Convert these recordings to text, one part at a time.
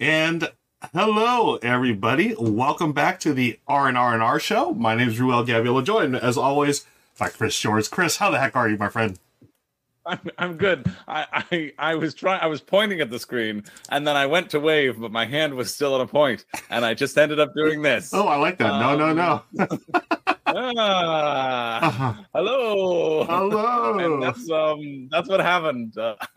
And hello, everybody. Welcome back to the R and R and R show. My name is Ruel Gaviola, and as always by Chris Shores. Chris, how the heck are you, my friend? I'm, I'm good. I, I I was trying. I was pointing at the screen, and then I went to wave, but my hand was still at a point, and I just ended up doing this. Oh, I like that. No, no, no. Um, ah, Uh-huh. hello, Hello. And that's um that's what happened. Uh,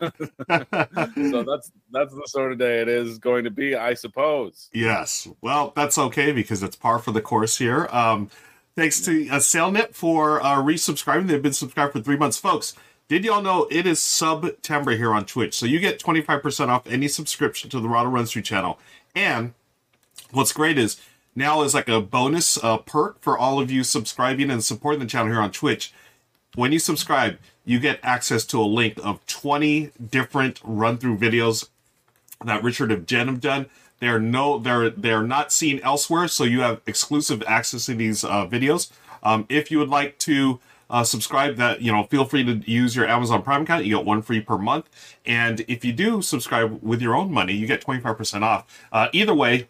so that's that's the sort of day it is going to be, I suppose. Yes. Well, that's okay because it's par for the course here. Um, thanks to uh, SailNet for uh, resubscribing. They've been subscribed for three months. Folks, did y'all know it is September here on Twitch? So you get 25% off any subscription to the Rahdo Runs Through channel. And what's great is now is like a bonus uh, perk for all of you subscribing and supporting the channel here on Twitch. When you subscribe, you get access to a link of 20 different run through videos that Richard and Jen have done. They're no, they're they're not seen elsewhere, so you have exclusive access to these uh, videos. Um, if you would like to uh, subscribe, that you know, feel free to use your Amazon Prime account. You get one free per month, and if you do subscribe with your own money, you get twenty five percent off. Uh, either way,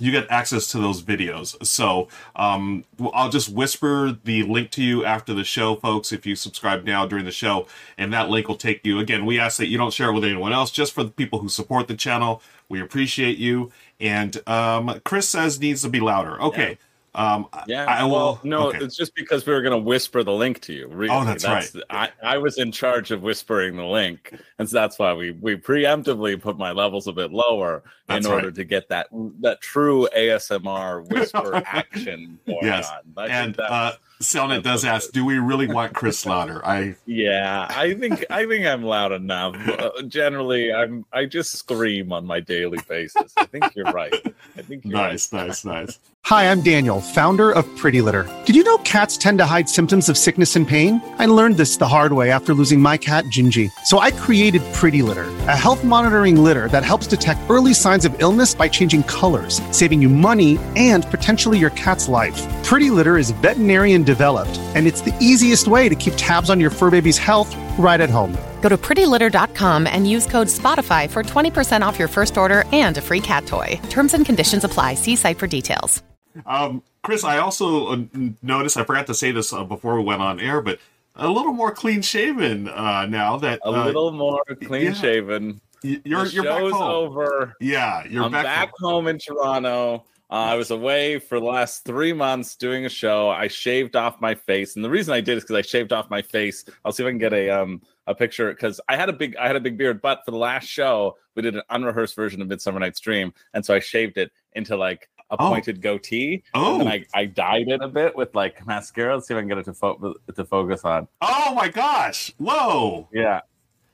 you get access to those videos. So um, I'll just whisper the link to you after the show, folks, if you subscribe now during the show, and that link will take you. Again, we ask that you don't share it with anyone else, just for the people who support the channel. We appreciate you. And um, Chris says needs to be louder. Okay. Um, Yeah. I will. well, no, okay. it's just because we were going to whisper the link to you. Really. Oh, that's I, I was in charge of whispering the link, and so that's why we we preemptively put my levels a bit lower That's in order right. to get that that true ASMR whisper action going Yes. on. I And that's- uh, Selnet does what it ask, do we really want Chris louder? I yeah, I think I think I'm loud enough. Uh, generally, I'm I just scream on my daily basis. I think you're right. I think you're nice, nice, nice. Hi, I'm Daniel, founder of Pretty Litter. Did you know cats tend to hide symptoms of sickness and pain? I learned this the hard way after losing my cat, Gingy. So I created Pretty Litter, a health monitoring litter that helps detect early signs of illness by changing colors, saving you money and potentially your cat's life. Pretty Litter is veterinarian developed, and it's the easiest way to keep tabs on your fur baby's health right at home. Go to prettylitter.com and use code SPOTIFY for 20% off your first order and a free cat toy. Terms and conditions apply. See site for details. Um, Chris, I also uh, noticed, I forgot to say this uh, before we went on air, but a little more clean shaven uh, now that A uh, little more clean yeah. shaven. y- you're, the you're back show's home. over. Yeah, you're I'm back, back, home. home in Toronto. Uh, I was away for the last three months doing a show. I shaved off my face, and the reason I did is because I shaved off my face. I'll see if I can get a um a picture because I had a big I had a big beard, but for the last show we did an unrehearsed version of Midsummer Night's Dream, and so I shaved it into like a Oh. pointed goatee. Oh. and I, I dyed it a bit with like mascara. Let's see if I can get it to fo- to focus on. Oh my gosh! Whoa, Yeah,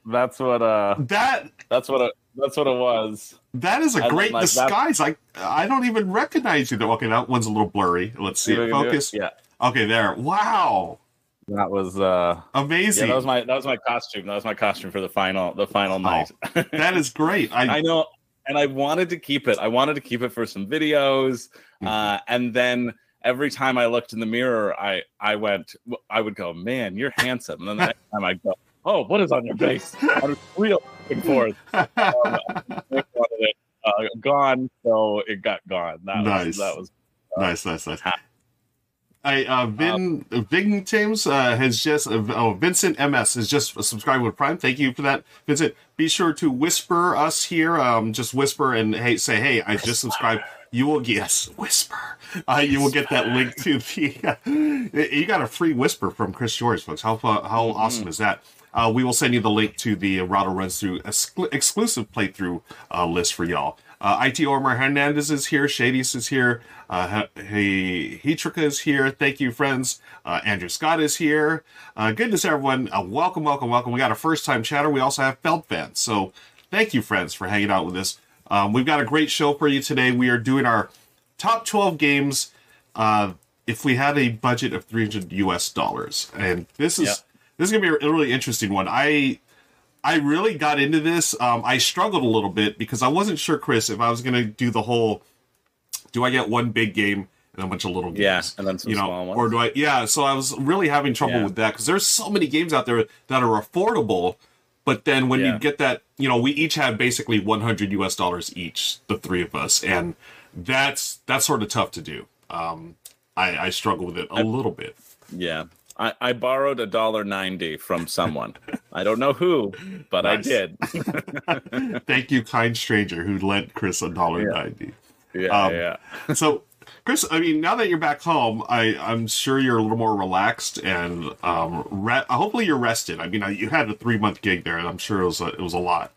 that's what uh that that's what it that's what it was. that is a And great like that- disguise. I I don't even recognize you. There. Okay, that one's a little blurry. Let's see if it focus. Yeah, Okay, there. Wow, that was uh. Yeah, amazing. that was my that was my costume. That was my costume for the final the final night. that is great. I, I know, and I wanted to keep it. I wanted to keep it for some videos, Mm-hmm. uh, and then every time I looked in the mirror, I I went, I would go, "Man, you're handsome," and then the next time I go, "Oh, what is on your face?" I was real and forth. Um, it uh, gone, so it got gone. That Nice. was that was nice, nice, nice. Ha- I uh, Vin Vin James uh, has just uh, oh Vincent MS has just subscribed with Prime. Thank you for that, Vincent. Be sure to whisper us here. Um, just whisper and hey, say hey, I just subscribed. You will get yes, whisper. Uh, you will get that link to the. you got a free whisper from Chris Shores, folks. How how awesome is that? Uh, we will send you the link to the Rahdo Runs Through exclu- exclusive playthrough uh, list for y'all. Uh, IT Omar Hernandez is here. Shadies is here. Uh, hey, Hetrika is here. Thank you, friends. Uh, Andrew Scott is here. Uh, goodness, everyone. Uh, welcome, welcome, welcome. We got a first time chatter. We also have Felt fans. So thank you, friends, for hanging out with us. Um, we've got a great show for you today. We are doing our top 12 games uh, if we had a budget of 300 US dollars. And this is. This is going to be a really interesting one. I I really got into this. Um, I struggled a little bit because I wasn't sure, Chris, if I was going to do the whole. Do I get one big game and a bunch of little games? Yeah, and then some you know, small ones. or do I? Yeah, so I was really having trouble Yeah. with that because there's so many games out there that are affordable, But then when Yeah. you get that, you know, we each have basically 100 US dollars each, the three of us, and that's that's sort of tough to do. Um, I, I struggle with it a little bit. Yeah. I, I borrowed a dollar ninety from someone. I don't know who, but Nice. I did. Thank you, kind stranger, who lent Chris a dollar Yeah. ninety. yeah, Um, yeah. So, Chris, I mean, now that you're back home, I, I'm sure you're a little more relaxed and um, re- hopefully you're rested. I mean, I, you had a three month gig there, and I'm sure it was a, it was a lot.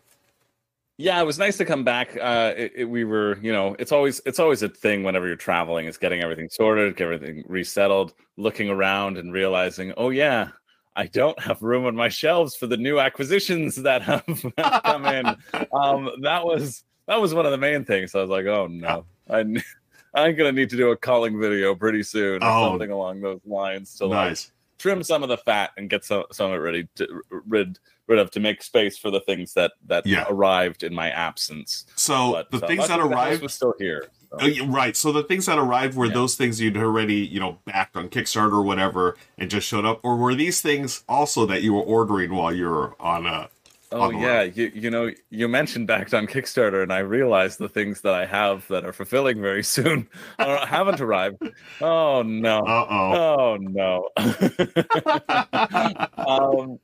Yeah, it was nice to come back. Uh, it, it- we were, you know, it's always it's always a thing whenever you're traveling is getting everything sorted, get everything resettled, looking around and realizing, oh yeah, I don't have room on my shelves for the new acquisitions that have, have come in. Um, that was that was one of the main things. I was like, oh no, I, I'm gonna need to do a calling video pretty soon or Oh. something along those lines to like Nice. Trim some of the fat and get some some of it ready to rid rid of to make space for the things that that Yeah. arrived in my absence. So But the uh, things that luckily the house arrived, was still here. so. Oh, right. So the things that arrived were Yeah. those things you'd already, you know, backed on Kickstarter or whatever, and just showed up, or were these things also that you were ordering while you were on a? Oh yeah, you you know you mentioned backed on Kickstarter, and I realized the things that I have that are fulfilling very soon are, haven't arrived. Oh no! Uh oh. Oh no! um,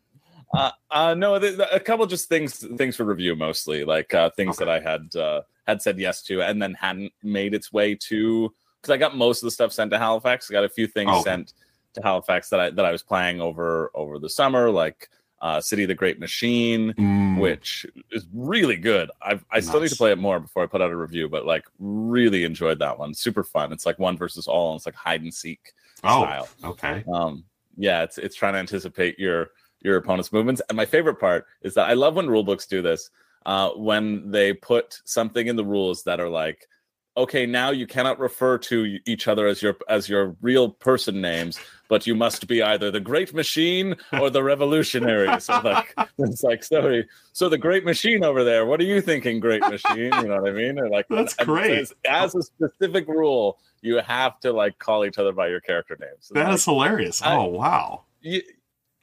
uh, uh, no, th- th- a couple just things things for review mostly, like uh, things Okay. that I had uh, had said yes to, and then hadn't made its way to because I got most of the stuff sent to Halifax. I got a few things Oh, sent to Halifax that I that I was playing over over the summer, like uh, City of the Great Machine, Mm, which is really good. I've, I still need to play it more before I put out a review, but like really enjoyed that one. Super fun. It's like one versus all, and it's like hide and seek oh, style. okay. Um, yeah, it's it's trying to anticipate your your opponent's movements. And my favorite part is that I love when rule books do this. Uh, when they put something in the rules that are like, okay, now you cannot refer to each other as your as your real person names, but you must be either the Great Machine or the Revolutionary. so like, it's like sorry. So the Great Machine over there. What are you thinking, Great Machine? You know what I mean? Or like That's great. As, as a specific rule, you have to like call each other by your character names. That like, is hilarious. I- oh wow. you,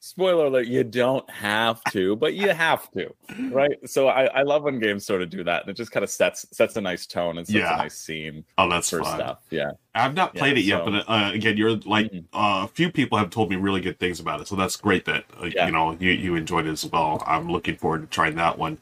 spoiler alert you don't have to but you have to right so I, I love when games sort of do that and it just kind of sets sets a nice tone and sets Yeah. a nice scene Oh, that's for fun. stuff yeah I've not Yeah, played it yet, so- but uh, again, you're like Mhm. uh, a few people have told me really good things about it, so that's great that uh, Yeah. you know you you enjoyed it as well. I'm looking forward to trying that one.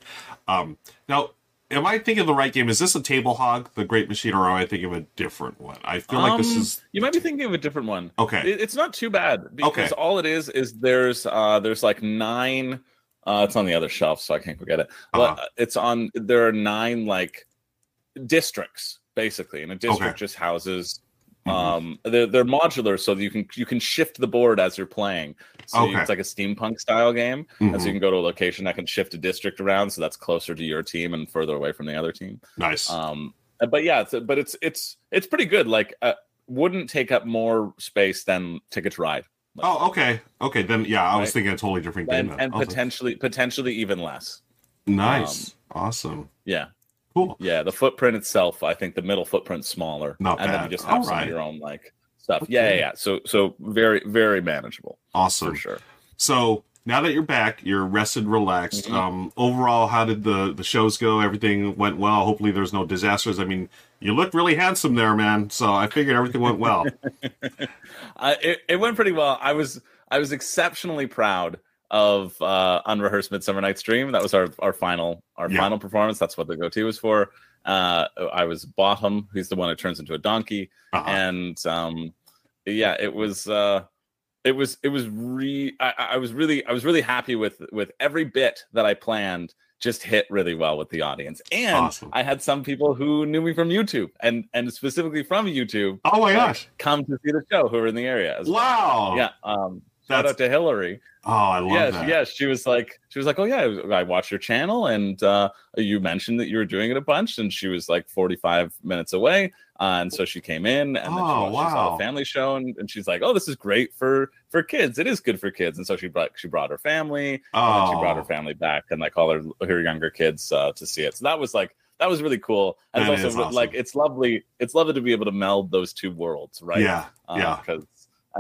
Um, now, am I thinking of the right game? Is this a Table Hog, the Great Machine, or am I thinking of a different one? I feel like this Um, is you might be thinking of a different one okay. It- it's not too bad because Okay. all it is is there's uh there's like nine uh it's on the other shelf so i can't go get it Uh-huh. but it's on there are nine like districts basically and a district Okay. just houses. Um they're, they're modular so you can you can shift the board as you're playing so you- it's like a steampunk style game and so you can go to a location that can shift a district around so that's closer to your team and further away from the other team nice. um but yeah it's, but it's it's it's pretty good like uh, wouldn't take up more space than ticket to ride oh, okay. Okay, then yeah, I was Right. thinking a totally different game. and, and Okay. potentially potentially even less nice, awesome, yeah cool. yeah the footprint itself i think the middle footprint's smaller Not and then you just have some Alright. of your own like stuff yeah, Okay. yeah yeah so so very very manageable Awesome. for sure So now that you're back, you're rested, relaxed. Mhm. Um, overall, how did the the shows go? Everything went well. Hopefully, there's no disasters. I mean, you look really handsome there, man. So I figured everything went well. uh, it, it went pretty well i was i was exceptionally proud of uh unrehearsed midsummer night's dream that was our our final our Yeah. final performance that's what the goatee was for uh i was bottom he's the one who turns into a donkey Uh-huh. and um yeah it was uh it was it was re I, I was really i was really happy with with every bit that i planned just hit really well with the audience and Awesome. i had some people who knew me from youtube and and specifically from youtube Oh my gosh! come to see the show who are in the area as well. Wow. yeah um shout That's- out to hillary Oh, I love yes that. yes she was like she was like oh yeah i watched your channel and uh you mentioned that you were doing it a bunch and she was like 45 minutes away uh, and so she came in and then she, Oh, watched, she saw wow. the family show and, and she's like oh this is great for for kids it is good for kids and so she brought she brought her family and she brought her Oh, family back and like all her her younger kids uh, to see it so that was like that was really cool and That it's also awesome. like it's lovely it's lovely to be able to meld those two worlds right yeah, yeah. because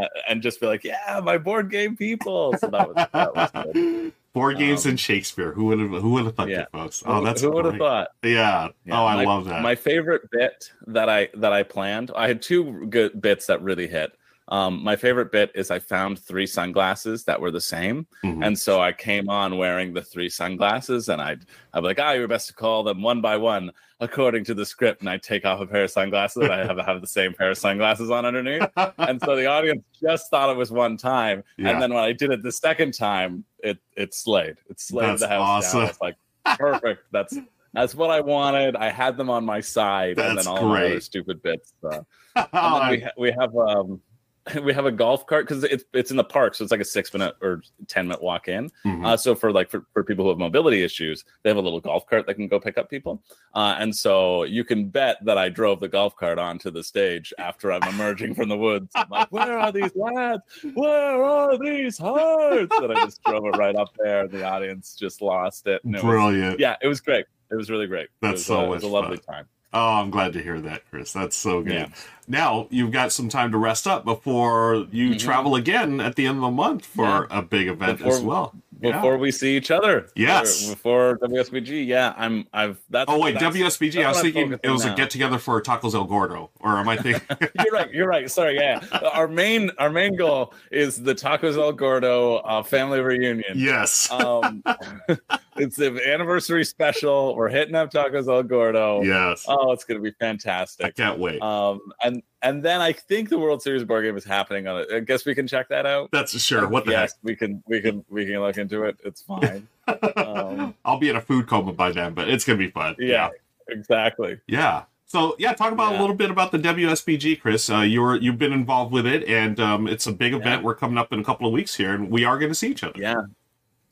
uh, and just be like, yeah, my board game people. So that was that was good. Board games Um, and Shakespeare. Who would have? Who would have thought yeah. folks? Oh, that's who would have thought? Yeah. Yeah, Oh, I my- love that. My favorite bit that I that I planned, I had two good bits that really hit. Um, my favorite bit is I found three sunglasses that were the same, Mhm. and so I came on wearing the three sunglasses, and I'd I'd be like, "Ah, you're best to call them one by one according to the script," and I take off a pair of sunglasses, and I have have the same pair of sunglasses on underneath, and so the audience just thought it was one time, Yeah. and then when I did it the second time, it it slayed, it slayed That's the house awesome. down. It's like perfect. That's that's what I wanted. I had them on my side, and That's then all my other great. stupid bits. Uh, Oh, and then we, ha- we have um we have a golf cart because it's it's in the park, so it's like a six minute or ten minute walk in. Mhm. Uh, so for like for, for people who have mobility issues, they have a little golf cart that can go pick up people. Uh, and so you can bet that I drove the golf cart onto the stage after I'm emerging from the woods. I'm like, where are these lads? Where are these hearts? And I just drove it right up there. and The audience just lost it. It was- Brilliant. yeah, it was great. It was really great. That's it was, so uh, it was a lovely time. Oh, I'm glad to hear that, Chris. That's so good. Yeah. Now you've got some time to rest up before you Mhm. travel again at the end of the month for a big event as Before- well. Yeah. Before we see each other, Yes. Before, before WSBG, yeah, I'm. I've. That's. Oh wait, that's- WSBG. I was that's I'm thinking it focusing was a get together for Tacos El Gordo, or am I thinking? you're right. You're right. Sorry. Yeah. Our main our main goal is the Tacos El Gordo uh, family reunion. yes. Um, it's the anniversary special. We're hitting up Tacos El Gordo. yes. Oh, it's gonna be fantastic. I can't wait. Um, and and then I think the World Series board game is happening on it. I guess we can check that out. That's sure. What the yes, we can we can we can look into it. It's fine. um, I'll be in a food coma by then, but it's gonna be fun. yeah, exactly. Yeah. So yeah, talk about a little bit about the WSBG, Chris. Uh, you're you've been involved with it, and um, it's a big event. Yeah. We're coming up in a couple of weeks here, and we are going to see each other. Yeah.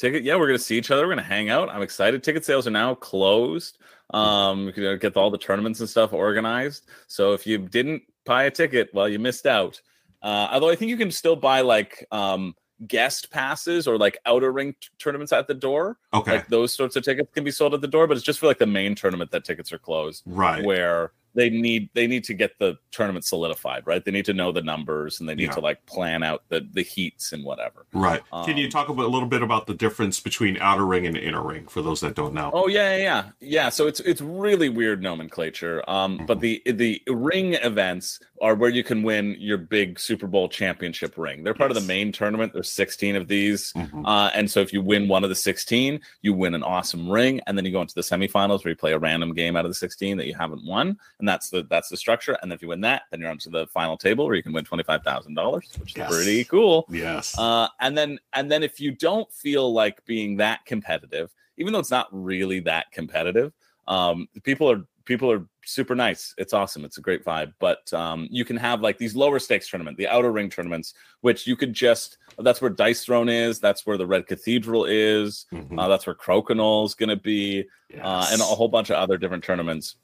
Ticket, yeah, we're gonna see each other. We're gonna hang out. I'm excited. Ticket sales are now closed. Um, you can get all the tournaments and stuff organized. So if you didn't buy a ticket, well, you missed out. Uh, although I think you can still buy like um guest passes or like outer ring t- tournaments at the door. Okay. Like those sorts of tickets can be sold at the door, but it's just for like the main tournament that tickets are closed. right. where they need they need to get the tournament solidified, right? They need to know the numbers and they need Yeah. to like plan out the the heats and whatever. Right. Can you Um, talk about, a little bit about the difference between outer ring and inner ring for those that don't know? Oh yeah, yeah, yeah. Yeah, so it's it's really weird nomenclature. Um, but the the ring events are where you can win your big Super Bowl championship ring. They're part of the main tournament. There's 16 of these. Mhm. Uh, and so if you win one of the 16, you win an awesome ring, and then you go into the semifinals where you play a random game out of the 16 that you haven't won, and that's the that's the structure. And if you win that, then you're on to the final table where you can win twenty five thousand dollars, which is Yes. pretty cool. Yes. Uh, and then and then if you don't feel like being that competitive, even though it's not really that competitive, um, people are people are super nice. It's awesome. It's a great vibe. But um, you can have like these lower stakes tournament, the outer ring tournaments, which you could just that's where Dice Throne is. That's where the Red Cathedral is. Mhm. Uh, that's where Crokinole going to be, uh, and a whole bunch of other different tournaments.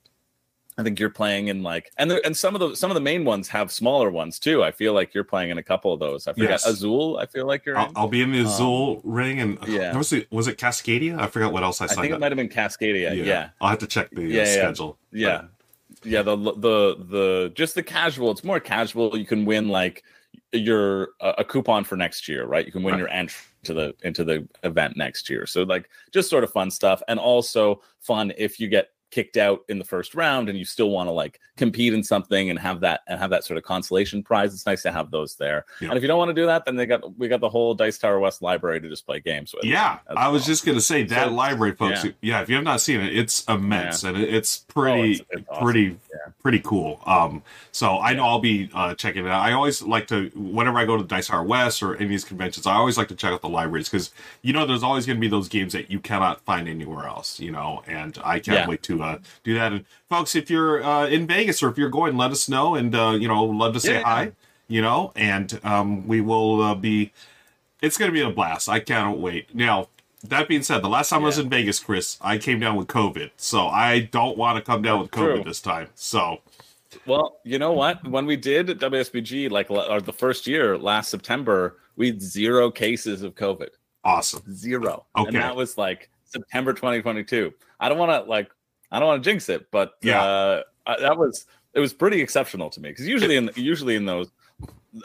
I think you're playing in like, and there, and some of the some of the main ones have smaller ones too. I feel like you're playing in a couple of those. I forget Yes. Azul. I feel like you're. I'll, in. I'll be in the um, Azul ring, and uh, yeah. yeah. was it was it Cascadia? I forgot what else I saw. I think it might have been Cascadia. Yeah, I'll have to check the uh, Yeah, yeah. schedule. yeah, yeah. The the the just the casual. It's more casual. You can win like your a a coupon for next year, right? You can win Right. your entry to the into the event next year. So like just sort of fun stuff, and also fun if you get kicked out in the first round and you still want to like compete in something and have that and have that sort of consolation prize. It's nice to have those there. Yeah. And if you don't want to do that, then they got we got the whole Dice Tower West library to just play games with. Yeah, I was just gonna say that So- library, folks. yeah. Yeah. if you have not seen it, it's immense and it- it's Oh, pretty, it's- it's awesome. pretty, Yeah. pretty cool. Um, so I know I'll be uh, checking it out. I always like to, whenever I go to Dice Tower West or any of these conventions, I always like to check out the libraries because you know there's always going to be those games that you cannot find anywhere else. You know, and I can't Yeah. wait to uh, do that. And folks, if you're uh, in Vegas or if you're going, let us know, and uh, you know, love to say Yeah. hi. You know, and um, we will uh, be it's going to be a blast. I cannot wait. Now, that being said, the last time I was in Vegas, Chris, I came down with COVID. So I don't want to come down with COVID True. this time. So, Well, you know what? When we did WSBG, like or the first year last September, we had zero cases of COVID. awesome. Zero. Okay. And that was like September 2022. I don't want to like, I don't want to jinx it, but Yeah. uh, I- that was it was pretty exceptional to me because usually in usually in those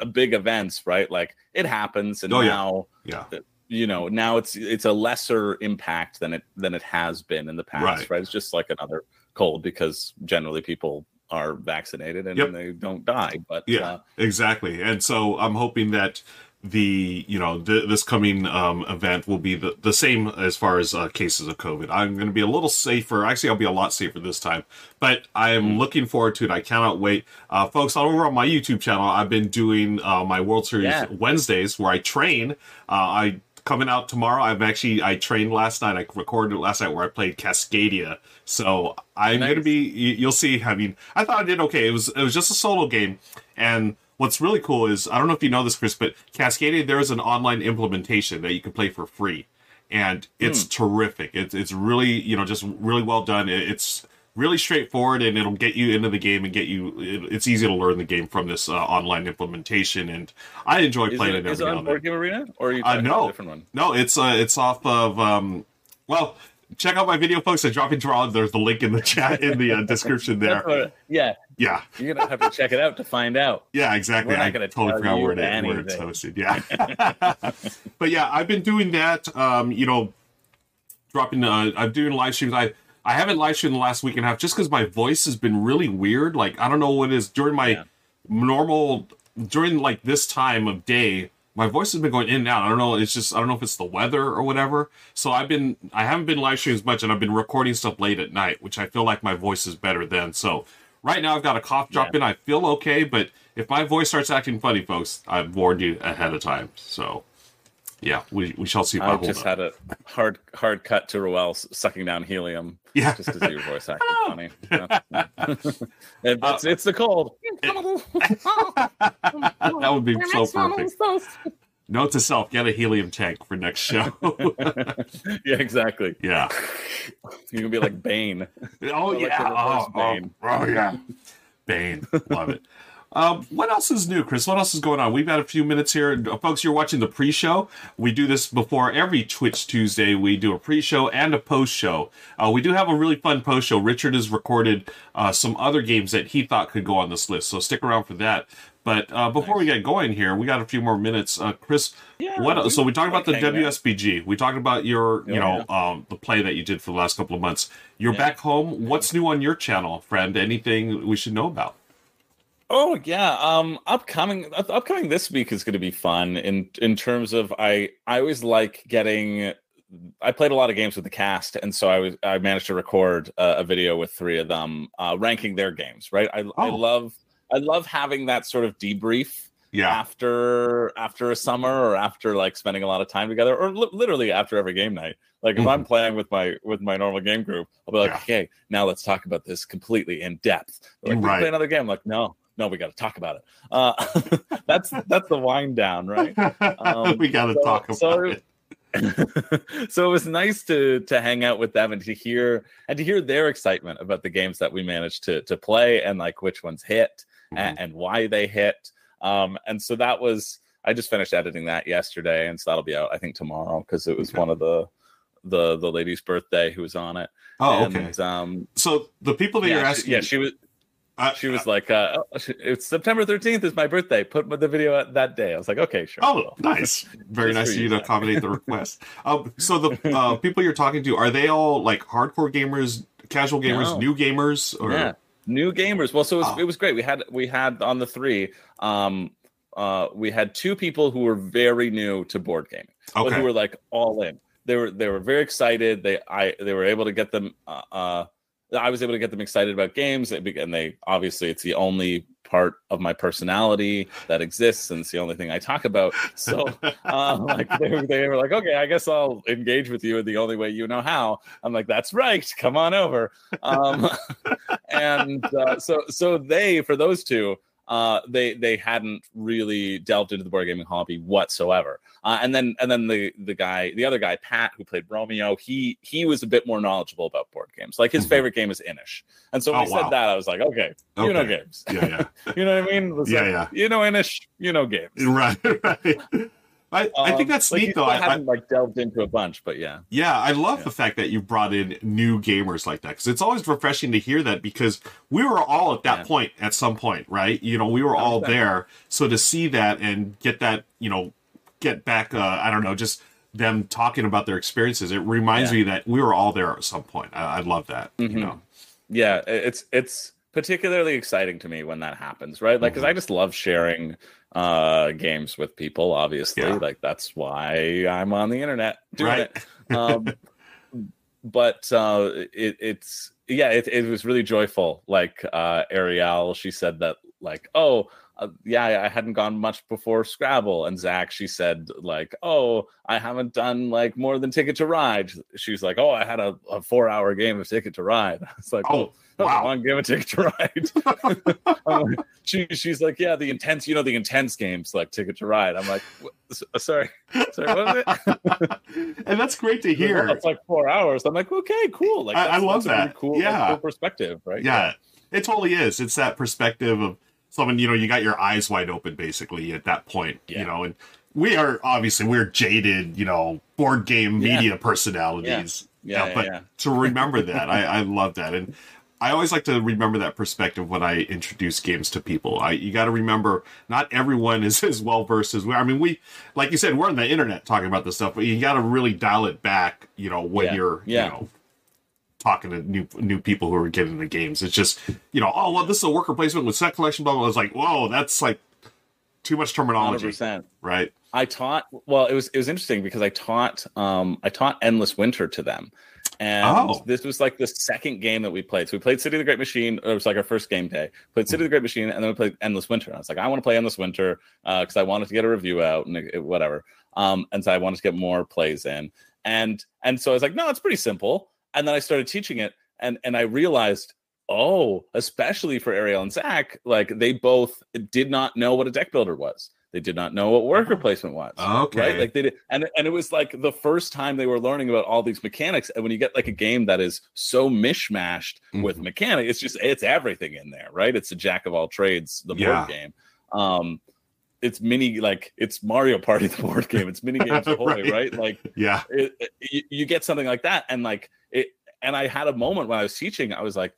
uh, big events, right? Like it happens, and Oh, yeah. now Yeah. you know now it's it's a lesser impact than it than it has been in the past Right. right, it's just like another cold because generally people are vaccinated and Yep. they don't die but Yeah, uh, exactly. And so I'm hoping that the you know th- this coming um, event will be the, the same as far as uh, cases of COVID. I'm going to be a little safer. Actually, I'll be a lot safer this time. But I am Mm. looking forward to it. I cannot wait, uh, folks. Over on my YouTube channel, I've been doing uh, my World Series Yeah. Wednesdays where I train. Uh, I coming out tomorrow. I've actually I trained last night. I recorded last night where I played Cascadia. So I'm Nice. going to be. you- You'll see. I mean, I thought I did okay. It was it was just a solo game, and what's really cool is I don't know if you know this, Chris, but Cascadia there is an online implementation that you can play for free, and it's terrific. It's it's really you know just really well done. It- It's really straightforward and it'll get you into the game and get you it, it's easy to learn the game from this uh, online implementation. And i enjoy is playing it, it is every it on board game arena or are you Uh, no, a different one? No, it's uh, it's off of um, well, check out my video, folks. I drop into draw. There's the link in the chat in the uh, description there. yeah Yeah, you're gonna have to check it out to find out yeah, exactly. I totally forgot where, it, where it's hosted. Yeah, but yeah, I've been doing that. Um, you know, dropping. Uh, I'm doing live streams. I I haven't live streamed the last week and a half just because my voice has been really weird. Like I don't know what it is during my Yeah. normal during like this time of day. My voice has been going in and out. I don't know. It's just I don't know if it's the weather or whatever. So I've been I haven't been live streaming as much, and I've been recording stuff late at night, which I feel like my voice is better then. So right now I've got a cough drop Yeah. in. I feel okay, but if my voice starts acting funny, folks, I've warned you ahead of time. So yeah, we, we shall see if I, I just up. had a hard hard cut to Ruel sucking down helium. Yeah. just because your voice acting funny. Yeah. It- it's, uh, it's the cold. that would be so perfect. Note to self: get a helium tank for next show. yeah, exactly. yeah. You can be like Bane. Oh yeah. reverse Oh, oh, Bane. oh, yeah. Bane. Love it. Um, what else is new, Chris? What else is going on? We've got a few minutes here. Uh, Folks, you're watching the pre show. We do this before every Twitch Tuesday. We do a pre show and a post show. Uh, we do have a really fun post show. Richard has recorded uh, some other games that he thought could go on this list, so stick around for that. But uh, before we get going here, we got a few more minutes. Uh, Chris, Yeah, what? we So we talked about the like hanging out. WSBG. We talked about your, you Oh, know, um, the play that you did for the last couple of months. You're Yeah. back home. What's new on your channel, friend? Anything we should know about? Oh yeah, um, upcoming upcoming this week is going to be fun in in terms of I I always like getting. I played a lot of games with the cast, and so I was I managed to record a, a video with three of them uh, ranking their games. Right, I I Oh. love I love having that sort of debrief Yeah. after after a summer or after like spending a lot of time together or li- literally after every game night like if i'm playing with my with my normal game group i'll be like Mm-hmm. Yeah. okay now let's talk about this completely in depth They're like Right. play another game I'm like no no we got to talk about it uh that's that's the wind down right Um, we got to so- talk about so- it. so it was nice to to hang out with them and to hear and to hear their excitement about the games that we managed to to play and like which ones hit Mhm. and, and why they hit. Um, and so that was I just finished editing that yesterday, and so that'll be out I think tomorrow because it was Okay. one of the the the lady's birthday who was on it. Oh, and, okay. Um, So the people that you're asking, she, yeah, she was uh, she was like, uh, oh, it's September thirteenth is my birthday. Put the video out that day. I was like, okay, sure. Oh, will." nice. Very nice of you to accommodate the request. Um, so the uh, people you're talking to, are they all like hardcore gamers, casual gamers, No. new gamers? Or yeah new gamers well so it was, Oh. it was great we had we had on the three um uh we had two people who were very new to board gaming but who were like all in they were they were very excited they i they were able to get them uh, uh i was able to get them excited about games and they obviously it's the only part of my personality that exists and it's the only thing i talk about so um, like they were, they were like, okay, I guess I'll engage with you in the only way you know how. I'm like, that's right, come on over. Um, and uh, so so they for those two, uh, they they hadn't really delved into the board gaming hobby whatsoever. Uh, and then and then the the guy, the other guy, Pat, who played Romeo, he he was a bit more knowledgeable about board games. Like his Mhm. favorite game is Inis. And so when Oh, he said wow. that, I was like, okay, you know games. yeah, yeah. you know what I mean? Yeah, like, yeah. You know Inis, you know games. right, right. I, I think Um, that's like, neat though. I, I, haven't like delved into a bunch, but yeah, yeah, I love Yeah. the fact that you brought in new gamers like that because it's always refreshing to hear that because we were all at that Yeah. point at some point, right? You know, we were all 100%. there. So to see that and get that, you know, get back, uh, I don't know, just them talking about their experiences, it reminds Yeah. me that we were all there at some point. I, I love that. Mhm. You know, yeah it's it's particularly exciting to me when that happens right like because Mhm. i just love sharing uh games with people obviously Yeah. like that's why i'm on the internet doing right? it um but uh it, it's yeah it, it was really joyful like uh ariel she said that like oh uh, yeah i hadn't gone much before scrabble and zach she said like oh i haven't done like more than ticket to ride she's like oh i had a, a four hour game of ticket to ride it's like Oh, oh wow. long game of ticket to ride Um, she, she's like yeah the intense you know the intense games like ticket to ride i'm like sorry sorry what was it and that's great to hear. it's like four hours. I'm like, okay, cool. Like, I- I love that's a really that. cool, like, cool perspective, right? yeah, it totally is. It's that perspective of someone, you know, you got your eyes wide open basically at that point, you know, and we are obviously we're jaded, you know, board game Yeah. media personalities. Yeah, yeah, but yeah. to remember that, I, I love that. And I always like to remember that perspective when I introduce games to people. I you got to remember not everyone is as well versed as we. are. I mean, we like you said, we're on the internet talking about this stuff, but you got to really dial it back. You know, when Yeah, you're yeah. you know talking to new new people who are getting the games. It's just you know, oh well, this is a worker placement with set collection. Blah blah. blah. It's like, whoa, that's like too much terminology, percent. right? I taught. Well, it was it was interesting because I taught um I taught Endless Winter to them, and Oh. this was like the second game that we played. So we played City of the Great Machine. It was like our first game day. Played City of the Great Machine, and then we played Endless Winter. And I was like, I want to play Endless Winter because I wanted to get a review out and it- whatever. Um, and so I wanted to get more plays in, and and so I was like, no, it's pretty simple. And then I started teaching it, and and I realized. Oh, especially for Ariel and Zach, like they both did not know what a deck builder was. They did not know what worker placement was Okay. right like they did and and it was like the first time they were learning about all these mechanics and when you get like a game that is so mishmashed with Mhm. mechanics it's just it's everything in there right it's a jack of all trades the board game um it's mini like it's mario party the board game it's mini games ahoy, Right. right like Yeah. it, it- you, you get something like that and like it and i had a moment when i was teaching i was like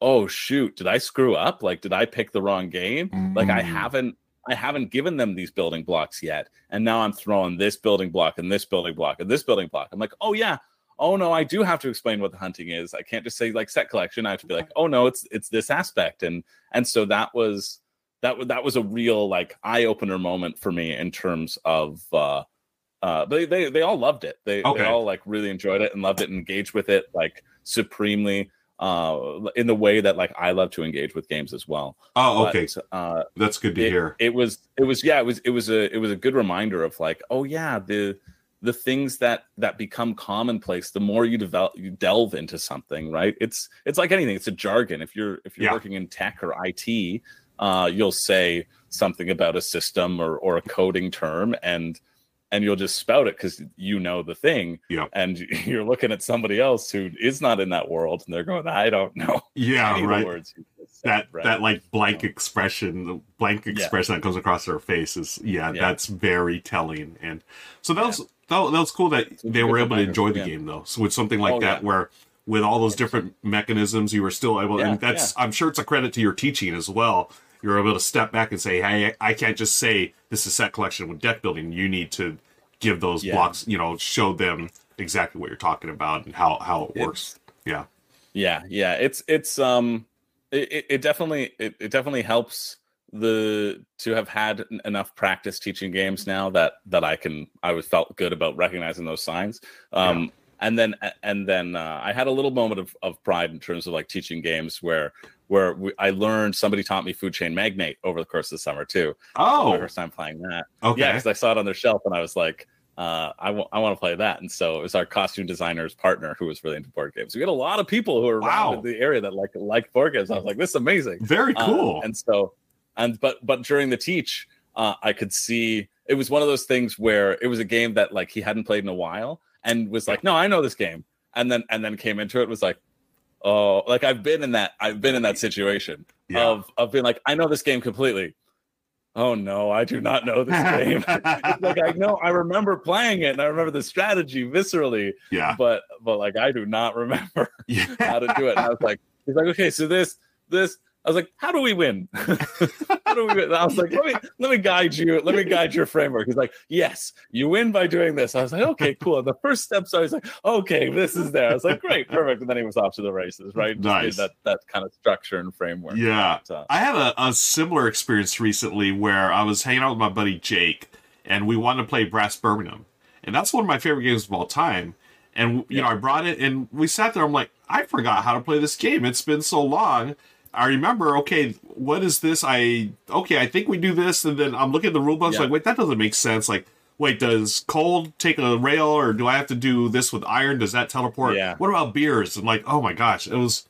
oh shoot did i screw up? Like did i pick the wrong game? Like i Mm. haven't i haven't given them these building blocks yet and now i'm throwing this building block and this building block and this building block. I'm like oh yeah. Oh no i do have to explain what the hunting is. I can't just say like set collection. I have to be like oh no it's it's this aspect. And and so that was that was that was a real like eye opener moment for me in terms of uh uh they they, they all loved it they, Okay. they all like really enjoyed it and loved it and engaged with it like supremely uh in the way that like i love to engage with games as well Oh, But, okay. uh That's good to it, hear. it was it was yeah it was it was a it was a good reminder of like oh yeah the the things that that become commonplace the more you develop you delve into something right it's it's like anything it's a jargon if you're if you're Yeah. working in tech or it uh you'll say something about a system or or a coding term and and you'll just spout it because you know the thing Yeah. and you're looking at somebody else who is not in that world and they're going i don't know Yeah, right. words that right? that like blank expression the blank expression that comes across their face is yeah, Yeah. that's very telling and so that was that, that was cool that It's they were able to enjoy the yeah. game though so with something like Oh, that yeah. where with all those different mechanisms you were still able Yeah, and that's i'm sure it's a credit to your teaching as well you're able to step back and say hey i can't just say this is set collection with deck building. You need to give those Yeah. blocks you know show them exactly what you're talking about and how how it It's- works yeah. Yeah yeah. It's it's um it, it- it definitely it, it definitely helps the to have had enough practice teaching games now that that i can i was felt good about recognizing those signs. Um and then and then uh, i had a little moment of, of pride in terms of like teaching games where where we, i learned somebody taught me food chain magnate over the course of the summer too Oh, my first time playing that okay yeah, because I saw it on their shelf and I was like, uh, I want I want to play that. And so it was our costume designer's partner who was really into board games. We had a lot of people who were Wow. around in the area that like liked board games. I was like, this is amazing. very Uh, cool and so, and but but during the teach, uh, I could see it was one of those things where it was a game that like he hadn't played in a while and was like, no, I know this game. And then and then came into it was like, oh, like I've been in that I've been in that situation yeah of of being like, I know this game completely. Oh no, I do not know this game. like I know I remember playing it and I remember the strategy viscerally, yeah but but like I do not remember yeah how to do it. And I was like, he's like, okay, so this this I was like, how do we win? how do we win? I was like, let me let me guide you. Let me guide your framework. He's like, yes, you win by doing this. I was like, okay, cool. And the first step, so I was like, okay, this is there. I was like, great, perfect. And then he was off to the races, right? Just Nice. That that kind of structure and framework. Yeah. But, uh, I had a, a similar experience recently where I was hanging out with my buddy Jake and we wanted to play Brass Birmingham. And that's one of my favorite games of all time. And, you know, I brought it and we sat there. I'm like, I forgot how to play this game. It's been so long. I remember, okay, what is this? I, okay, I think we do this. And then I'm looking at the rule books Yeah. like, wait, that doesn't make sense. Like, wait, does cold take a rail or do I have to do this with iron? Does that teleport? Yeah. What about beers? And like, oh my gosh, it was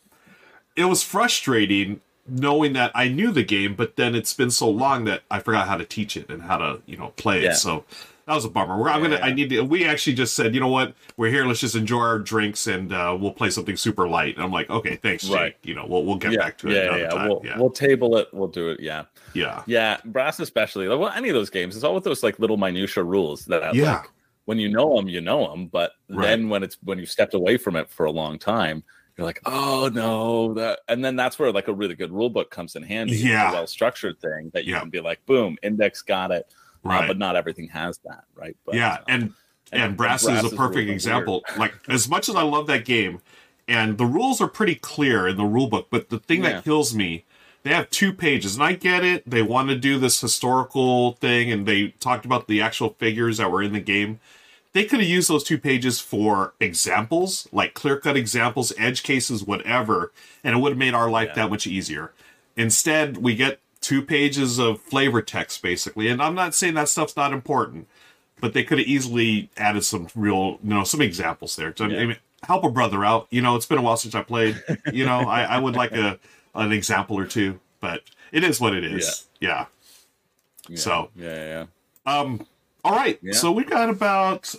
it was frustrating knowing that I knew the game, but then it's been so long that I forgot how to teach it and how to, you know, play Yeah. it. So that was a bummer. We're, I'm gonna. I need to. We actually just said, you know what? We're here. Let's just enjoy our drinks and uh, we'll play something super light. And I'm like, okay, thanks, Jake. Right. You know, we'll we'll get yeah, back to it yeah, another yeah. time. We'll, yeah, we'll table it. We'll do it. Yeah. yeah, Yeah, brass especially. Like, well, any of those games, it's all with those like little minutia rules that Yeah. like when you know them, you know them. But Right. then when it's when you've stepped away from it for a long time, you're like, oh no, that. And then that's where like a really good rule book comes in handy. Yeah. well structured thing that you Yeah. can be like, boom, index got it. Uh, right. but not everything has that, right? But, yeah, uh, and and, and brass, Brass is a perfect example. Like as much as I love that game, and the rules are pretty clear in the rule book, but the thing Yeah. that kills me, they have two pages, and I get it. They want to do this historical thing, and they talked about the actual figures that were in the game. They could have used those two pages for examples, like clear cut examples, edge cases, whatever, and it would have made our life Yeah. that much easier. Instead, we get two pages of flavor text basically, and I'm not saying that stuff's not important, but they could have easily added some real, you know, some examples there. To, I mean, help a brother out. You know, it's been a while since I played. You know, I, I would like a an example or two, but it is what it is. Yeah. yeah, so- yeah, yeah, yeah. Um. All right. Yeah. So we've got about.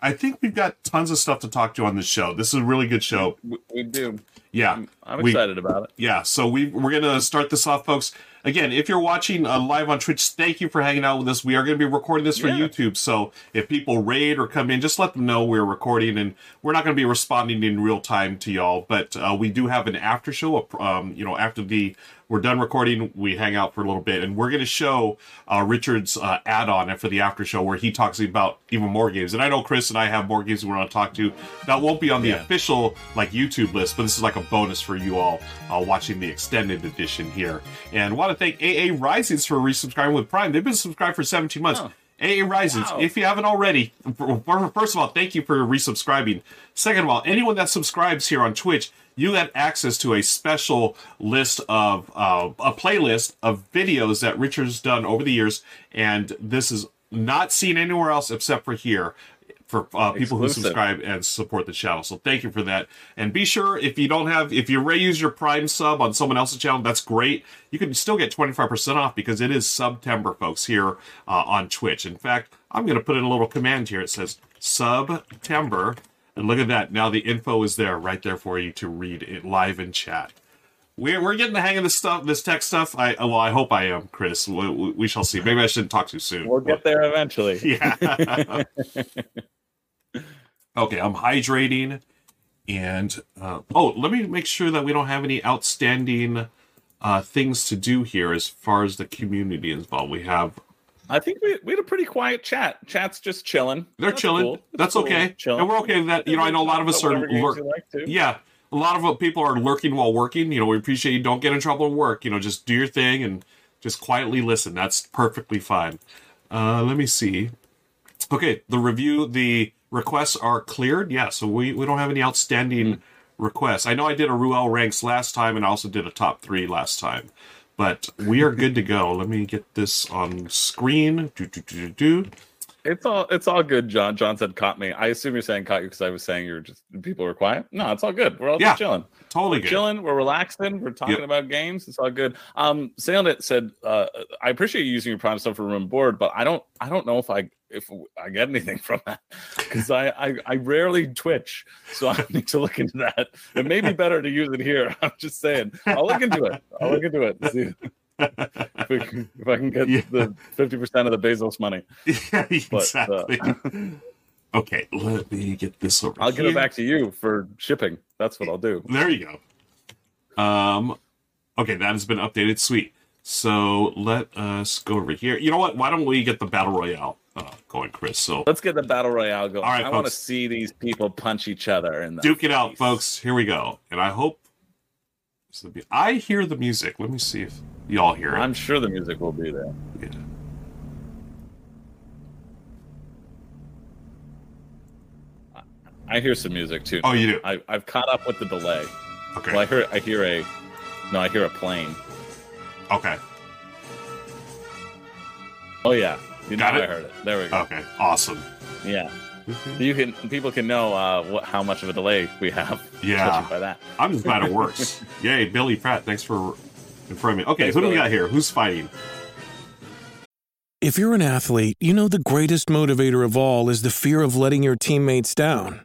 I think we've got tons of stuff to talk to on this show. This is a really good show. We, we do. Yeah. I'm We- excited about it. yeah so we we're gonna start this off folks again if you're watching uh, live on twitch thank you for hanging out with us we are gonna be recording this for Yeah. youtube so if people raid or come in just let them know we're recording and we're not gonna be responding in real time to y'all but uh, we do have an after show um, you know after the we're done recording we hang out for a little bit and we're gonna show uh, richard's uh, add-on for the after show where he talks about even more games and i know chris and i have more games we want to talk to that won't be on the Yeah. official like YouTube list, but this is like a bonus for you all uh, watching the extended edition here. And want to thank AA Risings for resubscribing with Prime. They've been subscribed for 17 months. Oh. AA Risings, Wow. if you haven't already, first of all, thank you for resubscribing. Second of all, anyone that subscribes here on Twitch, you get access to a special list of uh, a playlist of videos that Richard's done over the years, and this is not seen anywhere else except for here for uh, people who subscribe and support the channel. So thank you for that. And be sure if you don't have, if you already use your Prime sub on someone else's channel, that's great. You can still get 25% off because it is September, folks, here uh, on Twitch. In fact, I'm going to put in a little command here. It says September. And look at that. Now the info is there right there for you to read it live in chat. We're, we're getting the hang of this stuff, this tech stuff. I well, I hope I am, Chris. We, we, shall see. Maybe I shouldn't talk too soon. We'll get there eventually. Yeah. okay, I'm hydrating. And uh, oh, let me make sure that we don't have any outstanding uh, things to do here as far as the community is involved. We have I think we, we had a pretty quiet chat. Chat's just chilling. they're That's chilling. cool. That's Cool. okay, Chilling. and we're okay with that. You know, I know a lot of us are lurk. like. Yeah, a lot of people are lurking while working. You know, we appreciate you. Don't get in trouble at work. You know, just do your thing and just quietly listen. That's perfectly fine. Uh, let me see. Okay, the review, the requests are cleared. Yeah, so we, we don't have any outstanding requests. I know I did a Ruel ranks last time, and I also did a top three last time, but we are good to go. Let me get this on screen. Do, do, do, do, do. It's all it's all good. John John said caught me. I assume you're saying caught you because I was saying you were just people were quiet. No, it's all good. We're all Yeah. just chilling. Totally We're good. chilling. We're relaxing. We're talking Yep. about games. It's all good. Um, Sailnet said, uh, I appreciate you using your prime stuff for room board, but I don't I don't know if I if I get anything from that because I, I I rarely Twitch, so I need to look into that. It may be better to use it here. I'm just saying. I'll look into it. I'll look into it. See if, we if I can get Yeah. the fifty percent of the Bezos money. yeah, But, uh, exactly. Okay, let me get this over. I'll give here. it back to you for shipping. That's what I'll do. There you go. Um, Okay, that has been updated. Sweet. So let us go over here. You know what? Why don't we get the battle royale uh, going, Chris? So Let's get the battle royale going. All right, I want to see these people punch each other the duke it out, folks. Here we go. And I hope. this will be- I hear the music. Let me see if y'all hear it. I'm sure the music will be there. Yeah. I hear some music too. Oh, you do? I, I've caught up with the delay. Okay. Well, I hear I hear a no, I hear a plane. okay. Oh yeah, you know Got it? I heard it. There we go. Okay. Awesome. Yeah, you can people can know uh, what how much of a delay we have. Yeah. by that. I'm just glad it works. Yay, Billy Pratt. Thanks for informing me. Okay, Thanks, who do we got here? Who's fighting? If you're an athlete, you know the greatest motivator of all is the fear of letting your teammates down.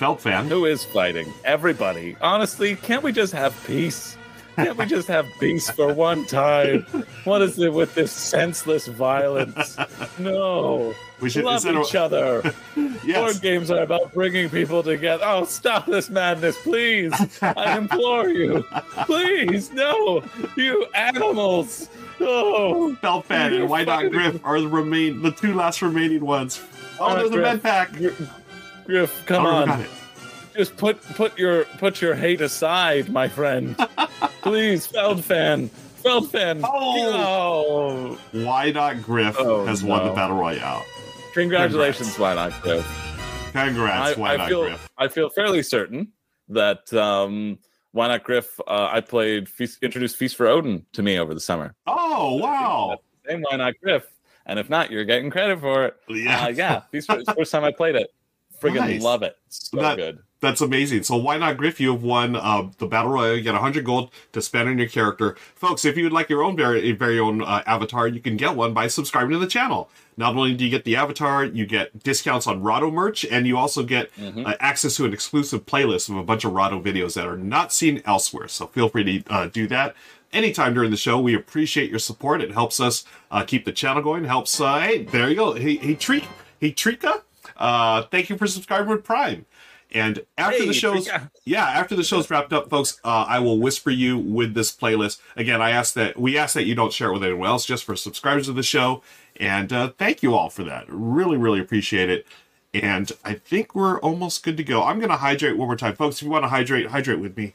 Felt fan. Who is fighting? Everybody. Honestly, can't we just have peace? Can't we just have peace for one time? What is it with this senseless violence? No. We should- love each other. Yes. Board games are about bringing people together. Oh, stop this madness, please! I implore you, please, no, you animals! Oh, Felt fan and Why Not. Griff are the remain the two last remaining ones. Oh, right, there's a med pack. Griff, come Oh, on. Just put put your put your hate aside, my friend. Please, Feldfan. Feldfan. Oh. Oh. Why Not Griff Oh, has won the battle royale. Congratulations, why not Griff? Congrats, I, Why I Not feel Griff. I feel fairly certain that um why not Griff? Uh, I played Feast, introduced Feast for Odin to me over the summer. Oh wow. Same why not Griff? And if not, you're getting credit for it. Yeah. uh, yeah. Feast for, it's the first time I played it. Friggin' Nice. love it. So That- good. That's amazing. So why not Griff? You have won uh, the battle royale. You get 100 gold to spend on your character, folks. If you would like your own very very own uh, avatar, you can get one by subscribing to the channel. Not only do you get the avatar, you get discounts on Rahdo merch, and you also get uh, access to an exclusive playlist of a bunch of Rahdo videos that are not seen elsewhere. So feel free to uh, do that anytime during the show. We appreciate your support. It helps us uh, keep the channel going. Helps. Uh, hey, there you go. Hey, hey, Treek, hey, Trika. Uh, thank you for subscribing with Prime. And after Hey, the show's Trika. yeah, after the show's wrapped up, folks, uh, I will whisper you with this playlist. Again, I ask that we ask that you don't share it with anyone else, just for subscribers of the show. And uh, thank you all for that. Really, really appreciate it. And I think we're almost good to go. I'm going to hydrate one more time, folks. If you want to hydrate, hydrate with me.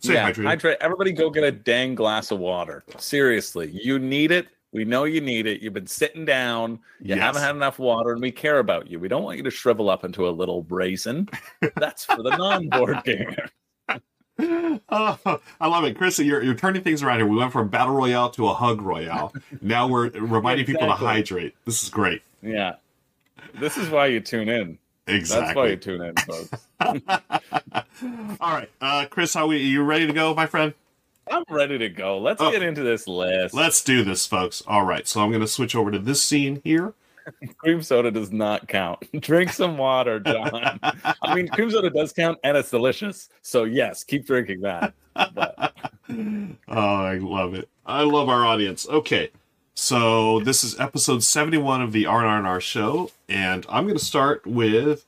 Say yeah, hydrate. hydrate. Everybody go get a dang glass of water. Seriously, you need it. We know you need it. You've been sitting down. You Yes. haven't had enough water, and we care about you. We don't want you to shrivel up into a little raisin. That's for the non-board gamer. Oh, I love it, Chris. You're, you're turning things around here. We went from battle royale to a hug royale. now we're reminding people to hydrate. This is great. Yeah, this is why you tune in. Exactly. That's why you tune in, folks. All right, uh, Chris, how we? You ready to go, my friend? I'm ready to go. Let's Oh. get into this list. Let's do this, folks. All right, so I'm going to switch over to this scene here. Cream soda does not count. Drink some water, John. I mean, cream soda does count, and it's delicious. So yes, keep drinking that. But Oh, I love it. I love our audience. Okay, so this is episode 71 of the RNR show, and I'm going to start with.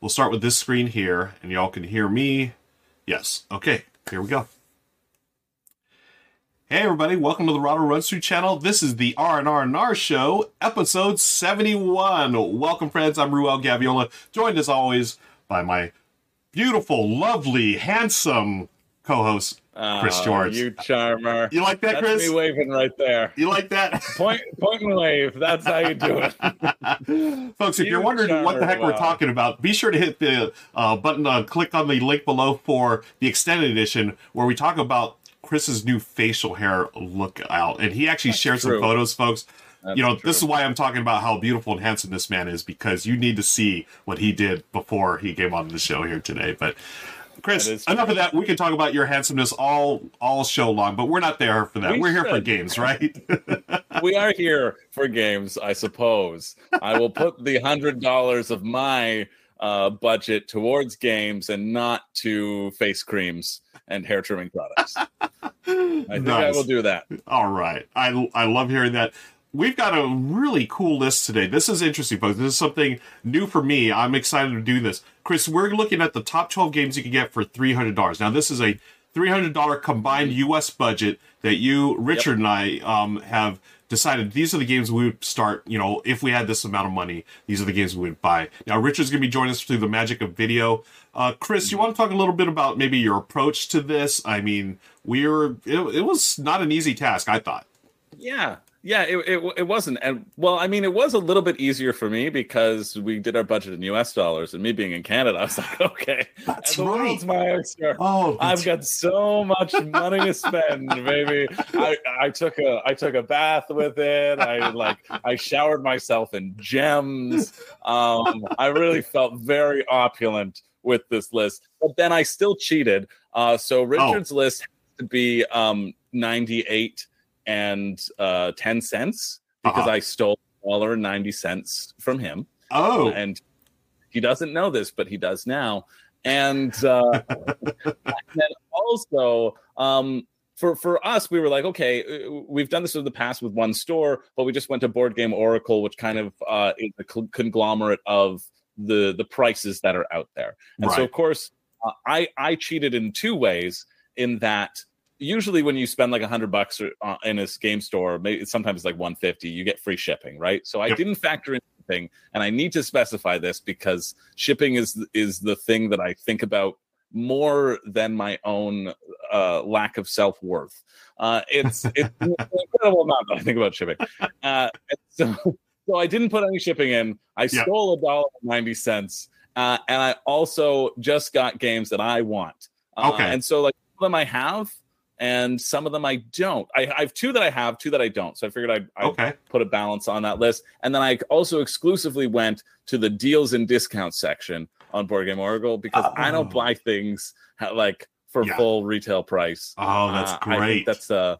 We'll start with this screen here, and y'all can hear me. Yes. Okay, here we go. Hey everybody, welcome to the Rahdo Runs Through channel. This is the R&R Nar Show, episode 71. Welcome friends, I'm Ruel Gaviola, joined as always by my beautiful, lovely, handsome co-host, Chris Oh, George. you charmer. You like that, That's Chris? me waving right there. You like that? Point, point and wave. That's how you do it. Folks, if You you're wondering what the heck we're talking about, be sure to hit the uh, button, uh, click on the link below for the extended edition where we talk about Chris's new facial hair look out. And he actually shared some photos, folks. That's you know, true. this is why I'm talking about how beautiful and handsome this man is because you need to see what he did before he came on the show here today. But Chris, enough of that. We can talk about your handsomeness all all show long, but we're not there for that. We are here for games, right? we are here for games, I suppose. I will put the hundred dollars of my uh, budget towards games and not to face creams and hair trimming products. I think I will do that. All right. I, I love hearing that. We've got a really cool list today. This is interesting, folks. This is something new for me. I'm excited to do this. Chris, we're looking at the top 12 games you can get for $300. Now, this is a $300 combined U.S. budget that you, Richard, and I um, have decided these are the games we would start, you know, if we had this amount of money, these are the games we would buy. Now, Richard's going to be joining us through the magic of video. Uh, Chris, you want to talk a little bit about maybe your approach to this? I mean, we were, it, it was not an easy task, I thought. Yeah. Yeah, it, it, it wasn't. And well, I mean, it was a little bit easier for me because we did our budget in US dollars and me being in Canada, I was like, okay, That's the world's my oyster. Oh, I've got so much money to spend, baby. I, I took a I took a bath with it. I like I showered myself in gems. Um, I really felt very opulent with this list. But then I still cheated. Uh, so Richard's list has to be um 98 and uh 10 cents because Uh-huh. I stole a dollar and 90 cents from him Oh, and he doesn't know this, but he does now. And, uh, and then also, um, for for us, we were like, okay, uh, we've done this in the past with one store, but we just went to Board Game Oracle, which kind of uh, is a conglomerate of the the prices that are out there. And so, of course, uh, I I cheated in two ways. In that, usually when you spend like a hundred bucks or, uh, in a game store, maybe sometimes like one fifty, you get free shipping, right? So I Yep. didn't factor in shipping, and I need to specify this because shipping is is the thing that I think about more than my own uh, lack of self worth. Uh, it's it's an incredible amount that I think about shipping. Uh, so so I didn't put any shipping in. I Yeah. stole a dollar ninety cents, uh, and I also just got games that I want. Uh, Okay. and so like some of them I have, and some of them I don't. I, I have two that I have, two that I don't. So I figured I'd, I'd okay. put a balance on that list. And then I also exclusively went to the deals and discounts section on Board Game Oracle because I don't Oh. buy things like for Yeah. full retail price. Oh, that's Uh, I think great. that's a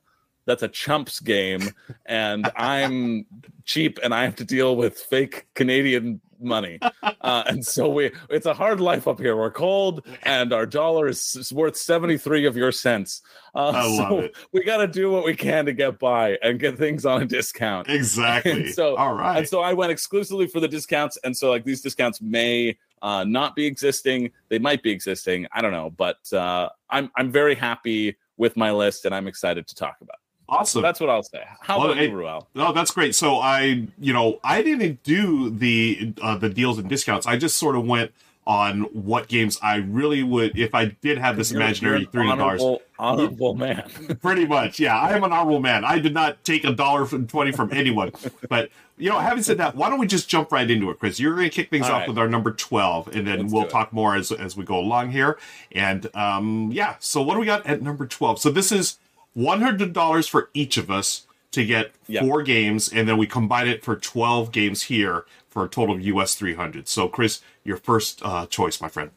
that's a chumps game, and I'm cheap, and I have to deal with fake Canadian money, uh, and so we it's a hard life up here. We're cold, and our dollar is, is worth seventy three of your cents. Uh, I love so it. we got to do what we can to get by and get things on a discount. Exactly. And so- all right. And so I went exclusively for the discounts. And so like these discounts may uh, not be existing. They might be existing. I don't know. But uh, I'm I'm very happy with my list and I'm excited to talk about. it. So awesome. that's what I'll say. How Well, about you, Ruel? No, that's great. So I, you know, I didn't do the uh, the deals and discounts. I just sort of went on what games I really would if I did have this You're- imaginary you're an dollars. honorable, honorable man. Pretty much, yeah. I am an honorable man. I did not take a dollar from twenty from anyone. But you know, having said that, why don't we just jump right into it, Chris? You're going to kick things All off right. with our number twelve, and then Let's we'll talk more as as we go along here. And um, yeah, so what do we got at number twelve? So this is one hundred dollars for each of us to get Yep. four games, and then we combine it for twelve games here for a total of US three hundred. So Chris, your first uh, choice, my friend.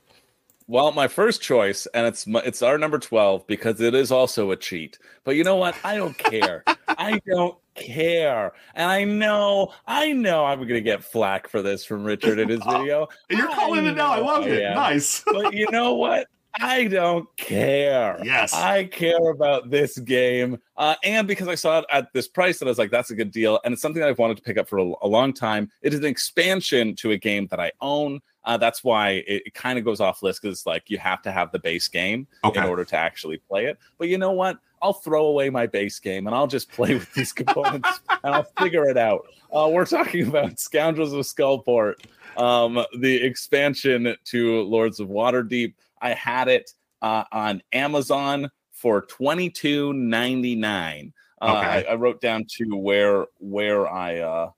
Well, my first choice, and it's my, it's our number twelve because it is also a cheat. But you know what? I don't care. I don't care, and I know, I know, I'm going to get flack for this from Richard in his video. And you're calling it now. I love it. Nice. but you know what? I don't care. Yes. I care about this game. Uh, and because I saw it at this price, that I was like, that's a good deal. And it's something that I've wanted to pick up for a, a long time. It is an expansion to a game that I own. Uh, that's why it, it kind of goes off list because like you have to have the base game Okay. in order to actually play it. But you know what? I'll throw away my base game and I'll just play with these components and I'll figure it out. Uh, we're talking about Scoundrels of Skullport, um, the expansion to Lords of Waterdeep. I had it uh, on Amazon for twenty two ninety nine. Uh, Okay. I, I wrote down to where where I uh,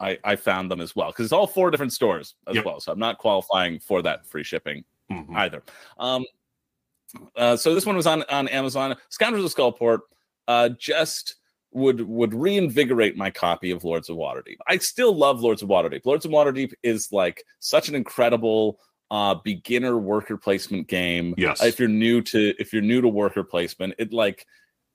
I, I found them as well because it's all four different stores as Yep. well. So I'm not qualifying for that free shipping Mhm. either. Um, uh, so this one was on on Amazon. Scoundrels of Skullport uh, just would would reinvigorate my copy of Lords of Waterdeep. I still love Lords of Waterdeep. Lords of Waterdeep is like such an incredible uh, beginner worker placement game. Yes. If you're new to if you're new to worker placement, it like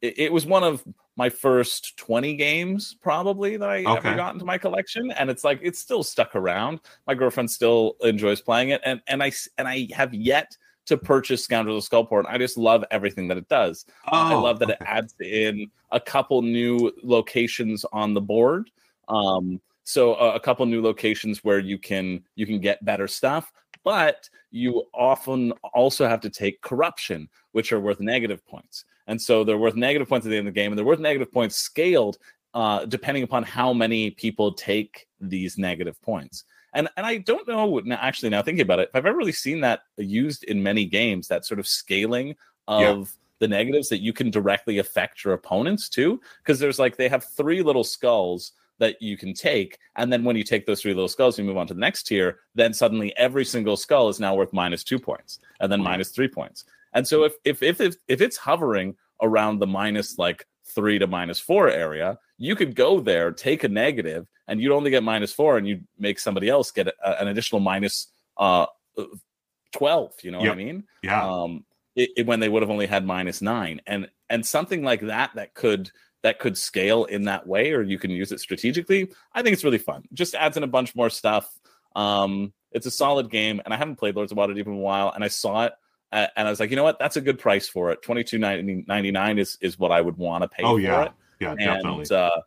it, it was one of my first 20 games probably that I Okay. ever got into my collection and it's like it's still stuck around. My girlfriend still enjoys playing it and and I and I have yet to purchase Scoundrels of Skullport. I just love everything that it does. I Oh, love that it adds in a couple new locations on the board. Um, so a, a couple new locations where you can you can get better stuff, but you often also have to take corruption, which are worth negative points. And so they're worth negative points at the end of the game, and they're worth negative points scaled uh, depending upon how many people take these negative points. And and I don't know now, actually now thinking about it, if I've ever really seen that used in many games, that sort of scaling of Yeah. the negatives that you can directly affect your opponents too. Because there's like they have three little skulls that you can take, and then when you take those three little skulls, you move on to the next tier. Then suddenly every single skull is now worth minus two points, and then minus three points. And so if if if if, if it's hovering around the minus like three to minus four area, you could go there, take a negative, and you'd only get minus four, and you'd make somebody else get a, an additional minus uh, 12. You know what I mean? Yeah. Um, it, it- when they would have only had minus nine, and and something like that that could that could scale in that way, or you can use it strategically. I think it's really fun. Just adds in a bunch more stuff. Um, it's a solid game, and I haven't played Lords of Waterdeep in a while, and I saw it. uh, And I was like, you know what? That's a good price for it. Twenty two ninety nine is is what I would want to pay oh for yeah. it Yeah, definitely. and uh,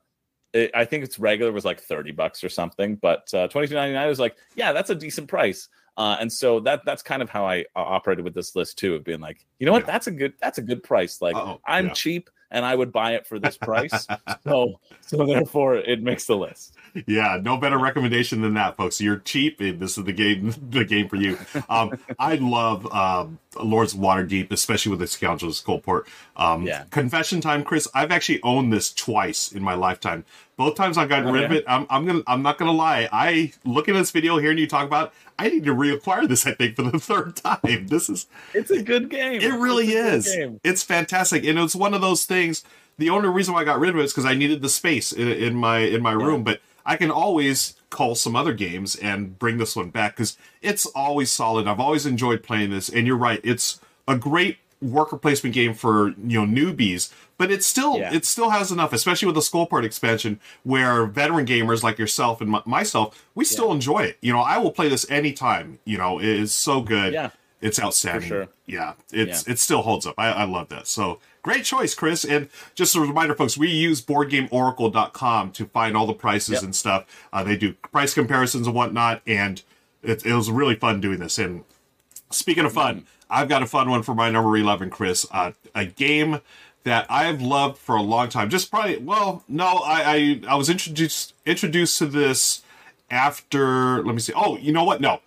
it, I think it's regular was like thirty bucks or something, but uh, twenty two ninety nine was like, yeah, that's a decent price. Uh, and so that that's kind of how I uh, operated with this list too, of being like, you know what, Yeah. that's a good that's a good price. Like Uh-oh, I'm yeah. cheap and I would buy it for this price. so so therefore it makes the list. yeah, no better recommendation than that, folks. You're cheap, this is the game. The game for you. Um, I love um, Lords of Waterdeep, especially with the Scoundrels Skullport. Um, Yeah. Confession time, Chris. I've actually owned this twice in my lifetime. Both times I've gotten Oh, rid of it. I'm, I'm gonna. I'm not gonna lie. I looking at this video, hearing you talk about. it, I need to reacquire this. I think for the third time. This is It's a good game. it really It's is. It's fantastic, and it's one of those things. The only reason why I got rid of it is because I needed the space in, in my in my room. But I can always call some other games and bring this one back because it's always solid. I've always enjoyed playing this, and you're right. It's a great worker placement game for you know newbies, but it still Yeah. it still has enough, especially with the Skullport expansion, where veteran gamers like yourself and my, myself, we still enjoy it. You know, I will play this anytime. You know, it is so good. Yeah. It's outstanding. sure. Yeah, it's Yeah. it still holds up. I, I love that. So great choice, Chris. And just a reminder, folks, we use BoardGameOracle.com to find all the prices Yep. and stuff. Uh, they do price comparisons and whatnot, and it, it was really fun doing this. And speaking of fun, I've got a fun one for my number eleven, Chris. Uh, a game that I've loved for a long time. Just probably, well, no, I I, I was introduced introduced to this after. Let me see. Oh, you know what? No.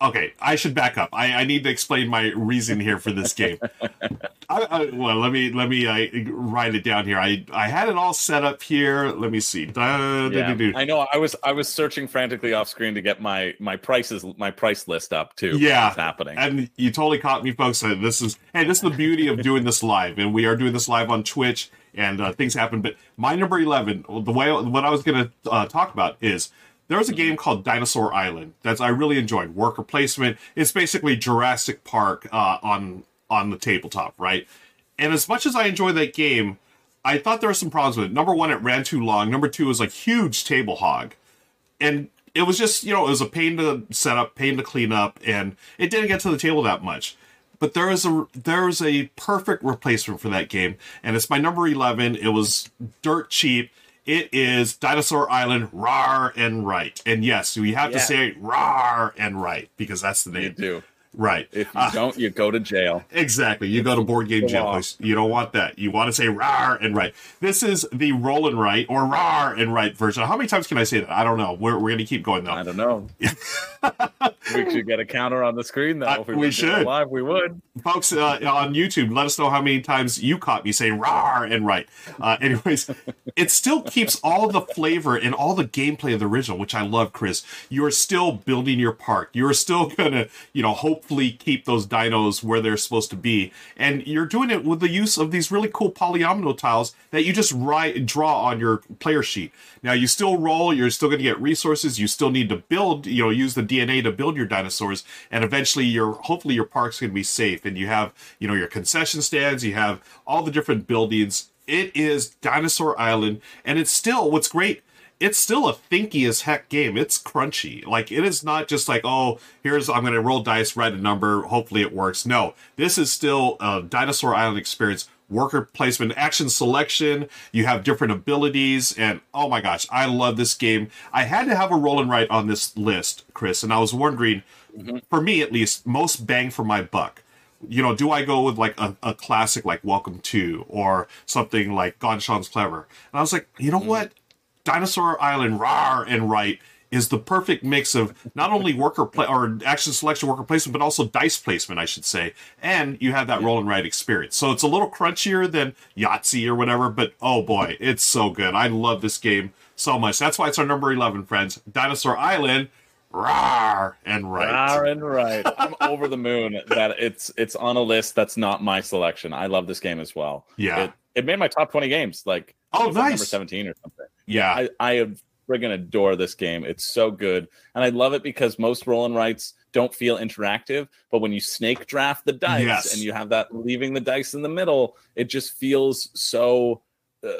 Okay, I should back up. I, I need to explain my reason here for this game. I, I, well, let me let me uh, write it down here. I I had it all set up here. Let me see. Da, Yeah. da, da. I know. I was I was searching frantically off screen to get my my prices my price list up too. Yeah, happening? And you totally caught me, folks. Uh, This is hey, this is the beauty of doing this live, and we are doing this live on Twitch, and uh, things happen. But my number eleven, the way what I was going to uh, talk about is there was a game called Dinosaur Island that I really enjoyed. Worker placement. It's basically Jurassic Park uh, on on the tabletop, right? And as much as I enjoyed that game, I thought there were some problems with it. Number one, it ran too long. Number two, it was like huge table hog and it was just you know it was a pain to set up pain to clean up and it didn't get to the table that much but there is a there is a perfect replacement for that game and it's my number 11 it was dirt cheap it is dinosaur island rar and right and yes we have to Yeah. say rar and right because that's the name. you do. right If you Uh, don't, you go to jail. Exactly. You go to board game jail. place. You don't want that. You want to say rar and right. This is the roll and right or rar and right version. How many times can I say that? I don't know. We're, we're going to keep going though. I don't know. we should get a counter on the screen though. If we went should. live. We would. folks uh, on YouTube, let us know how many times you caught me saying "rar" and right. Uh, anyways, it still keeps all the flavor and all the gameplay of the original, which I love, Chris. You are still building your park. You are still gonna, you know, hopefully keep those dinos where they're supposed to be, and you're doing it with the use of these really cool polyomino tiles that you just write draw on your player sheet. Now you still roll. You're still to get resources. You still need to build. You know, use the DNA to build your dinosaurs, and eventually your hopefully your park's going to be safe. And you have you know your concession stands. You have all the different buildings. It is Dinosaur Island, and it's still what's great. It's still a thinky as heck game. It's crunchy. Like it is not just like oh here's I'm to roll dice, write a number, hopefully it works. No, this is still a Dinosaur Island experience worker placement, action selection. You have different abilities, and oh my gosh, I love this game. I had to have a roll and write on this list, Chris, and I was wondering, mm-hmm. for me at least, most bang for my buck. You know, do I go with like a, a classic like Welcome to or something like Ganz Schön Clever? And I was like, you know mm-hmm. what? Dinosaur Island Rar and Right is the perfect mix of not only worker play or action selection worker placement, but also dice placement, I should say. And you have that roll and write experience. So it's a little crunchier than Yahtzee or whatever, but oh boy, it's so good. I love this game so much. That's why it's our number 11, friends. Dinosaur Island, rar and right. Rar and right. I'm over the moon that it's it's on a list that's not my selection. I love this game as well. Yeah. It, it made my top 20 games. Like Oh, was, like, number nice. 17 or something. yeah. I, I friggin' adore this game. It's so good. And I love it because most roll and writes don't feel interactive. But when you snake draft the dice Yes. and you have that leaving the dice in the middle, it just feels so uh,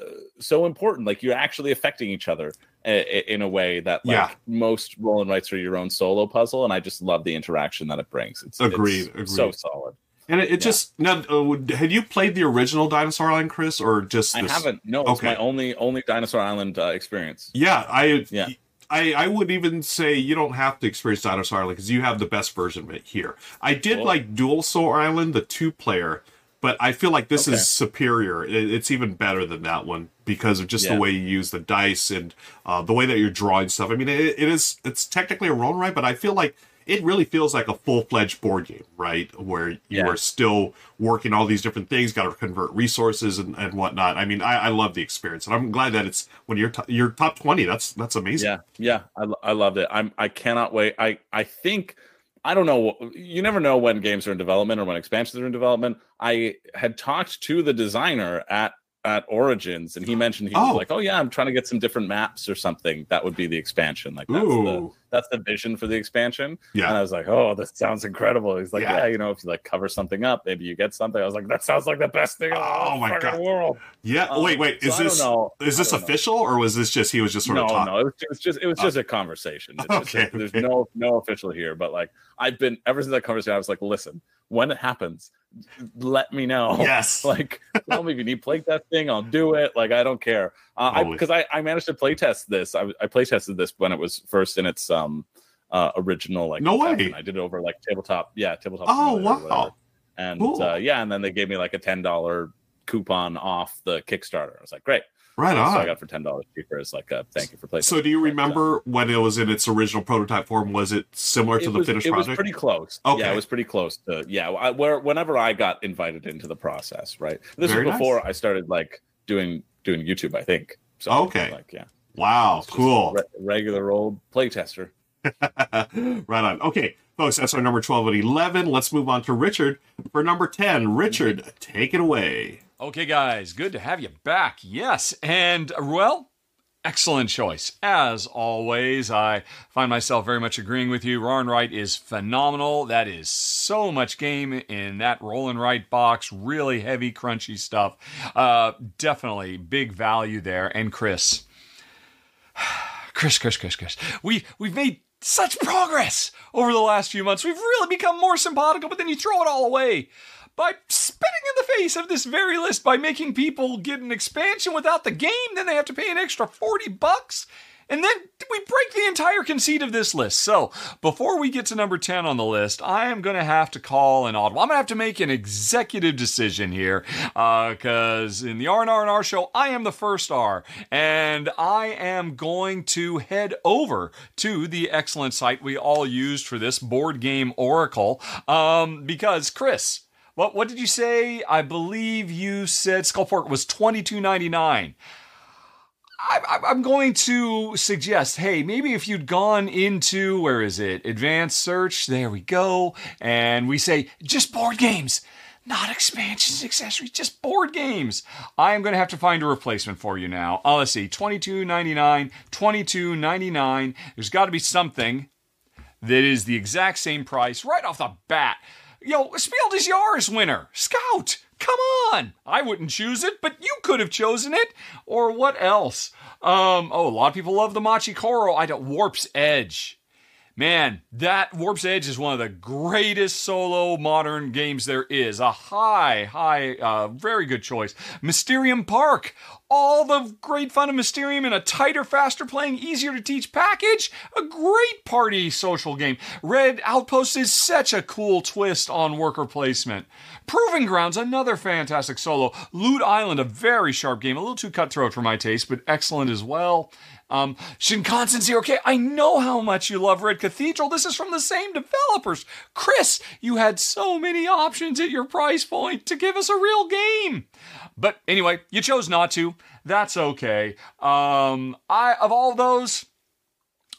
so important. Like you're actually affecting each other i- in a way that like Yeah. most roll and writes are your own solo puzzle. And I just love the interaction that it brings. It's Agreed, it's so solid. And it, it just now uh, had you played the original Dinosaur Island, Chris, or just I haven't. No, it's Okay. my only only Dinosaur Island uh, experience. Yeah, I Yeah. I, I would even say you don't have to experience Dinosaur Island because you have the best version of it here. I did Cool. like Dual Soul Island, the two player, but I feel like this Okay. is superior. It, it's even better than that one because of just Yeah. the way you use the dice and uh, the way that you're drawing stuff. I mean, it, it is it's technically a roll and write, but I feel like it really feels like a full fledged board game, right? Where you Yeah. are still working all these different things, got to convert resources and, and whatnot. I mean, I, I love the experience, and I'm glad that it's when you're t- you're top twenty. That's that's amazing. Yeah, yeah, I, I loved it. I'm I cannot wait. I I think I don't know. You never know when games are in development or when expansions are in development. I had talked to the designer at at Origins, and he mentioned he was Oh. like, "Oh yeah, I'm trying to get some different maps or something. That would be the expansion. Like that's the Ooh. that's the vision for the expansion." Yeah. And I was like, "Oh, this sounds incredible." He's like, Yeah. "Yeah, you know, if you like cover something up, maybe you get something." I was like, "That sounds like the best thing in the Oh whole my God. world." Yeah. Um, wait, wait. Is don't this is this don't know. official or was this just he was just sort no, of talking? no, it was, it was just it was just a conversation. It's just- Okay, there's no no official here, but like I've been ever since that conversation, I was like, listen, when it happens, let me know. Yes. like tell me if you need play testing, I'll do it. Like I don't care. Uh, I because I, I managed to play test this. I, I play tested this when it was first in its um uh original like No way. I did it over like tabletop, yeah, tabletop. Oh, wow. And Cool. uh, yeah, and then they gave me like a ten dollar coupon off the Kickstarter. I was like, great. right So I got it for ten dollars cheaper as like a thank you for playing. So do you remember when it was in its original prototype form? Was it similar to it the was, finished it was pretty close. Okay. Yeah, it was pretty close to yeah. I, where whenever I got invited into the process, right? This Very was nice. before I started like doing doing YouTube. I think. So Okay. Like yeah. wow, cool. re- regular old playtester. right on. Okay, folks, that's our number 12 and 11. Let's move on to Richard for number 10. Richard, take it away. Okay, guys, good to have you back. Yes, and well, excellent choice. As always, I find myself very much agreeing with you. And Wright is phenomenal. That is so much game in that roll and write box. Really heavy, crunchy stuff. Uh, definitely big value there. And Chris, Chris, Chris, Chris, Chris, we we've made such progress over the last few months. We've really become more simpatico, but then you throw it all away by spitting in the face of this very list by making people get an expansion without the game. Then they have to pay an extra forty bucks. And then we break the entire conceit of this list. So before we get to number 10 on the list, I am going to have to call an audible. I'm going to have to make an executive decision here because uh, in the R&R and R show, I am the first R. And I am going to head over to the excellent site we all used for this board game Oracle um, because, Chris, what, what did you say? I believe you said skull Skullport was twenty two ninety nine. I'm going to suggest, hey, maybe if you'd gone into, where is it? Advanced search, there we go. And we say, just board games, not expansions, accessories, just board games. I am going to have to find a replacement for you now. Oh, let's see, $22.99, $22.99. There's got to be something that is the exact same price right off the bat. Yo, Spiel des Jahres, winner, Scout. Come on! I wouldn't choose it, but you could have chosen it. Or what else? Um, oh, a lot of people love the Machi Koro. I don't. Warp's Edge. Man, that Warp's Edge is one of the greatest solo modern games there is. A high, high, uh, very good choice. Mysterium Park. All the great fun of Mysterium in a tighter, faster playing, easier to teach package. A great party social game. Red Outpost is such a cool twist on worker placement. Proving Grounds, another fantastic solo. Loot Island, a very sharp game. A little too cutthroat for my taste, but excellent as well. Um, Shinkansen Zero K, I know how much you love Red Cathedral. This is from the same developers. Chris, you had so many options at your price point to give us a real game. But anyway, you chose not to. That's okay. Um, I of all those,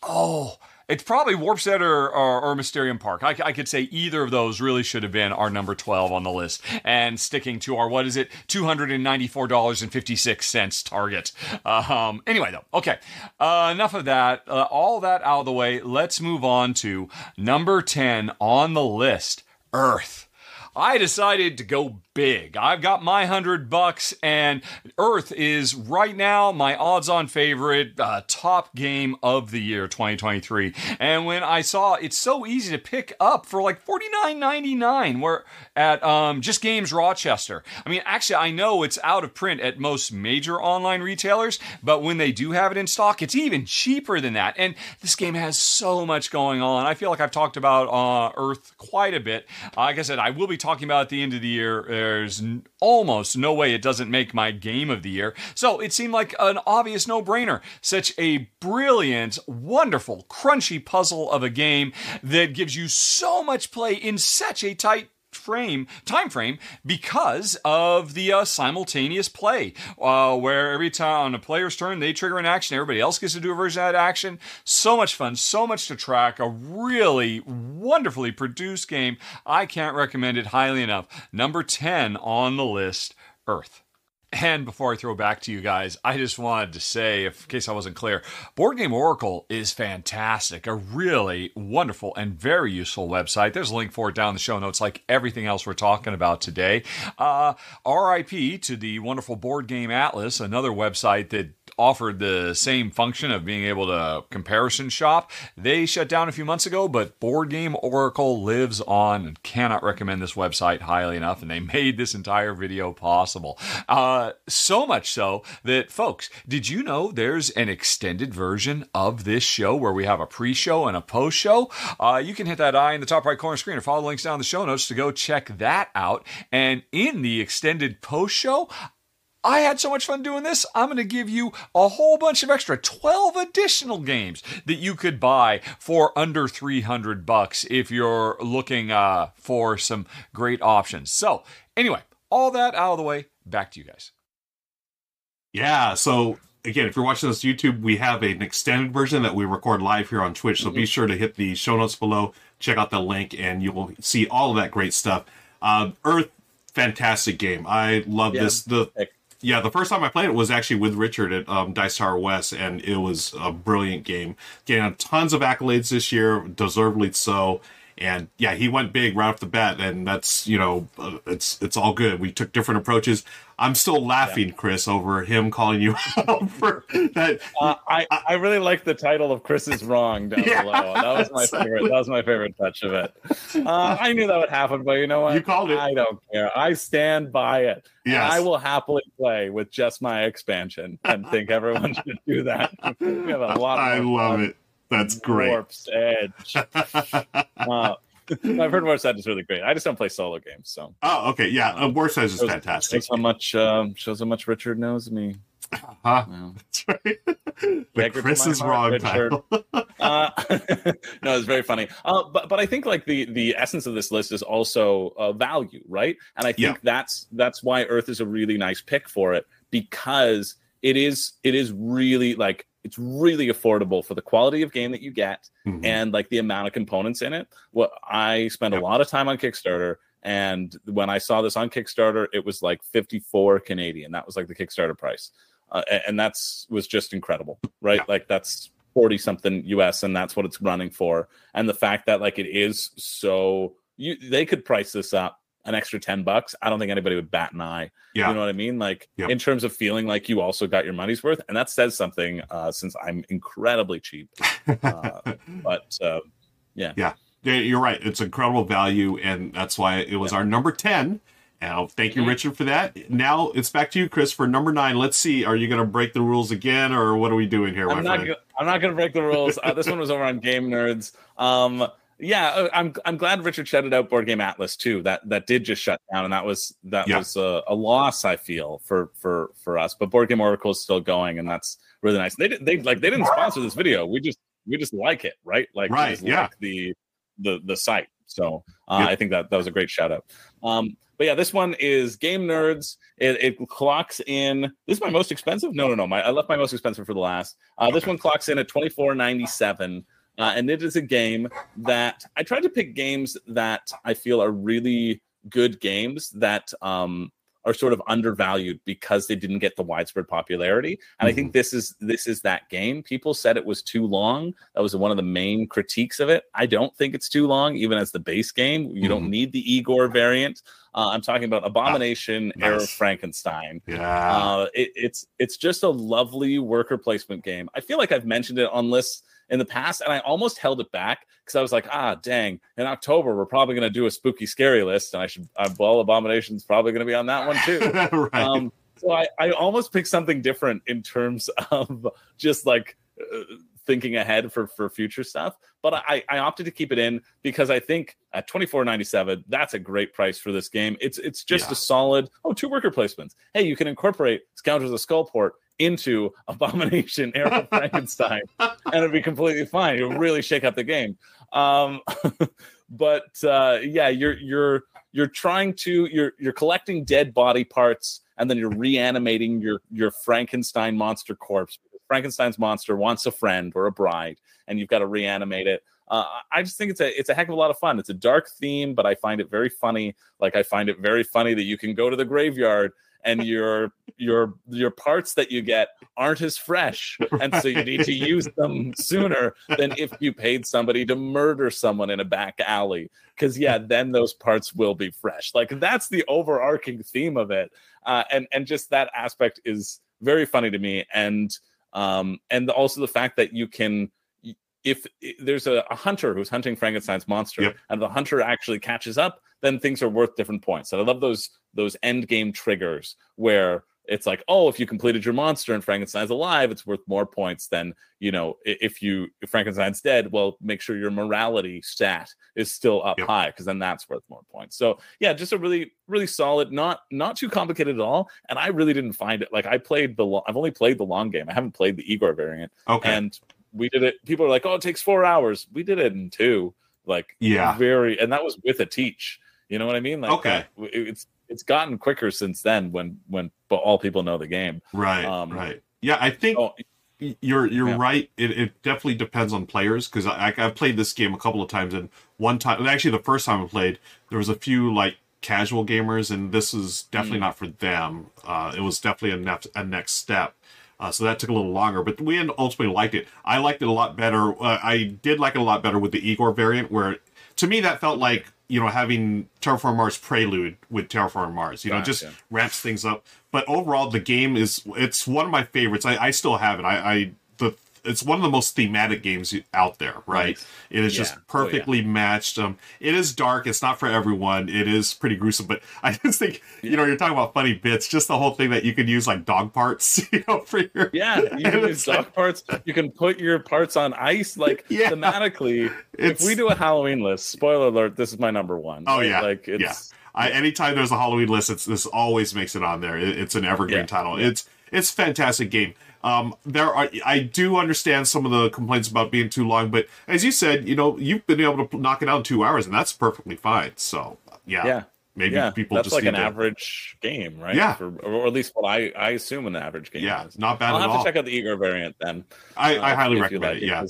oh, it's probably Warp's Edge or, or, or Mysterium Park. I, I, could say either of those really should have been our number 12 on the list. And sticking to our, what is it, $294.56 target. Um, anyway, though, okay. Uh, enough of that. Uh, all that out of the way. Let's move on to number 10 on the list Earth. I decided to go big. I've got my hundred bucks, and Earth is right now my odds-on favorite, uh, top game of the year 2023. And when I saw it's so easy to pick up for like 49.99, where at um, Just Games Rochester. I mean, actually, I know it's out of print at most major online retailers, but when they do have it in stock, it's even cheaper than that. And this game has so much going on. I feel like I've talked about uh, Earth quite a bit. like I said, I will be talking about at the end of the year. There's almost no way it doesn't make my game of the year. So it seemed like an obvious no brainer. Such a brilliant, wonderful, crunchy puzzle of a game that gives you so much play in such a tight frame time frame because of the uh, simultaneous play. Uh, where every time on a player's turn they trigger an action everybody else gets to do a version of that action. So much fun so much to track a really wonderfully produced game. I can't recommend it highly enough. Number 10 on the list earth and before I throw back to you guys, I just wanted to say, if, in case I wasn't clear, Board Game Oracle is fantastic. A really wonderful and very useful website. There's a link for it down in the show notes, like everything else we're talking about today. Uh, RIP to the wonderful Board Game Atlas, another website that offered the same function of being able to comparison shop. They shut down a few months ago, but Board Game Oracle lives on and cannot recommend this website highly enough. And they made this entire video possible. Uh, so much so that, folks, did you know there's an extended version of this show where we have a pre show and a post show? Uh, you can hit that eye in the top right corner screen or follow the links down in the show notes to go check that out. And in the extended post show, I had so much fun doing this. I'm going to give you a whole bunch of extra 12 additional games that you could buy for under 300 bucks if you're looking uh, for some great options. So, anyway, all that out of the way, back to you guys. Yeah, so again, if you're watching this YouTube, we have an extended version that we record live here on Twitch. So be sure to hit the show notes below, check out the link, and you will see all of that great stuff. Uh, Earth, fantastic game. I love yeah. this. The yeah, the first time I played it was actually with Richard at um, Dice Tower West, and it was a brilliant game. Getting tons of accolades this year, deservedly so. And yeah, he went big right off the bat, and that's you know, uh, it's it's all good. We took different approaches. I'm still laughing, Chris, over him calling you out for that. Uh, I I really like the title of Chris is wrong down Yeah, below. That was my exactly. favorite. That was my favorite touch of it. Uh, I knew that would happen, but you know what? You called it. I don't care. I stand by it. Yes. I will happily play with just my expansion and think everyone should do that. we have a lot. I love fun. it. That's great. Warp's Edge. Uh, I've heard Warp's Edge is really great. I just don't play solo games, so Oh, okay. Yeah, uh, Warp's Edge is shows, fantastic. shows how much um, shows how much Richard knows me. Huh? Well, That's right. The Chris is wrong Richard. title. uh, no, it's very funny. Uh, but but I think like the the essence of this list is also uh, value, right? And I think Yeah. that's that's why Earth is a really nice pick for it because it is it is really like it's really affordable for the quality of game that you get Mhm. and like the amount of components in it. Well, I spent Yep. a lot of time on Kickstarter. And when I saw this on Kickstarter, it was like 54 Canadian. That was like the Kickstarter price. Uh, and that's was just incredible, right? Yeah. Like that's 40 something US and that's what it's running for. And the fact that like it is so you they could price this up an extra 10 bucks. I don't think anybody would bat an eye. Yeah. You know what I mean? Like Yep. in terms of feeling like you also got your money's worth. And that says something uh, since I'm incredibly cheap. Uh, but uh, Yeah, Yeah. you're right. It's incredible value, and that's why it was our number 10. And I'll thank you, Mhm. Richard, for that. Now it's back to you, Chris, for number nine. Let's see. Are you going to break the rules again, or what are we doing here, my I'm not. I'm not going to break the rules. Uh, this one was over on Game Nerds. Um, yeah, uh, I'm. I'm glad Richard shouted out Board Game Atlas too. That that did just shut down, and that was that Yeah. was a, a loss. I feel for for for us, but Board Game Oracle is still going, and that's really nice. They did. They like they didn't sponsor this video. We just we just like it, right? Like we Right, just yeah. like the the the site. So uh, Yep. I think that that was a great shout out. Um, but yeah, this one is Game Nerds. It, it clocks in. This is my most expensive. No, no, no. My I left my most expensive for the last. Uh, this one clocks in at twenty four ninety seven, uh, and it is a game that I tried to pick games that I feel are really good games that um, are sort of undervalued because they didn't get the widespread popularity. And I think this is this is that game. People said it was too long. That was one of the main critiques of it. I don't think it's too long, even as the base game. You don't need the Igor variant. Uh, I'm talking about Abomination, Heir of nice. Frankenstein. Yeah. Uh, it, it's it's just a lovely worker placement game. I feel like I've mentioned it on lists in the past, and I almost held it back because I was like, ah, dang, in October we're probably going to do a spooky scary list, and I should, uh, well, Abomination's probably going to be on that one too. right. um, so I, I almost picked something different in terms of just like uh, thinking ahead for for future stuff. But I, I opted to keep it in because I think at twenty four ninety seven, that's a great price for this game. It's it's just Yeah. a solid oh two worker placements. Hey, you can incorporate Scoundrels of Skullport into Abomination, Heir of Frankenstein, and it'd be completely fine. It'll really shake up the game. Um, but uh, yeah, you're you're you're trying to you're you're collecting dead body parts and then you're reanimating your your Frankenstein monster corpse. Frankenstein's monster wants a friend or a bride, and you've got to reanimate it. Uh, I just think it's a it's a heck of a lot of fun. It's a dark theme, but I find it very funny. Like I find it very funny that you can go to the graveyard and your your your parts that you get aren't as fresh, and so you need to use them sooner than if you paid somebody to murder someone in a back alley. Because yeah, then those parts will be fresh. Like that's the overarching theme of it, uh, and and just that aspect is very funny to me, and um and also the fact that you can if there's a, a hunter who's hunting Frankenstein's monster Yep. and the hunter actually catches up, then things are worth different points. And I love those those end game triggers where it's like, oh, if you completed your monster and Frankenstein's alive, it's worth more points than you know if you if Frankenstein's dead. Well, make sure your morality stat is still up Yep. high because then that's worth more points. So yeah, just a really really solid, not not too complicated at all. And I really didn't find it like I played the lo- I've only played the long game. I haven't played the Igor variant okay. and we did it people are like oh it takes four hours we did it in two like Yeah. very and that was with a teach you know what i mean like Okay. it's it's gotten quicker since then when when but all people know the game right. um, right. Yeah, I think oh you're you're Yeah. right. It, it definitely depends on players because I, I've played this game a couple of times, and one time, actually, the first time I played, there was a few like casual gamers, and this is definitely Mm. not for them. Uh, it was definitely a next a next step. Uh, so that took a little longer, but we ultimately liked it. I liked it a lot better. Uh, I did like it a lot better with the Igor variant, where to me that felt like you know having Terraform Mars Prelude with Terraform Mars. You know, just ramps things up. But overall, the game is it's one of my favorites. I, I still have it. I, I the it's one of the most thematic games out there, right? Nice. It is Yeah. just Oh, yeah. perfectly matched. Um, it is dark. It's not for everyone. It is pretty gruesome. But I just think you know you're talking about funny bits. Just the whole thing that you could use like dog parts, you know, for your Yeah, you can use it's like- dog parts. You can put your parts on ice. Like Yeah. thematically, if we do a Halloween list, spoiler alert, this is my number one. Oh right? yeah, like it's yeah. I, anytime there's a Halloween list, it's this always makes it on there. It- it's an evergreen Yeah, title. yeah. It's it's a fantastic game. Um, there are I do understand some of the complaints about being too long, but as you said, you know you've been able to knock it out in two hours, and that's perfectly fine. So yeah, yeah. maybe yeah, people that's just like need an to- average game, right? Yeah. For, or at least what I, I assume an average game Yeah, is. not bad I'll have all. to check out the Igor variant then. I, I uh, highly recommend like it. Yeah.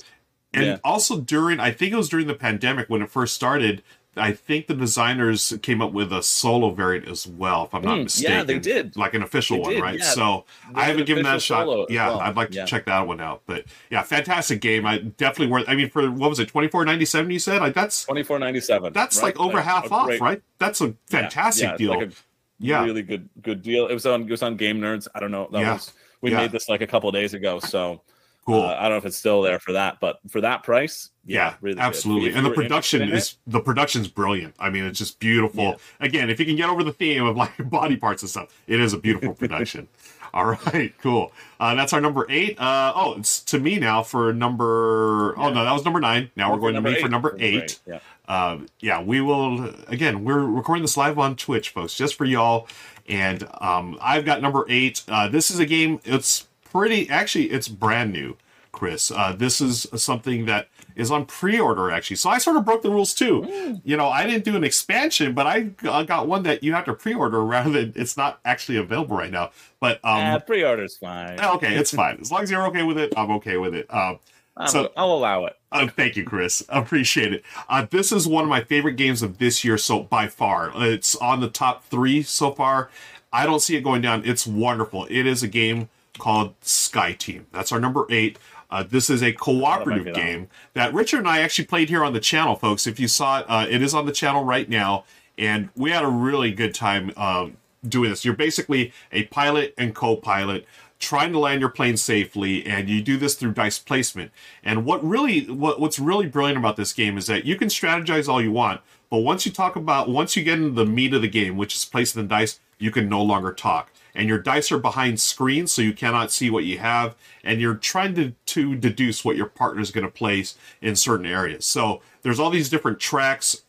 And yeah. also during, I think it was during the pandemic when it first started. I think the designers came up with a solo variant as well, if I'm not Hmm, mistaken. yeah, they did. like an official They one, did, right? yeah. So They I haven't given that a shot. Yeah, well. I'd like to Yeah. check that one out. But yeah, fantastic game. I definitely worth. I mean, for what was it, twenty four ninety seven? You said like that's Twenty four ninety seven. that's like over half off, right? That's a fantastic yeah, deal. Like a Yeah. really good good deal. It was on it was on Game Nerds. I don't know. That Yeah. was we made this like a couple days ago. So cool. uh, I don't know if it's still there for that, but for that price, yeah, yeah, really absolutely. And the production is the production's brilliant. I mean, it's just beautiful. Yeah. Again, if you can get over the theme of like body parts and stuff, it is a beautiful production. All right, cool. Uh, that's our number eight. Uh, oh, it's to me now for number. Oh no, that was number nine. Now it. we're going to me for number eight. Yeah. Uh, yeah, we will. Again, we're recording this live on Twitch, folks, just for y'all. And um, I've got number eight. Uh, this is a game. It's pretty. Actually, it's brand new, Chris. Uh, this is something that is on pre-order actually. So I sort of broke the rules too. You know, I didn't do an expansion, but I uh, got one that you have to pre-order rather than it's not actually available right now. But um, Ah, pre-order's fine. okay, it's fine as long as you're okay with it. I'm okay with it. Um, so- I'll allow it. uh, thank you, Chris. Appreciate it. Uh, this is one of my favorite games of this year, so by far, it's on the top three so far. I don't see it going down. It's wonderful. It is a game called Sky Team. That's our number eight. Uh, this is a cooperative game that Richard and I actually played here on the channel, folks. If you saw it, uh, it is on the channel right now, and we had a really good time uh, doing this. You're basically a pilot and co-pilot trying to land your plane safely, and you do this through dice placement. And what really, what, what's really brilliant about this game is that you can strategize all you want, but once you talk about, once you get into the meat of the game, which is placing the dice, you can no longer talk. And your dice are behind screens, so you cannot see what you have, and you're trying to, to deduce what your partner is going to place in certain areas. So there's all these different tracks.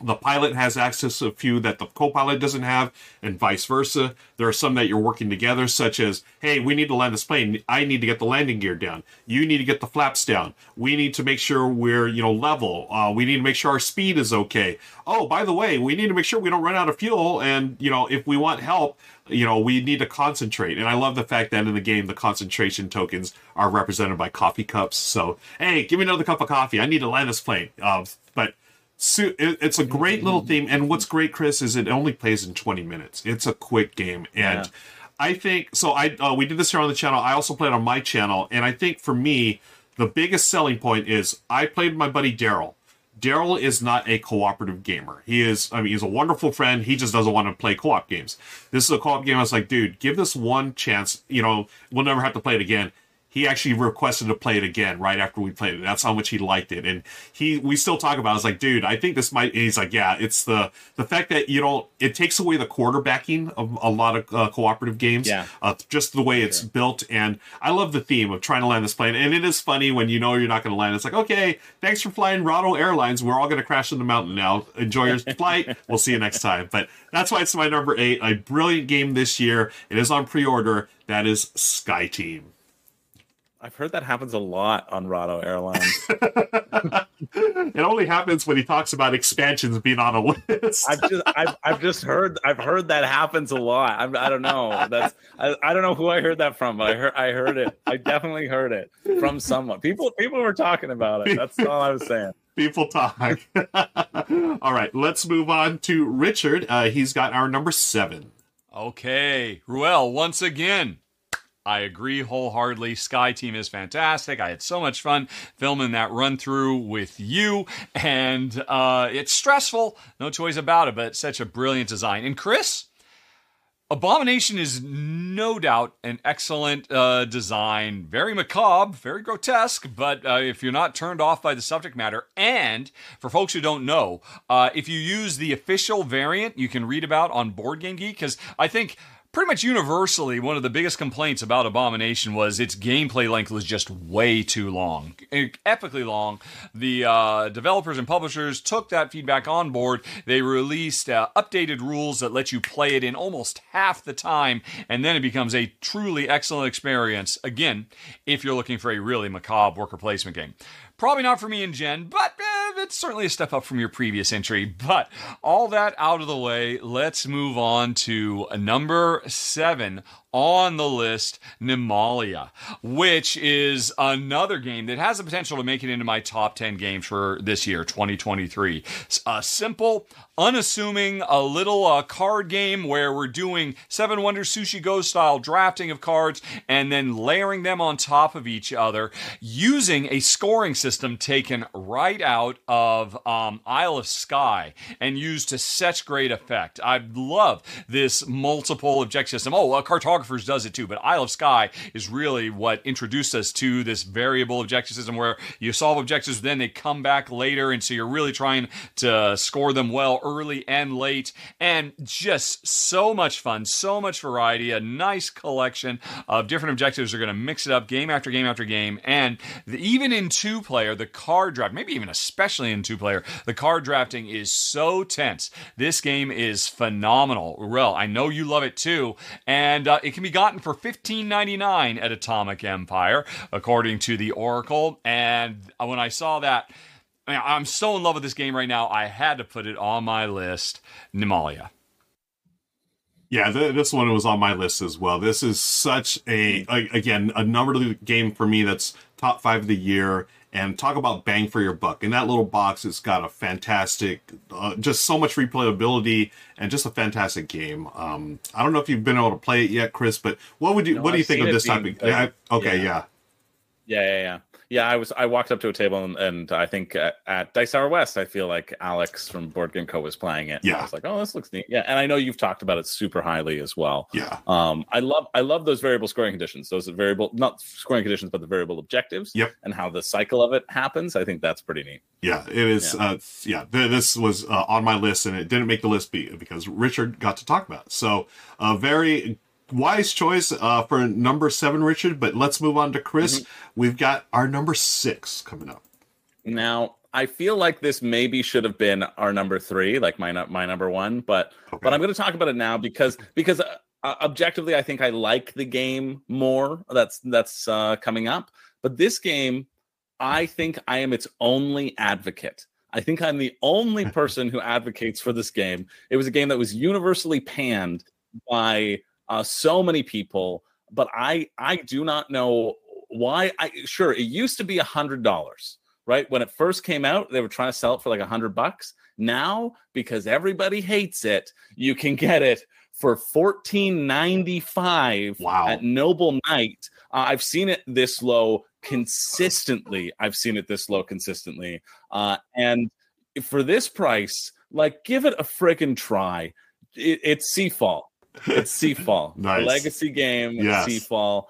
The pilot has access to a few that the co-pilot doesn't have and vice versa. There are some that you're working together such as hey we need to land this plane. I need to get the landing gear down. You need to get the flaps down. We need to make sure we're you know level. Uh, we need to make sure our speed is okay. Oh by the way we need to make sure we don't run out of fuel and you know if we want help you know we need to concentrate and i love the fact that in the game the concentration tokens are represented by coffee cups so hey give me another cup of coffee i need to land this plane um, but so it, it's a great little theme, and what's great, Chris, is it only plays in 20 minutes. It's a quick game, and Yeah. I think so. I uh, we did this here on the channel. I also played on my channel, and I think for me, the biggest selling point is I played with my buddy Daryl. Daryl is not a cooperative gamer. He is, I mean, he's a wonderful friend. He just doesn't want to play co-op games. This is a co-op game. I was like, dude, give this one chance. You know, we'll never have to play it again he actually requested to play it again right after we played it. That's how much he liked it, and he we still talk about. It. I was like, dude, I think this might. And he's like, yeah, it's the the fact that you don't. It takes away the quarterbacking of a lot of uh, cooperative games. Yeah. uh, just the way it's built, and I love the theme of trying to land this plane. And it is funny when you know you're not going to land. It's like, okay, thanks for flying Rahdo Airlines. We're all going to crash in the mountain now. Enjoy your flight. We'll see you next time. But that's why it's my number eight. A brilliant game this year. It is on pre-order. That is Sky Team. I've heard that happens a lot on Rahdo Airlines. It only happens when he talks about expansions being on a list. I've just I've, I've just heard I've heard that happens a lot. I'm, I don't know. That's I, I don't know who I heard that from, but I heard I heard it. I definitely heard it from someone. People people were talking about it. That's all I was saying. People talk. all right, let's move on to Richard. Uh, he's got our number seven. Okay, Ruel, once again, I agree wholeheartedly. Sky Team is fantastic. I had so much fun filming that run through with you, and uh, it's stressful, no choice about it, but such a brilliant design. And Chris, Abomination is no doubt an excellent uh, design, very macabre, very grotesque. But uh, if you're not turned off by the subject matter, and for folks who don't know, uh, if you use the official variant, you can read about on Board Game Geek, because I think pretty much universally, one of the biggest complaints about Abomination was its gameplay length was just way too long, epically long. The uh, developers and publishers took that feedback on board. They released uh, updated rules that let you play it in almost half the time, and then it becomes a truly excellent experience. Again, if you're looking for a really macabre worker placement game. Probably not for me and Jen, but eh, it's certainly a step up from your previous entry. But all that out of the way, let's move on to number seven on the list, Nimalia, which is another game that has the potential to make it into my top 10 games for this year, 2023. A simple, unassuming, a little uh, card game where we're doing Seven Wonders Sushi Go style drafting of cards and then layering them on top of each other using a scoring system taken right out of um, Isle of Skye and used to such great effect. I love this multiple object system. Oh, a cartography Cartographers does it too, but Isle of Skye is really what introduced us to this variable objective system where you solve objectives, then they come back later, and so you're really trying to score them well early and late, and just so much fun, so much variety, a nice collection of different objectives. are going to mix it up game after game after game, and the, even in two player, the card draft, maybe even especially in two player, the card drafting is so tense. This game is phenomenal. Well, I know you love it too, and uh, it it can be gotten for $15.99 at Atomic Empire, according to the Oracle. And when I saw that, I'm so in love with this game right now. I had to put it on my list. Nimalia. Yeah, th- this one was on my list as well. This is such a, a again a number game for me that's top five of the year and talk about bang for your buck. In that little box, it's got a fantastic, uh, just so much replayability and just a fantastic game. Um, I don't know if you've been able to play it yet, Chris, but what would you, no, what do you I've think of this type of? Yeah, okay, yeah. yeah, yeah, yeah yeah, I was I walked up to a table and, and I think at, at, Dice Tower West, I feel like Alex from Board Game Co was playing it. Yeah, I was like, oh, this looks neat. Yeah, and I know you've talked about it super highly as well. Yeah, um, I love I love those variable scoring conditions. Those variable not scoring conditions, but the variable objectives. Yep, and how the cycle of it happens. I think that's pretty neat. Yeah, it is. Yeah, uh, yeah th- this was uh, on my list, and it didn't make the list be because Richard got to talk about it. So, a uh, very wise choice uh, for number seven, Richard. But let's move on to Chris. Mm-hmm. We've got our number six coming up. Now, I feel like this maybe should have been our number three, like my my number one. But okay. but I'm going to talk about it now because because uh, uh, objectively, I think I like the game more. That's that's uh, coming up. But this game, I think I am its only advocate. I think I'm the only person who advocates for this game. It was a game that was universally panned by uh, so many people, but I I do not know why. I sure it used to be a hundred dollars, right? When it first came out, they were trying to sell it for like a hundred bucks. Now, because everybody hates it, you can get it for fourteen ninety five wow. at Noble Knight. Uh, I've seen it this low consistently. I've seen it this low consistently, uh, and for this price, like give it a friggin' try. It, it's Seafall it's Seafall, nice. legacy game. Yes. Seafall.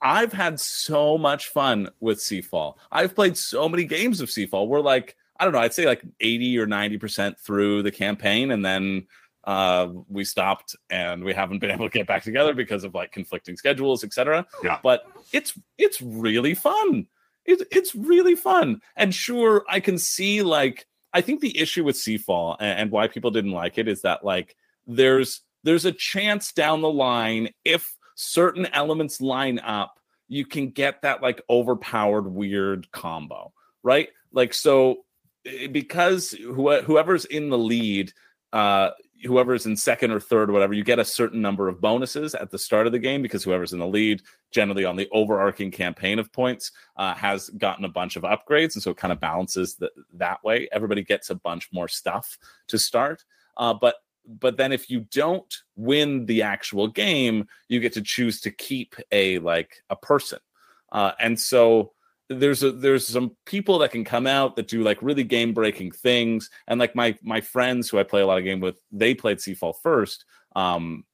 I've had so much fun with Seafall. I've played so many games of Seafall. We're like, I don't know, I'd say like 80 or 90% through the campaign. And then uh, we stopped and we haven't been able to get back together because of like conflicting schedules, etc. Yeah. But it's it's really fun. It's it's really fun. And sure, I can see like I think the issue with Seafall and, and why people didn't like it is that like there's there's a chance down the line if certain elements line up, you can get that like overpowered weird combo, right? Like so eh, because whoever's in the lead uh whoever's in second or third or whatever, you get a certain number of bonuses at the start of the game because whoever's in the lead, generally on the overarching campaign of points, uh, has gotten a bunch of upgrades. And so it kind of balances the, that way. Everybody gets a bunch more stuff to start. Uh, but but then if you don't win the actual game, you get to choose to keep a like a person. Uh, and so there's a there's some people that can come out that do like really game breaking things and like my my friends who i play a lot of game with they played seafall first um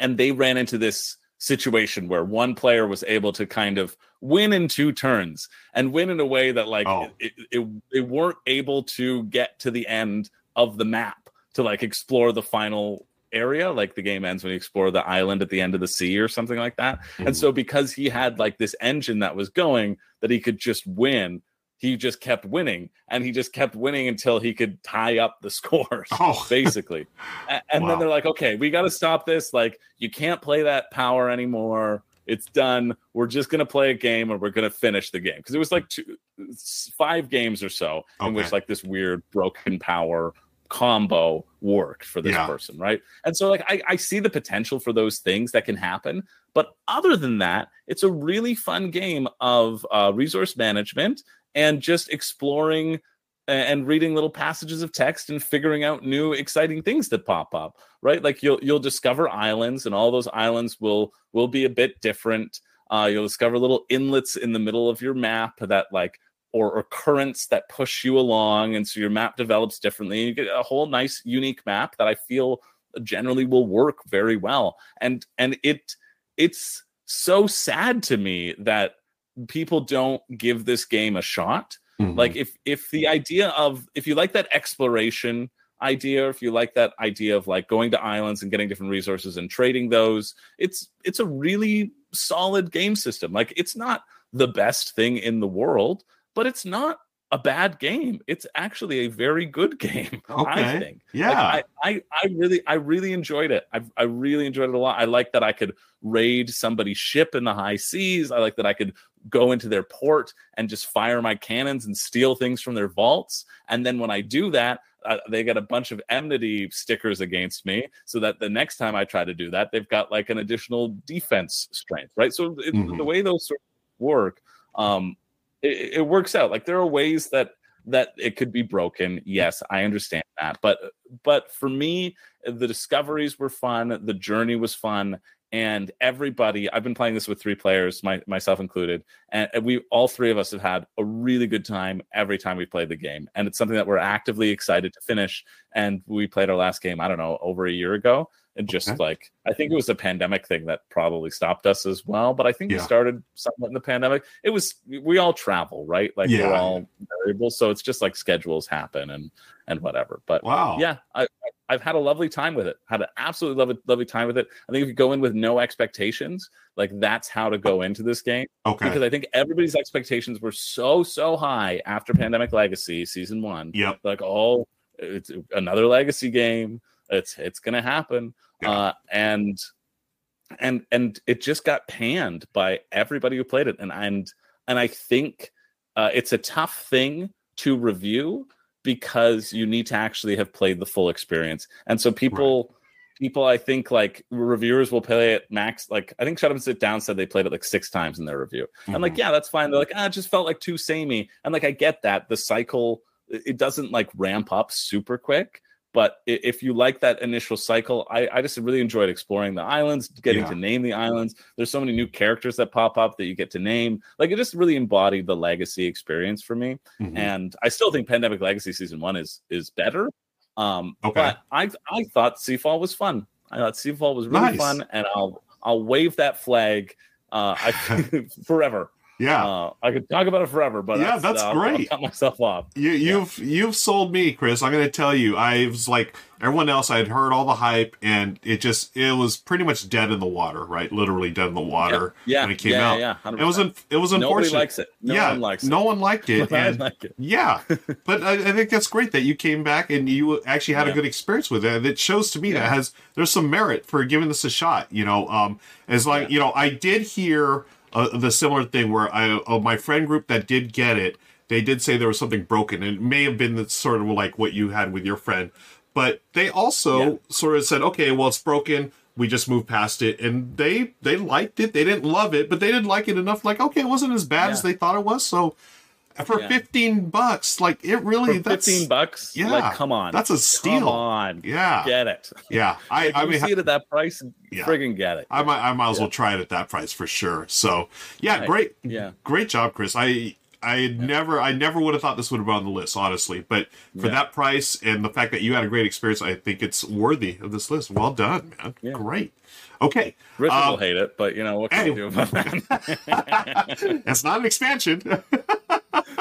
and they ran into this situation where one player was able to kind of win in two turns and win in a way that like Oh. it, it, they weren't able to get to the end of the map to like explore the final area like the game ends when you explore the island at the end of the sea or something like that. And so because he had like this engine that was going that he could just win he just kept winning. And he just kept winning until he could tie up the scores Oh. basically. A- and Wow. then they're like okay we got to stop this. Like you can't play that power anymore. It's done. We're just going to play a game and we're going to finish the game. Because it was like two, five games or so in which like this weird broken power combo worked for this Yeah. person right? And so like I, I see the potential for those things that can happen but other than that it's a really fun game of uh, resource management and just exploring and reading little passages of text and figuring out new exciting things that pop up right? Like you'll you'll discover islands and all those islands will will be a bit different. Uh, you'll discover little inlets in the middle of your map that like or, currents that push you along and so your map develops differently you get a whole nice unique map that i feel generally will work very well. And and it it's so sad to me that people don't give this game a shot. Mhm. like if if the idea of if you like that exploration idea if you like that idea of like going to islands and getting different resources and trading those it's it's a really solid game system. Like it's not the best thing in the world but it's not a bad game it's actually a very good game i think yeah. like, I, I I really I really enjoyed it. I I really enjoyed it a lot. I like that I could raid somebody's ship in the high seas. I like that I could go into their port and just fire my cannons and steal things from their vaults. And then when I do that, uh, they get a bunch of enmity stickers against me, so that the next time I try to do that, they've got like an additional defense strength, right? So it, Mhm. the way those sort of work, um, it, it works out. Like there are ways that that it could be broken. Yes, I understand that, but but for me, the discoveries were fun. The journey was fun. And everybody, I've been playing this with three players, my, myself included, and we all three of us have had a really good time every time we played the game. And it's something that we're actively excited to finish. And we played our last game, I don't know, over a year ago. And just Okay. like I think it was a pandemic thing that probably stopped us as well. But I think we started somewhat in the pandemic. It was we all travel, right? Like Yeah. we're all variable. So it's just like schedules happen and and whatever. But wow. yeah, I, I- I've had a lovely time with it. Had an absolutely lovely, lovely time with it. I think if you go in with no expectations, like that's how to go into this game Okay. because I think everybody's expectations were so so high after Pandemic Legacy season one. Yep. Like, oh, it's another Legacy game. It's it's gonna happen, Yeah. uh, and and and it just got panned by everybody who played it, and and and I think uh, it's a tough thing to review because you need to actually have played the full experience, and so people. People, I think, like reviewers will play it max. Like I think Shut Up and Sit Down said they played it like six times in their review. I'm like, Mhm. yeah, that's fine. They're like, ah, it just felt like too samey. And like, I get that. The cycle, it doesn't like ramp up super quick. But if you like that initial cycle, I, I just really enjoyed exploring the islands, getting Yeah. to name the islands. There's so many new characters that pop up that you get to name. Like it just really embodied the legacy experience for me. Mhm. And I still think Pandemic Legacy season one is is better. Um, Okay. but I I thought Seafall was fun. I thought Seafall was really Nice. fun, and I'll I'll wave that flag uh, I, forever. Yeah. Uh, I could talk about it forever, but Yeah, that's I'll, I'll great. cut myself off. You, you've you've sold me, Chris. I'm going to tell you. I was like everyone else. I had heard all the hype, and it just it was pretty much dead in the water, right? Literally dead in the water Yeah, when it came yeah, out. yeah, yeah. It was un- it was Nobody likes it. No yeah, one likes no one liked it. I like it. Yeah, but I, I think that's great that you came back and you actually had a good experience with it. And it shows to me that has there's some merit for giving this a shot. You know, um, as like Yeah. you know, I did hear uh, the similar thing where I uh, my friend group that did get it, they did say there was something broken, and it may have been the sort of like what you had with your friend, but they also Yeah. sort of said, okay, well, it's broken. We just moved past it, and they they liked it. They didn't love it, but they didn't like it enough. Like, okay, it wasn't as bad as they thought it was. So for Yeah. 15 bucks, like it really For that's 15 bucks? yeah, Like, come on. that's a steal. Come on. Yeah. Get it. Yeah. I If I mean see it at that price, Yeah. friggin' get it. I might I might as well try it at that price for sure. So yeah, Right. great Yeah. great job, Chris. I I never I never would have thought this would have been on the list, honestly. But for that price and the fact that you had a great experience, I think it's worthy of this list. Well done, man. Yeah. Great. Okay. Richard Um, will hate it, but you know what can hey. you do about that? That's not an expansion.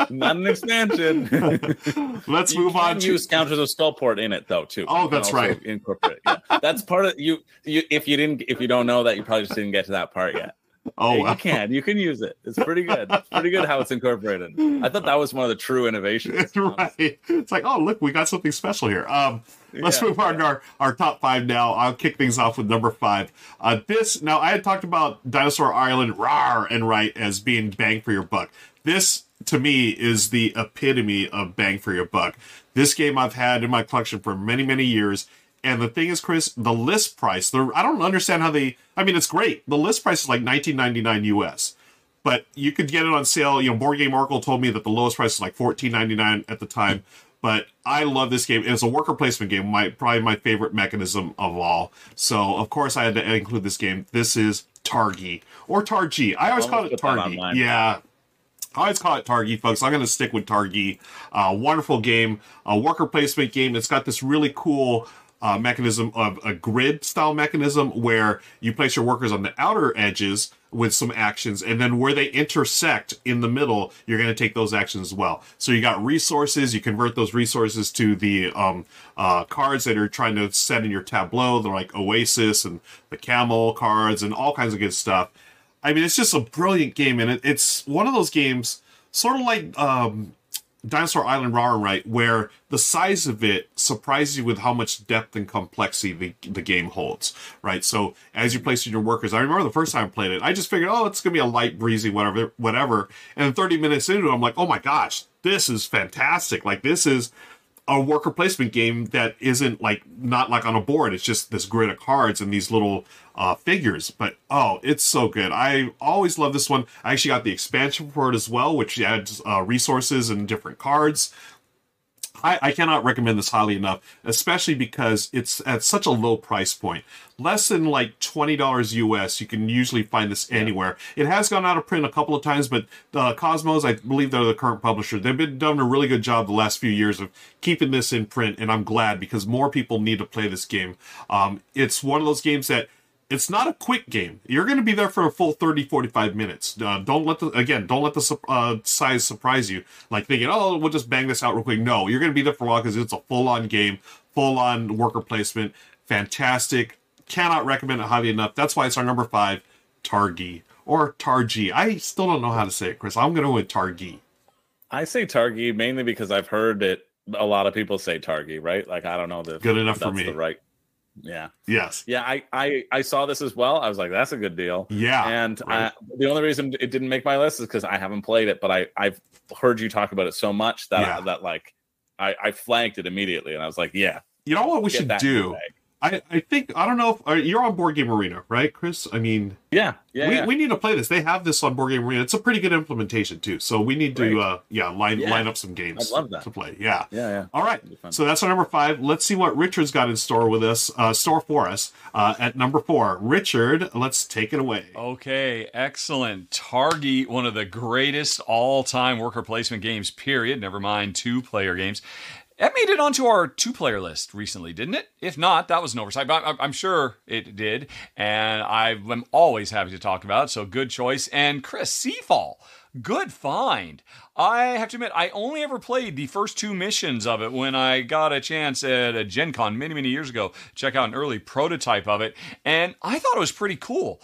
Not an expansion. Let's you move on to use counters of skullport in it though too. Oh, that's right. Incorporate. Yeah. That's part of you. You if you didn't if you don't know that you probably just didn't get to that part yet. Oh, Yeah, wow. you can. You can use it. It's pretty good. It's pretty good how it's incorporated. I thought that was one of the true innovations. right. It's like, oh, look, we got something special here. Um, let's Yeah, move on to our, our top five now. I'll kick things off with number five. Uh, this, now, I had talked about Dinosaur Island, Rawr 'n Write, as being bang for your buck. This, to me, is the epitome of bang for your buck. This game I've had in my collection for many, many years. And the thing is, Chris, the list price, the, I don't understand how they, I mean, it's great. The list price is like 19.99 US but you could get it on sale. You know, Board Game Oracle told me that the lowest price is like fourteen ninety nine at the time. But I love this game. It's a worker placement game. My probably my favorite mechanism of all. So of course I had to include this game. This is Targi or Targi. I always I'll call it put that on Targi. Yeah. I always call it Targi, folks. I'm going to stick with Targi. Uh, wonderful game, a worker placement game. It's got this really cool uh, mechanism of a grid style mechanism where you place your workers on the outer edges with some actions, and then where they intersect in the middle, you're going to take those actions as well. So you got resources. You convert those resources to the um, uh, cards that are trying to set in your tableau. They're like Oasis and the Camel cards and all kinds of good stuff. I mean, it's just a brilliant game, and it, it's one of those games, sort of like um, Dinosaur Island Rawr 'n Write, where the size of it surprises you with how much depth and complexity the, the game holds, right? So as you place in your workers, I remember the first time I played it, I just figured, oh, it's gonna be a light, breezy, whatever, whatever. And 30 minutes into it, I'm like, oh my gosh, this is fantastic! Like this is a worker placement game that isn't like not like on a board. It's just this grid of cards and these little uh, figures. But oh, it's so good. I always love this one. I actually got the expansion for it as well, which adds uh, resources and different cards. I, I cannot recommend this highly enough, especially because it's at such a low price point. Less than like twenty dollars US. You can usually find this anywhere. It has gone out of print a couple of times, but uh, Kosmos, I believe they're the current publisher. They've been done a really good job the last few years of keeping this in print, and I'm glad because more people need to play this game. Um, it's one of those games that it's not a quick game. You're going to be there for a full 30, 45 minutes. Uh, don't let the, again, don't let the uh, size surprise you. Like thinking, oh, we'll just bang this out real quick. No, you're going to be there for a while because it's a full on game, full on worker placement. Fantastic. Cannot recommend it highly enough. That's why it's our number five, Targi or Targi. I still don't know how to say it, Chris. I'm going to go with Targi. I say Targi mainly because I've heard it. A lot of people say Targi, right? Like I don't know the Good enough for me. The right. Yeah, Yes. yeah. I, I I saw this as well. I was like, that's a good deal. Yeah. And right. I, the only reason it didn't make my list is because I haven't played it, but I I've heard you talk about it so much that Yeah. that like I I flanked it immediately, and I was like, yeah, You know what we should that in the do? bag. I, I think, I don't know if uh, you're on Board Game Arena, right, Chris? I mean, Yeah, yeah. we, yeah. we need to play this. They have this on Board Game Arena. It's a pretty good implementation too. So we need to Great. uh yeah, line Yeah. line up some games I'd love that. to play. Yeah. yeah, yeah. All right. That'd be fun. So that's our number five. Let's see what Richard's got in store with us, uh store for us. Uh at number four. Richard, let's take it away. Okay, excellent. Targi, one of the greatest all time worker placement games, period. Never mind two player games. That made it onto our two player list recently, didn't it? If not, that was an oversight, but I'm, sure it did. And I'm always happy to talk about it, so good choice. And Chris, Seafall, good find. I have to admit, I only ever played the first two missions of it when I got a chance at a Gen Con many, many years ago. Check out an early prototype of it, and I thought it was pretty cool.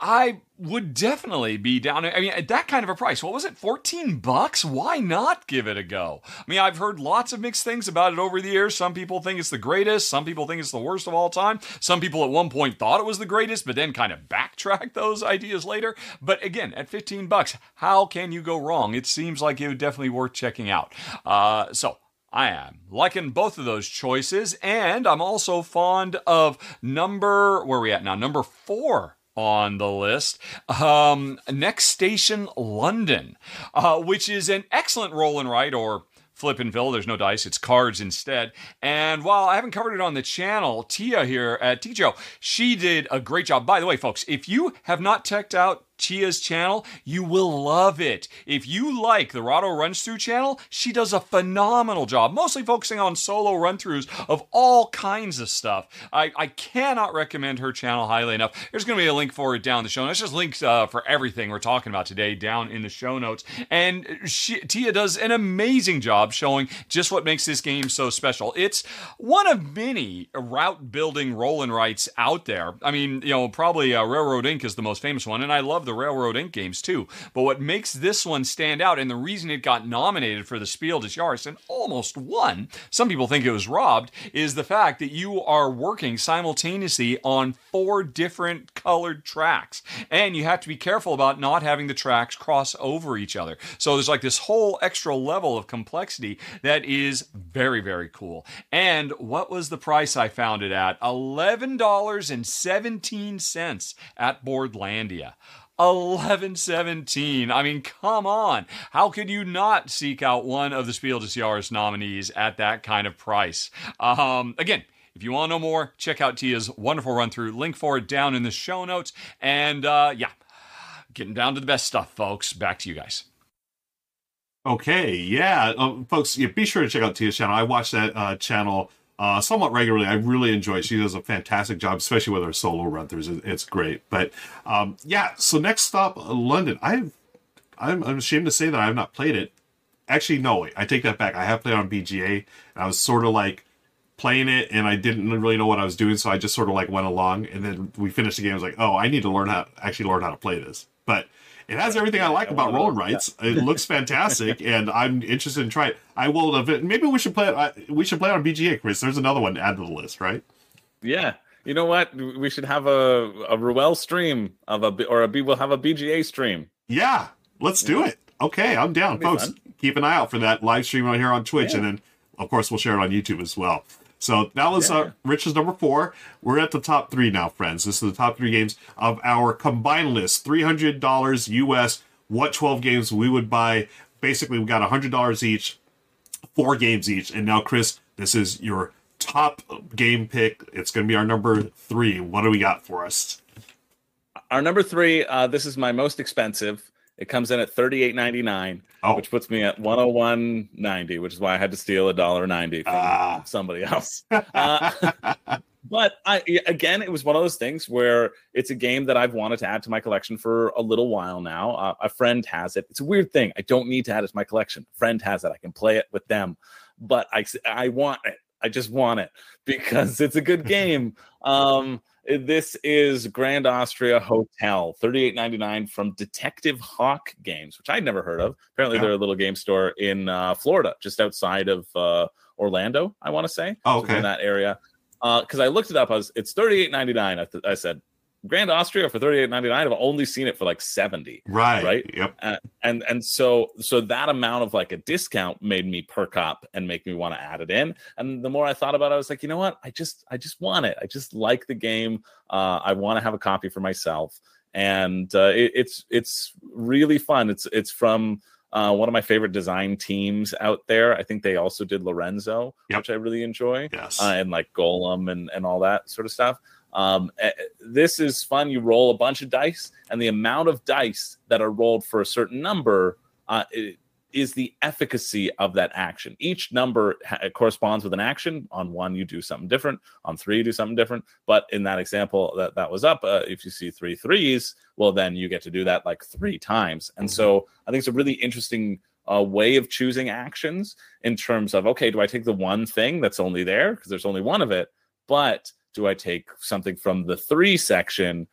I would definitely be down. I mean, at that kind of a price, what was it, 14 bucks? Why not give it a go? I mean, I've heard lots of mixed things about it over the years. Some people think it's the greatest, some people think it's the worst of all time. Some people at one point thought it was the greatest, but then kind of backtracked those ideas later. But again, at 15 bucks, how can you go wrong? It seems like it would definitely worth checking out. Uh, so, I am liking both of those choices, and I'm also fond of number where are we at now? Number four on the list. Um, next station, London, uh, which is an excellent roll and write or flip and fill. There's no dice, it's cards instead. And while I haven't covered it on the channel, Tia here at TJO, she did a great job. By the way, folks, if you have not checked out Tia's channel, you will love it. If you like the Rahdo Runs Through channel, she does a phenomenal job, mostly focusing on solo run throughs of all kinds of stuff. I, I cannot recommend her channel highly enough. There's going to be a link for it down the show notes. Just links uh, for everything we're talking about today down in the show notes. And she, Tia does an amazing job showing just what makes this game so special. It's one of many route building roll and writes out there. I mean, you know, probably uh, Railroad Ink. is the most famous one, and I love the Railroad Ink. games too. But what makes this one stand out, and the reason it got nominated for the Spiel des Jahres and almost won, some people think it was robbed, is the fact that you are working simultaneously on four different colored tracks. And you have to be careful about not having the tracks cross over each other. So there's like this whole extra level of complexity that is very, very cool. And what was the price I found it at? $11.17 at Boardlandia. 1117. I mean, come on. How could you not seek out one of the Spiel des Jahres nominees at that kind of price? Um, again, if you want to know more, check out Tia's wonderful run through. Link for it down in the show notes. And uh, yeah, getting down to the best stuff, folks. Back to you guys. Okay, yeah, um, folks, yeah, be sure to check out Tia's channel. I watch that uh, channel uh, somewhat regularly. I really enjoy. She does a fantastic job, especially with her solo run throughs. It's great. But um, yeah, so next stop, uh, London. I've I'm, I'm ashamed to say that I have not played it. Actually, no, wait, I take that back. I have played on BGA, and I was sort of like playing it, and I didn't really know what I was doing, so I just sort of like went along. And then we finished the game. I was like, oh, I need to learn how actually learn how to play this. But it has everything I like about roll rights. Yeah. It looks fantastic, and I'm interested in trying. I will. Maybe we should play it. Uh, we should play it on BGA, Chris. There's another one to add to the list, right? Yeah. You know what? We should have a a Ruel stream of a or a B. We'll have a BGA stream. Yeah, let's do it. Okay, I'm down, folks. Fun. Keep an eye out for that live stream on here on Twitch, yeah. and then of course we'll share it on YouTube as well. So that was uh, yeah. uh, Rich's number four. We're at the top three now, friends. This is the top three games of our combined list. Three hundred dollars US. What twelve games we would buy? Basically, we got hundred dollars each, four games each. And now, Chris, this is your top game pick. It's going to be our number three. What do we got for us? Our number three. Uh, this is my most expensive. It comes in at thirty eight ninety nine, oh. which puts me at one hundred one ninety, which is why I had to steal a dollar ninety from ah. somebody else. Uh, but I again, it was one of those things where it's a game that I've wanted to add to my collection for a little while now. Uh, a friend has it. It's a weird thing. I don't need to add it to my collection. A friend has it. I can play it with them, but I I want it. I just want it because it's a good game. Um, this is Grand Austria Hotel, thirty-eight ninety-nine from Detective Hawk Games, which I'd never heard of. Apparently, yeah. they're a little game store in uh, Florida, just outside of uh, Orlando. I want to say, oh, okay, so in that area. Because uh, I looked it up, I was it's thirty-eight ninety-nine. I, th- I said, Grand Austria for 38.99. I've only seen it for like 70. Right. Right. Yep. Uh, and and so so that amount of like a discount made me perk up and make me want to add it in. And the more I thought about it, I was like, you know what? I just I just want it. I just like the game. Uh, I want to have a copy for myself. And uh, it, it's it's really fun. It's it's from uh, one of my favorite design teams out there. I think they also did Lorenzo, yep. which I really enjoy. Yes. Uh, and like Golem and and all that sort of stuff. Um, eh, this is fun. You roll a bunch of dice, and the amount of dice that are rolled for a certain number uh, is the efficacy of that action. Each number ha- corresponds with an action. On one, you do something different. On three, you do something different. But in that example that that was up, uh, if you see three threes, well, then you get to do that like three times. And mm-hmm. so I think it's a really interesting uh, way of choosing actions in terms of okay, do I take the one thing that's only there because there's only one of it, but do I take something from the three section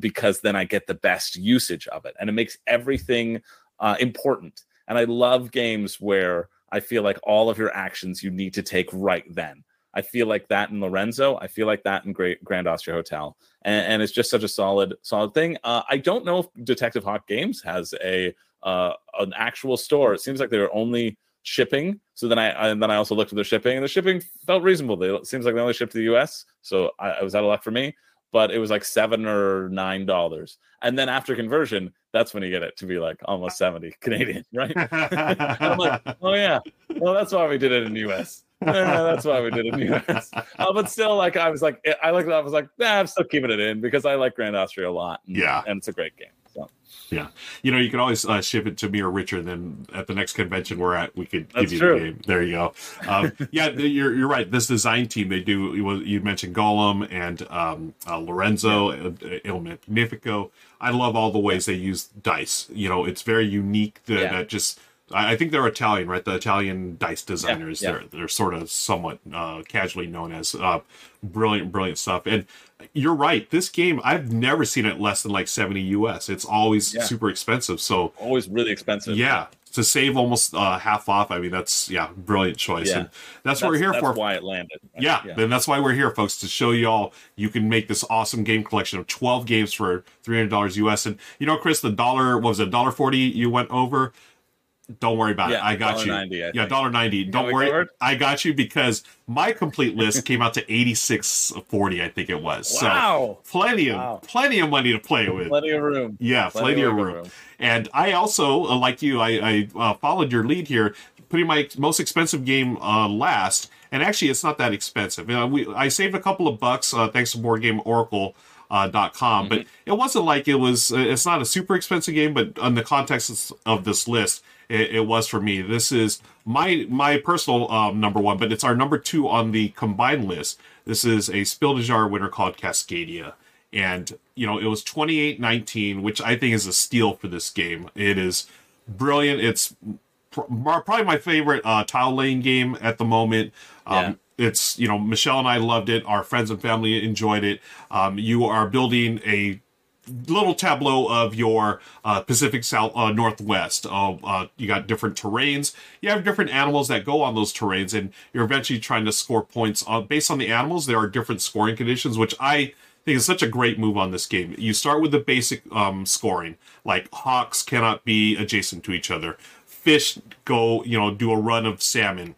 because then I get the best usage of it? And it makes everything uh, important. And I love games where I feel like all of your actions you need to take right then. I feel like that in Lorenzo. I feel like that in Great Grand Austria Hotel, and, and it's just such a solid, solid thing. Uh, I don't know if Detective Hawk Games has a uh, an actual store. It seems like they're only shipping. So then I and then I also looked at their shipping, and the shipping felt reasonable. They, it seems like they only shipped to the U.S., so I, I was out of luck for me. but it was like seven or nine dollars. And then after conversion, that's when you get it to be like almost 70 Canadian, right? I'm like, oh yeah. Well, that's why we did it in the US. yeah, that's why we did it in the US. Uh, but still, like I was like, I like that. I was like, nah, I'm still keeping it in because I like Grand Austria a lot. And, Yeah. and it's a great game. So Yeah, you know, you can always uh, ship it to me or Richard. Then at the next convention we're at, we could That's give you true. the game. There you go. Um, yeah, you're you're right. This design team, they do. You mentioned Golem and um, uh, Lorenzo, uh, Il Magnifico. I love all the ways they use dice. You know, it's very unique. That, Yeah. that just. I I think they're Italian, right? The Italian dice designers. yeah. They're they're sort of somewhat uh, casually known as uh, brilliant, brilliant stuff. And you're right. This game, I've never seen it less than like 70 US. It's always Yeah. super expensive. So always really expensive. yeah, to save almost uh, half off. I mean, that's yeah, brilliant choice. Yeah. And that's, what we're here that's for. why it landed. yeah, then that's why we're here, folks, to show y'all you can make this awesome game collection of 12 games for $300 US. And you know, Chris, the dollar, what was it, dollar 40 you went over? Don't worry about it. I got you. $1.90, I yeah, dollar ninety. Don't worry. I got you because my complete list came out to eighty six forty. I think it was. Wow. So plenty of Wow. plenty of money to play with. Plenty of room. Yeah, Plenty plenty, of room. room. And I also, uh, like you, I, I uh, followed your lead here, putting my most expensive game uh, last. And actually, it's not that expensive. Uh, we, I saved a couple of bucks uh, thanks to Board Game Oracle. Uh, dot com, but it wasn't like it was. It's not a super expensive game, but in the context of this list, it, it was for me. This is my my personal um, number one, but it's our number two on the combined list. This is a Spiel des Jahres winner called Cascadia. And you know it was 28-19 which i think is a steal for this game. It is brilliant. It's pr- probably my favorite uh, tile laying game at the moment. Um, it's you know michelle and i loved it. Our friends and family enjoyed it. Um, you are building a little tableau of your uh, Pacific South uh, Northwest. Uh, uh, you got different terrains. You have different animals that go on those terrains, and you're eventually trying to score points uh, based on the animals. There are different scoring conditions, which I think is such a great move on this game. You start with the basic um, scoring, like hawks cannot be adjacent to each other. Fish go, you know, do a run of salmon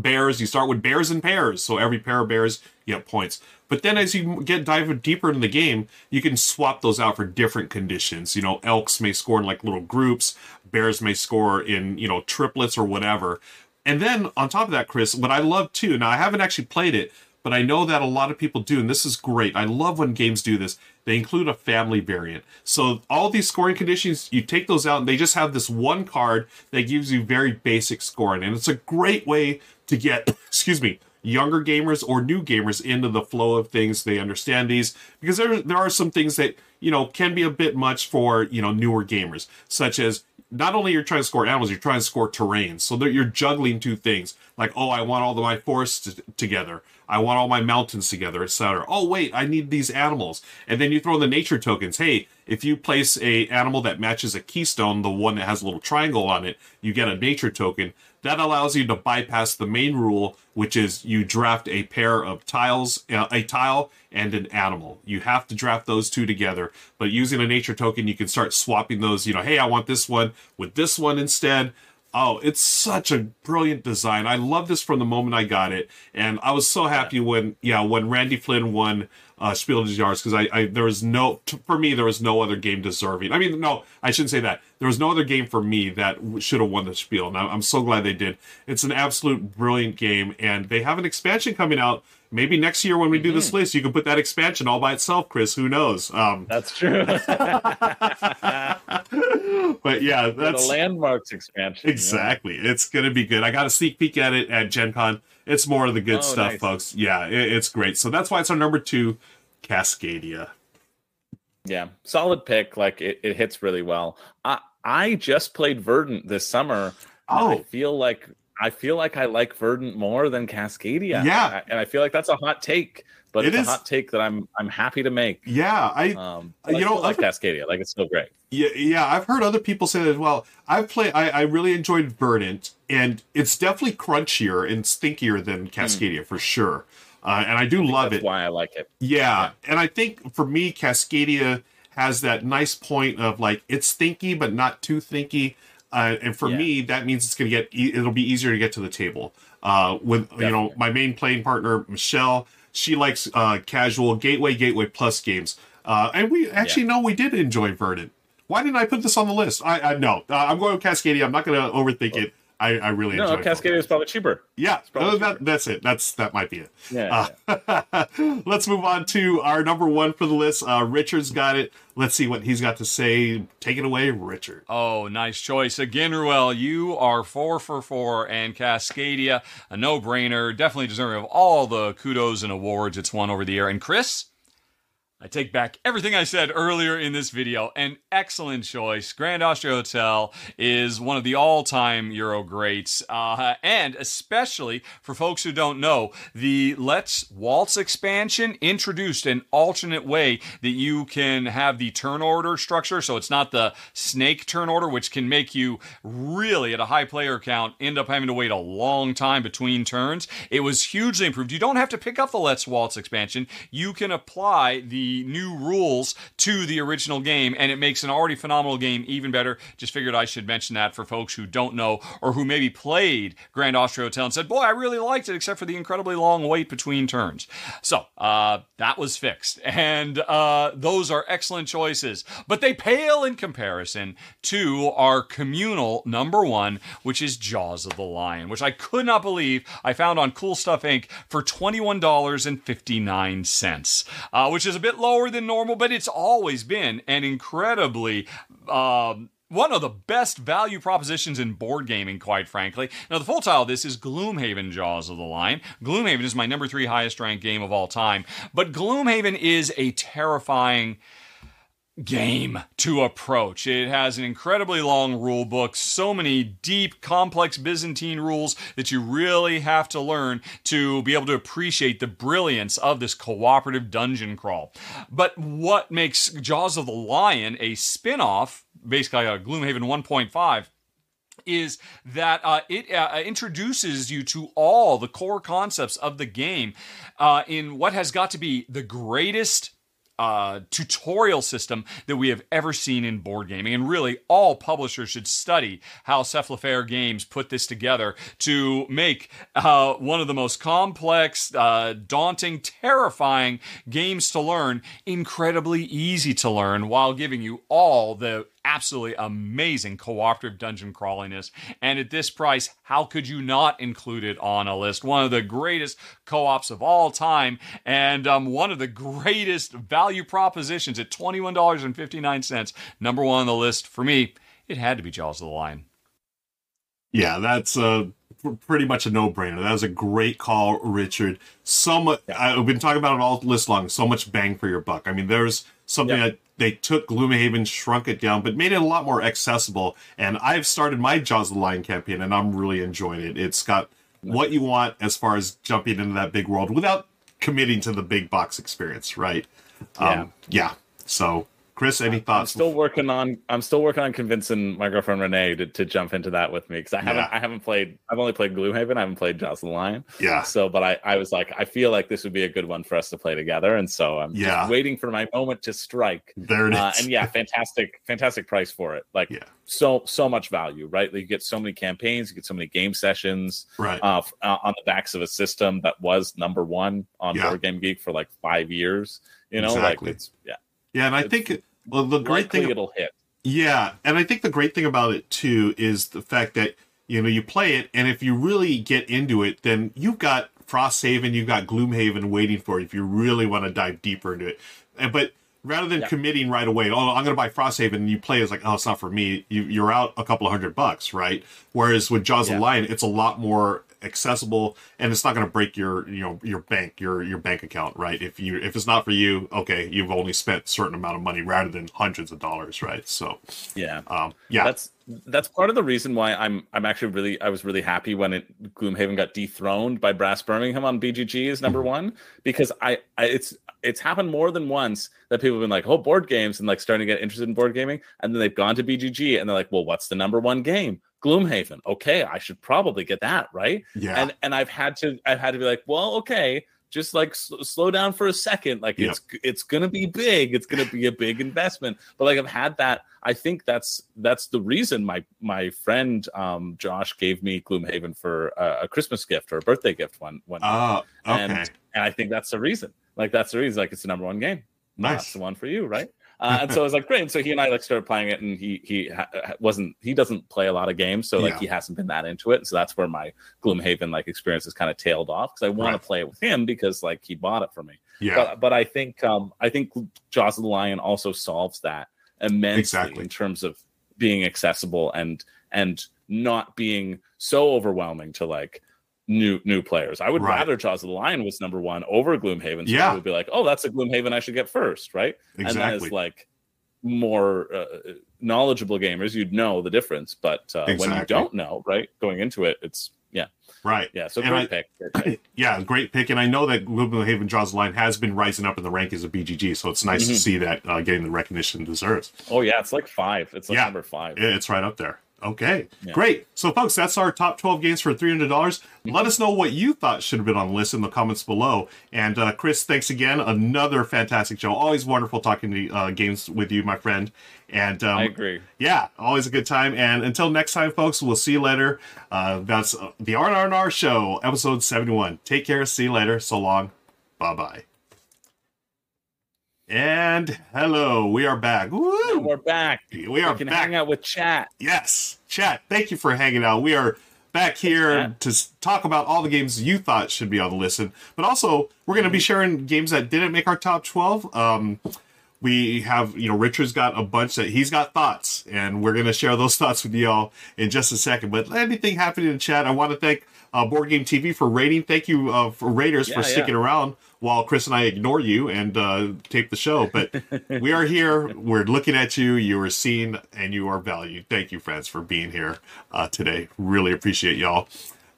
bears you start with bears and pairs so every pair of bears you get points. But then as you get dive deeper into the game you can swap those out for different conditions. You know elks may score in like little groups bears may score in you know triplets or whatever. And then on top of that chris what i love too now i haven't actually played it but I know that a lot of people do, and this is great. I love when games do this. They include a family variant. So all these scoring conditions, you take those out, and they just have this one card that gives you very basic scoring, and it's a great way to get, excuse me, younger gamers or new gamers into the flow of things. They understand these because there there are some things that you know can be a bit much for you know newer gamers, such as not only you're trying to score animals, you're trying to score terrains. So that you're juggling two things. Like, oh, I want all of my forests t- together. I want all my mountains together, etc. Oh, wait, I need these animals. And then you throw in the nature tokens. Hey, if you place a animal that matches a keystone, the one that has a little triangle on it, you get a nature token. That allows you to bypass the main rule, which is you draft a pair of tiles, uh, a tile and an animal. You have to draft those two together. But using a nature token, you can start swapping those. You know, hey, I want this one with this one instead. Oh, it's such a brilliant design. I love this from the moment I got it, and I was so happy when yeah when Randy Flynn won uh, Spiel des Jahres because I, I there was no t- for me there was no other game deserving. I mean no I shouldn't say that there was no other game for me that w- should have won the Spiel. And I- I'm so glad they did. It's an absolute brilliant game, and they have an expansion coming out. Maybe next year when we do this list, you can put that expansion all by itself, Chris. Who knows? Um, That's true. but yeah, the that's landmarks expansion. yeah. Exactly. It's going to be good. I got a sneak peek at it at Gen Con. It's more of the good Oh, stuff, nice. folks. Yeah, it, it's great. So that's why it's our number two, Cascadia. Yeah, solid pick. Like it, it hits really well. I I just played Verdant this summer. and I Oh. feel like I feel like I like Verdant more than Cascadia. Yeah. And I feel like that's a hot take, but It it's is. a hot take that I'm I'm happy to make. Yeah, I Um, You I know, still like Cascadia. Like it's so great. yeah, yeah, I've heard other people say that as well. I've played I, I really enjoyed Verdant, and it's definitely crunchier and stinkier than Cascadia for sure. Uh, and I do love it. Why I like it. Yeah. And I think for me, Cascadia has that nice point of like it's stinky but not too thinky. Uh, and for Yeah. me, that means it's going to get e- it'll be easier to get to the table. Uh, with you know my main playing partner Michelle, she likes uh, casual Gateway, Gateway Plus games. Uh, and we actually know we did enjoy Verdant. Why didn't I put this on the list? I, I no, uh, I'm going with Cascadia. I'm not going to overthink it. I, I really No, enjoyed Cascadia is probably cheaper. Yeah, probably uh, that, that's it. That's that might be it. Yeah. Uh, let's move on to our number one for the list. Uh, Richard's got it. Let's see what he's got to say. Take it away, Richard. Oh, nice choice. Again, Ruel, you are four for four, and Cascadia, a no brainer, definitely deserving of all the kudos and awards it's won over the year. And Chris, I take back everything I said earlier in this video. An excellent choice. Grand Austria Hotel is one of the all time Euro greats. Uh, and especially for folks who don't know, the Let's Waltz expansion introduced an alternate way that you can have the turn order structure. So it's not the snake turn order, which can make you really, at a high player count, end up having to wait a long time between turns. It was hugely improved. You don't have to pick up the Let's Waltz expansion, you can apply the new rules to the original game, and it makes an already phenomenal game even better. Just figured I should mention that for folks who don't know or who maybe played Grand Austria Hotel and said, Boy, I really liked it, except for the incredibly long wait between turns. So, uh, that was fixed. And uh, those are excellent choices, but they pale in comparison to our communal number one, which is Jaws of the Lion, which I could not believe I found on Cool Stuff Inc. for $21.59, uh, which is a bit lower than normal, but it's always been an incredibly. Um, one of the best value propositions in board gaming, quite frankly. Now, the full title of this is Gloomhaven Jaws of the Lion. Gloomhaven is my number three highest ranked game of all time, but Gloomhaven is a terrifying game to approach. It has an incredibly long rule book, so many deep, complex Byzantine rules that you really have to learn to be able to appreciate the brilliance of this cooperative dungeon crawl. But what makes Jaws of the Lion a spin off, basically a Gloomhaven 1.5, is that uh, it uh, introduces you to all the core concepts of the game uh, in what has got to be the greatest uh, tutorial system that we have ever seen in board gaming. And really, all publishers should study how Cephalofair Games put this together to make uh, one of the most complex, uh, daunting, terrifying games to learn incredibly easy to learn while giving you all the absolutely amazing cooperative dungeon crawliness. And at this price, how could you not include it on a list? One of the greatest co ops of all time, and um, one of the greatest value propositions at $21.59. Number one on the list for me, it had to be Jaws of the Lion. Yeah, that's uh, pretty much a no-brainer. That was a great call, Richard. So much. I've been talking about it all list long. So much bang for your buck. I mean, there's something Yeah. that they took Gloomhaven, shrunk it down, but made it a lot more accessible. And I've started my Jaws of the Lion campaign, and I'm really enjoying it. It's got what you want as far as jumping into that big world without committing to the big box experience, right? Um, yeah. So, Chris, any I'm thoughts? still working on. I'm still working on convincing my girlfriend Renee to, to jump into that with me because I haven't. Yeah. I haven't played. I've only played Gloomhaven. I haven't played Jaws the Lion. yeah. So, but I, I was like, I feel like this would be a good one for us to play together, and so I'm Yeah. waiting for my moment to strike. There it is. Uh, and yeah, fantastic, fantastic price for it. Like Yeah. so, so much value, right? Like you get so many campaigns, you get so many game sessions right. uh, uh, on the backs of a system that was number one on Yeah. Board Game Geek for like five years. You know, Exactly. like it's yeah, yeah. And I think, well, the great likely thing it'll hit. Yeah, and I think the great thing about it too is the fact that you know you play it, and if you really get into it, then you've got Frosthaven, you've got Gloomhaven waiting for you if you really want to dive deeper into it. And, but rather than Yeah. committing right away, oh, I'm going to buy Frosthaven, and you play it's like, oh, it's not for me. You, you're out a couple of hundred bucks, right? Whereas with Jaws of Yeah. the Lion, it's a lot more accessible and it's not going to break your you know your bank your your bank account right? If you if it's not for you okay you've only spent a certain amount of money rather than hundreds of dollars right? So Yeah, um yeah. That's that's part of the reason why I'm I'm actually really I was really happy when it Gloomhaven got dethroned by Brass Birmingham on BGG is number one because I, I it's it's happened more than once that people have been like oh board games and like starting to get interested in board gaming and then they've gone to BGG and they're like well what's the number one game Gloomhaven okay I should probably get that right yeah and and I've had to I've had to be like, well, okay, just like s- slow down for a second. Like Yep. it's it's gonna be big. It's gonna be a big investment. But like I've had that. I think that's that's the reason my my friend um Josh gave me Gloomhaven for a, a Christmas gift or a birthday gift one one. uh okay and and I think that's the reason. Like that's the reason. Like it's the number one game. Nice. That's the one for you, right? Uh, and so I was like, great. And so he and I like started playing it, and he he ha- wasn't he doesn't play a lot of games, so like Yeah. he hasn't been that into it. And so that's where my Gloomhaven like experience has kind of tailed off because I want Right. to play it with him because like he bought it for me. Yeah. But but I think um I think Jaws of the Lion also solves that immensely Exactly. in terms of being accessible and and not being so overwhelming to like new new players. I would Right. rather Jaws of the Lion was number one over Gloomhaven. So Yeah. I would be like, oh, that's a Gloomhaven I should get first, right? Exactly. And then Exactly. as like more uh, knowledgeable gamers, you'd know the difference. But uh, when you don't know, right, going into it, it's yeah, right. yeah. So And great I- pick. Great pick. Yeah, great pick. And I know that Gloomhaven Jaws the Lion has been rising up in the rankings of BGG, so it's nice to Mhm. see that uh, getting the recognition it deserves. Oh yeah, it's like five. It's like Yeah. number five. It's right up there. Okay, Yeah. great. So, folks, that's our top 12 games for $300. Let us know what you thought should have been on the list in the comments below. And, uh, Chris, thanks again. Another fantastic show. Always wonderful talking to uh, games with you, my friend. And um, I agree. yeah, always a good time. And until next time, folks, we'll see you later. Uh, that's uh, the R&R Show, episode 71. Take care. See you later. So long. Bye bye. And hello, we are back. Woo! We're back. We are can back. hang out with chat. Yes, chat. Thank you for hanging out. We are back here Chat. to talk about all the games you thought should be on the list, and- but also we're going to be sharing games that didn't make our top twelve. Um, we have, you know, Richard's got a bunch that he's got thoughts, and we're going to share those thoughts with y'all in just a second. But anything happening in chat, I want to thank uh, Board Game TV for rating. Thank you uh, for Raiders for Yeah, yeah. sticking around while Chris and I ignore you and uh, tape the show. But we are here. We're looking at you. You are seen and you are valued. Thank you, friends, for being here uh, today. Really appreciate y'all.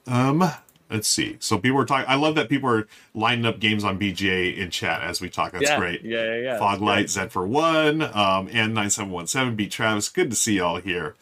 Um, let's see. So people are talking. I love that people are lining up games on BGA in chat as we talk. That's yeah, great. Yeah, yeah, yeah. Fog Light, Zen for one, um, and 9717, beat Travis. Good to see y'all here.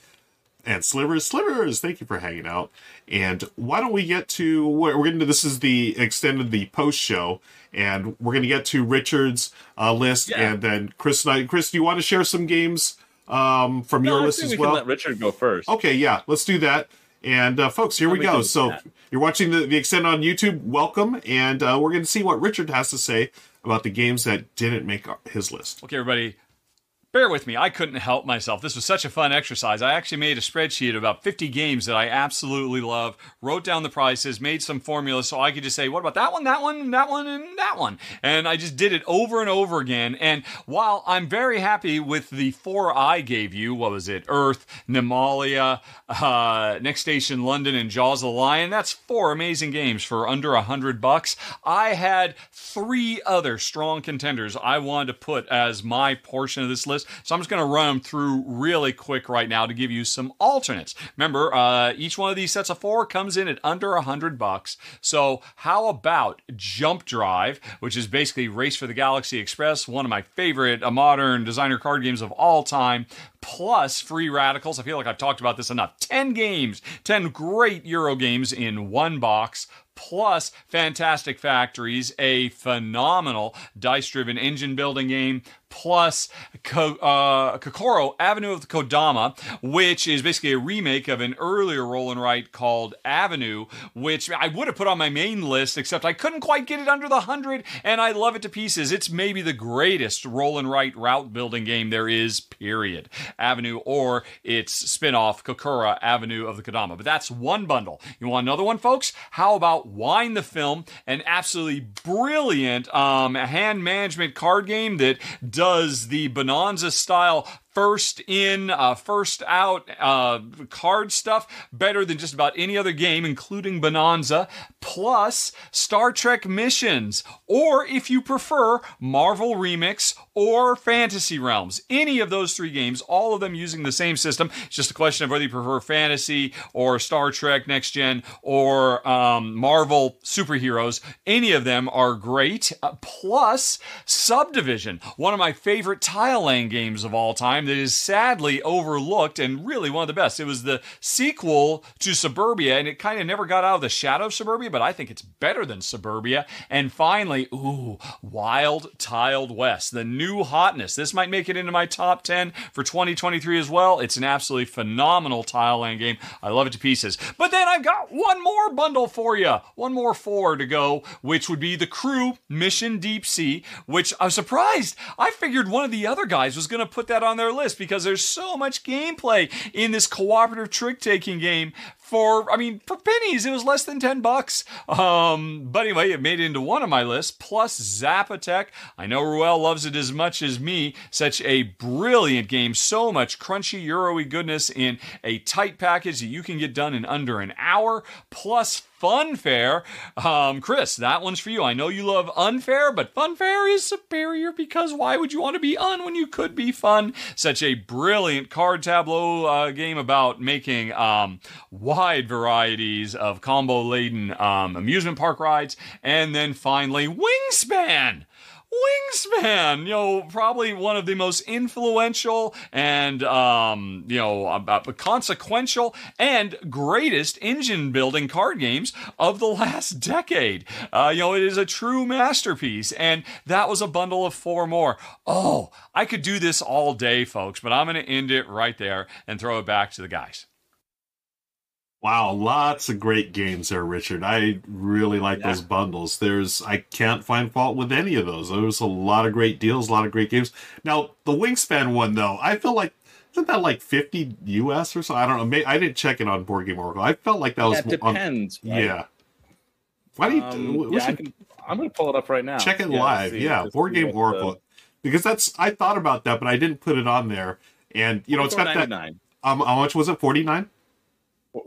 And Slivers, Slivers, thank you for hanging out. And why don't we get to we're we're getting to this is the extended the post show, and we're gonna get to Richard's uh, list, Yeah. and then Chris and I. Chris, do you want to share some games um, from No, your I list think as we well? can let Richard go first. Okay, yeah, let's do that. And uh, folks, here we, we go. So yeah. you're watching the, the extend on YouTube. Welcome, and uh, we're going to see what Richard has to say about the games that didn't make his list. Okay, everybody, bear with me. I couldn't help myself. This was such a fun exercise. I actually made a spreadsheet of about 50 games that I absolutely love, wrote down the prices, made some formulas so I could just say, what about that one, that one, that one, and that one? And I just did it over and over again. And while I'm very happy with the four I gave you, what was it? Earth, Nimalia, uh, Next Station London, and Jaws of the Lion. That's four amazing games for under a hundred bucks. I had three other strong contenders I wanted to put as my portion of this list. So I'm just going to run them through really quick right now to give you some alternates. Remember, uh, each one of these sets of four comes in at under a hundred bucks. So how about Jump Drive, which is basically Race for the Galaxy Express, one of my favorite uh, modern designer card games of all time, plus Free Radicals. I feel like I've talked about this enough. 10 games, 10 great Euro games in one box plus Fantastic Factories, a phenomenal dice driven engine building game, plus Ko- uh, Kokoro Avenue of the Kodama, which is basically a remake of an earlier roll and write called Avenue, which I would have put on my main list, except I couldn't quite get it under the 100, and I love it to pieces. It's maybe the greatest roll and write route building game there is, period. Avenue or its spin off, Kokoro Avenue of the Kodama. But that's one bundle. You want another one, folks? How about Wine the Film, an absolutely brilliant um, hand management card game that does the Bohnanza style first in, uh, first out uh, card stuff better than just about any other game, including Bohnanza, plus Star Trek Missions, or if you prefer, Marvel Remix or Fantasy Realms. Any of those three games, all of them using the same system. It's just a question of whether you prefer fantasy or Star Trek Next Gen or um, Marvel superheroes. Any of them are great. Uh, plus, Subdivision, one of my favorite tile laying games of all time time that is sadly overlooked and really one of the best. It was the sequel to Suburbia, and it kind of never got out of the shadow of Suburbia, but I think it's better than Suburbia. And finally, ooh, Wild Tiled West, the new hotness. This might make it into my top 10 for 2023 as well. It's an absolutely phenomenal tile land game. I love it to pieces. But then I've got one more bundle for you, one more four to go, which would be the Crew Mission Deep Sea, which I'm surprised. I figured one of the other guys was going to put that on their list because there's so much gameplay in this cooperative trick taking game for I mean for pennies it was less than 10 bucks um but anyway it made it into one of my lists plus Zapotec I know Ruel loves it as much as me such a brilliant game so much crunchy euroy goodness in a tight package that you can get done in under an hour plus Funfair. Um, Chris, that one's for you. I know you love unfair, but Funfair is superior because why would you want to be un when you could be fun? Such a brilliant card tableau uh, game about making um, wide varieties of combo laden um, amusement park rides. And then finally, Wingspan. Wingspan, you know, probably one of the most influential and, um, you know, consequential and greatest engine building card games of the last decade. Uh, you know, it is a true masterpiece, and that was a bundle of four more. Oh, I could do this all day, folks, but I'm going to end it right there and throw it back to the guys. Wow, lots of great games there, Richard. I really like yeah. those bundles. There's I can't find fault with any of those. There was a lot of great deals, a lot of great games. Now the Wingspan one though, I feel like isn't that like 50 US or so? I don't know. I didn't check it on Board Game Oracle. I felt like that was it depends. On, right? Yeah. Why do you? Um, yeah, I can, I'm going to pull it up right now. Check it yeah, live. Yeah, Board Game Oracle. The... Because that's I thought about that, but I didn't put it on there. And you know, it's got that. Um, how much was it? Forty nine.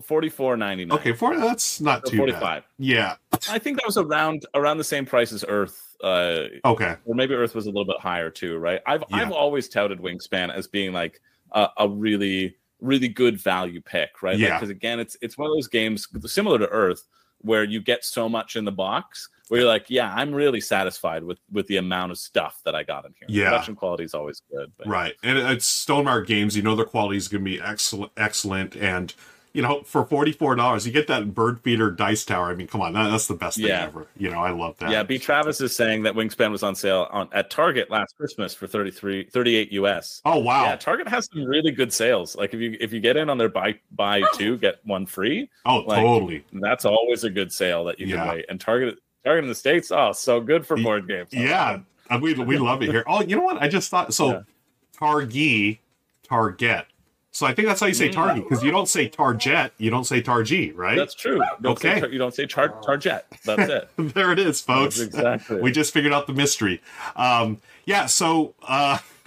Forty four ninety nine. Okay, four. That's not too 45. bad. Yeah, I think that was around around the same price as Earth. Uh, okay, or maybe Earth was a little bit higher too, right? I've yeah. I've always touted Wingspan as being like a, a really really good value pick, right? Yeah. Because like, again, it's it's one of those games similar to Earth where you get so much in the box where you're like, yeah, I'm really satisfied with with the amount of stuff that I got in here. Yeah, production quality is always good, but. right? And it's Stonemaier Games. You know their quality is going to be excellent, excellent, and you know, for forty four dollars, you get that bird feeder dice tower. I mean, come on, that, that's the best thing yeah. ever. You know, I love that. Yeah, B. Travis is saying that Wingspan was on sale on at Target last Christmas for 33 38 US. Oh wow. Yeah, Target has some really good sales. Like if you if you get in on their buy buy two, get one free. Oh, like, totally. That's always a good sale that you can yeah. wait. And Target Target in the States, oh, so good for board games. Yeah. we we love it here. Oh, you know what? I just thought so yeah. Targi, Target so I think that's how you say Target because you don't say Target, you don't say Targi, right? That's true. You okay, say, you don't say tar- Target. That's it. there it is, folks. That's exactly. We just figured out the mystery. Um, yeah. So uh,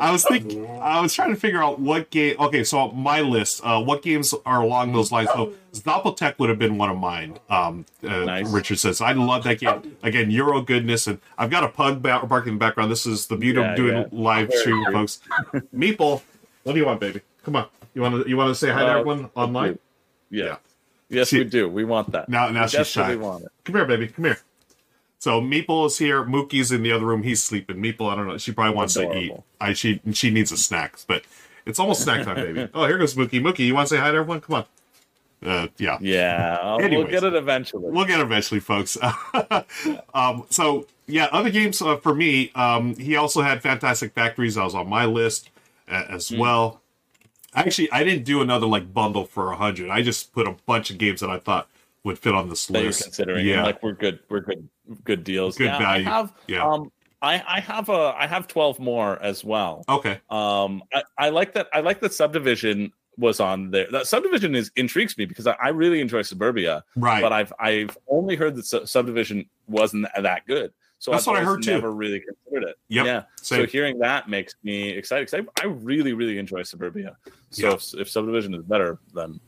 I was thinking, I was trying to figure out what game. Okay, so my list. Uh, what games are along those lines? So Zapotec would have been one of mine. Um, uh, nice. Richard says I love that game. Again, Euro goodness, and I've got a pug barking in the background. This is the beauty yeah, of doing yeah. live stream, folks. Meeple. What do you want, baby? Come on. You want to you want to say hi to uh, everyone online? Yeah. yeah. Yes, she, we do. We want that. Now, now we she's shy. Want it. Come here, baby. Come here. So Meeple is here. Mookie's in the other room. He's sleeping. Meeple, I don't know. She probably wants Adorable. to eat. I she she needs a snack, but it's almost snack time, baby. oh, here goes Mookie. Mookie, you want to say hi to everyone? Come on. Uh, yeah. Yeah. Anyways, we'll get it eventually. We'll get it eventually, folks. um, so yeah, other games uh, for me. Um, he also had Fantastic Factories. I was on my list as mm. well. Actually, I didn't do another like bundle for a hundred. I just put a bunch of games that I thought would fit on this that list. considering, yeah, like we're good, we're good, good deals, good yeah, value. I have, yeah. Um, I, I have a I have twelve more as well. Okay. Um, I, I like that. I like that subdivision was on there. That subdivision is intrigues me because I, I really enjoy Suburbia. Right. But I've I've only heard that subdivision wasn't that good. So that's I've what I heard too. Never really considered it. Yep. Yeah. Same. So hearing that makes me excited because I, I really really enjoy Suburbia. So yeah. if, if, subdivision is better, then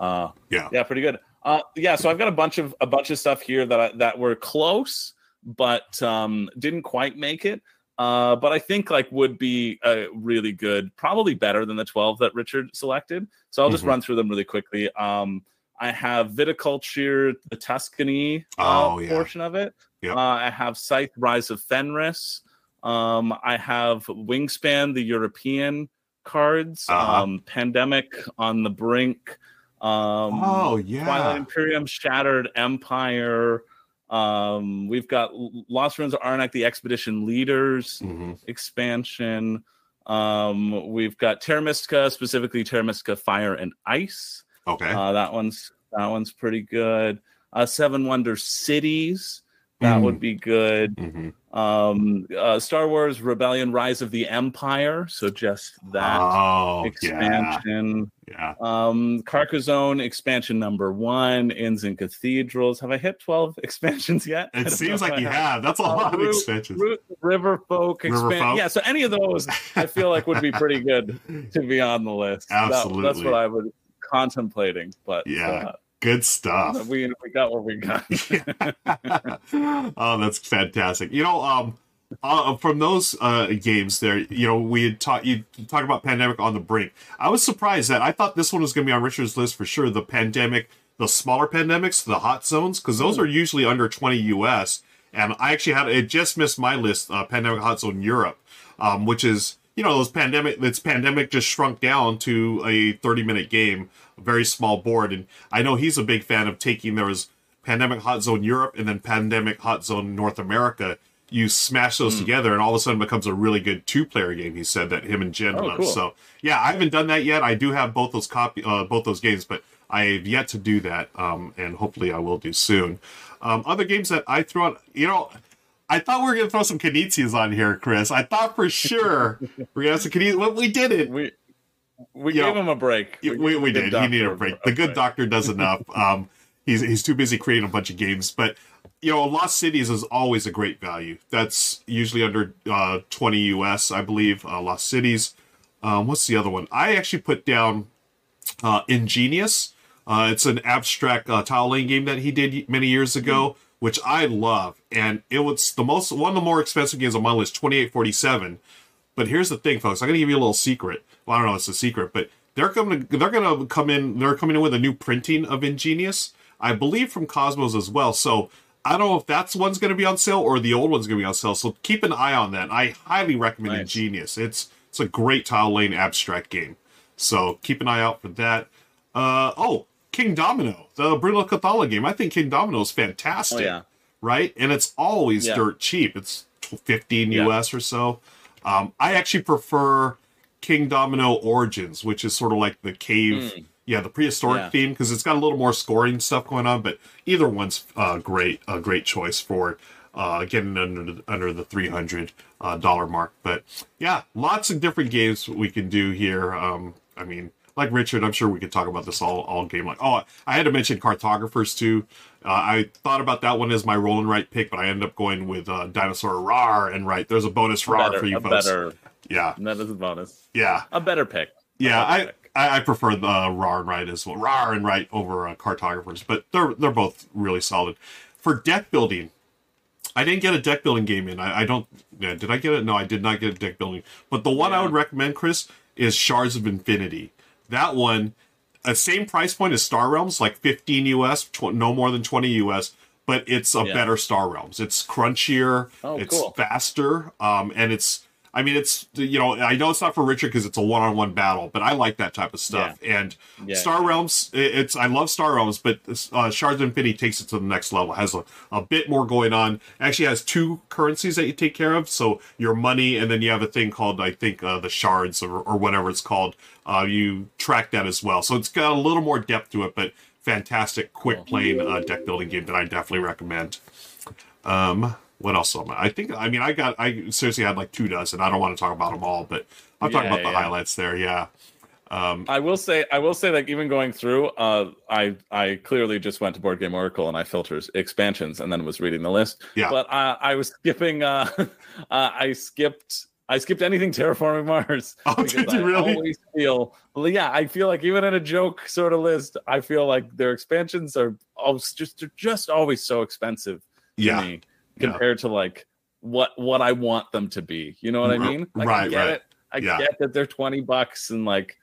uh, yeah, yeah, pretty good. Uh, yeah. So I've got a bunch of a bunch of stuff here that I, that were close, but um, didn't quite make it. Uh, but I think like would be a really good, probably better than the 12 that Richard selected. So I'll just mm-hmm. run through them really quickly. Um, I have viticulture, the Tuscany uh, oh, yeah. portion of it. Yep. Uh, I have Scythe Rise of Fenris. Um, I have Wingspan, the European cards, Uh-huh. um, Pandemic on the Brink, um, Oh yeah. Twilight Imperium, Shattered Empire. Um, we've got Lost Ruins of Arnak, the Expedition Leaders Mhm. expansion. Um, we've got Terra Mystica, specifically Terra Mystica Fire and Ice. Okay. Uh, that one's that one's pretty good. Uh, Seven Wonder Cities. That Mm. would be good. Mhm. Um, uh, Star Wars Rebellion: Rise of the Empire. So just that oh expansion. Yeah. Um, Carcassonne expansion number one. Inns and Cathedrals. Have I hit twelve expansions yet? It seems like you have. have. That's a Uh, lot of Ru- expansions. Ru- River Folk expansion. Yeah, so any of those I feel like would be pretty good to be on the list. That- that's what I was contemplating. But Yeah. Good stuff. we we got what we got. oh, that's fantastic. You know, um, uh, from those uh, games there, you know, we had talked you talked about Pandemic on the Brink. I was surprised that I thought this one was going to be on Richard's list for sure. The Pandemic, the smaller pandemics, the hot zones, because those are usually under 20 US. And I actually had it just missed my list, uh, Pandemic Hot Zone Europe, um, which is you know those pandemic. It's pandemic just shrunk down to a 30 minute game, very small board. And I know he's a big fan of taking there was Pandemic Hot Zone Europe and then Pandemic Hot Zone North America. You smash those together, and all of a sudden becomes a really good two-player game. He said that him and Jen Oh, love. cool. So yeah, I haven't done that yet. I do have both those copy, uh, both those games, but I've yet to do that, um, and hopefully I will do soon. Um, other games that I threw out, you know, I thought we were gonna throw some Knizias on here, Chris. I thought for sure we are gonna have some Knizias. Well, we did it. we we You gave know, him a break. Yeah, we, we did. He needed a break. The good doctor does enough. Um, he's he's too busy creating a bunch of games. But you know, Lost Cities is always a great value. That's usually under uh, twenty US, I believe. Uh, Lost Cities. Um, what's the other one? I actually put down uh, Ingenious. Uh, it's an abstract uh, tile laying game that he did many years ago, which I love, and it was the most one of the more expensive games on my list, twenty eight forty seven. But here's the thing, folks. I'm gonna give you a little secret. Well, I don't know, if it's a secret, but they're coming. They're gonna come in. They're coming in with a new printing of Ingenious, I believe, from Kosmos as well. So I don't know if that's one's gonna be on sale or the old one's gonna be on sale. So keep an eye on that. I highly recommend Nice. Ingenious. It's it's a great tile lane abstract game. So keep an eye out for that. Uh oh, Kingdomino, the Bruno Cathala game. I think Kingdomino is fantastic. Oh, yeah. Right, and it's always Yeah. dirt cheap. It's 15 Yeah. US or so. Um, I actually prefer Kingdomino Origins, which is sort of like the cave, yeah, the prehistoric. Yeah. theme because it's got a little more scoring stuff going on. But either one's uh, great, a great choice for uh, getting under the, under the three hundred uh, dollar mark. But yeah, lots of different games we can do here. Um, I mean, like Richard, I'm sure we could talk about this all all game. Like, oh, I had to mention cartographers too. Uh, I thought about that one as my roll and write pick, but I ended up going with uh, dinosaur Rawr 'n Write. There's a bonus rar better, for you folks. better Yeah, that is a bonus. yeah, A better pick. yeah. Better I, pick. I prefer the uh, Rawr 'n Write as well. Rawr 'n Write over uh, cartographers, but they're they're both really solid. For deck building, I didn't get a deck building game in. I, I don't. Yeah, did I get it? No, I did not get a deck building. But the one I would recommend, Chris, is Shards of Infinity. That one, a same price point as Star Realms, like 15 US, tw- no more than 20 US, but it's a Yeah. better Star Realms. It's crunchier, Oh, it's cool. faster, um, and it's. I mean, it's you know, I know it's not for Richard because it's a one-on-one battle, but I like that type of stuff. And Yeah, Star yeah. Realms, it's I love Star Realms, but uh, Shards of Infinity takes it to the next level. Has a, a bit more going on. Actually, has two currencies that you take care of. So your money, and then you have a thing called I think uh, the shards or, or whatever it's called. Uh, you track that as well. So it's got a little more depth to it, but fantastic, quick playing uh, deck building game that I definitely recommend. Um, what else am I? I think I mean I got I seriously had like two dozen. I don't want to talk about them all, but I'm talk Yeah, about the yeah. highlights there. Yeah. I will say, I will say that even going through, uh, I I clearly just went to Board Game Oracle and I filtered expansions and then was reading the list. Yeah. But uh, I was skipping. Uh, uh, I skipped. I skipped anything terraforming Mars. Oh, did you I really? Always feel. Well, yeah, I feel like even in a joke sort of list, I feel like their expansions are always just they're just always so expensive to Yeah. me Yeah. compared to like what what I want them to be. You know what I mean? Like, I get right. it. I Yeah. get that they're twenty bucks and like,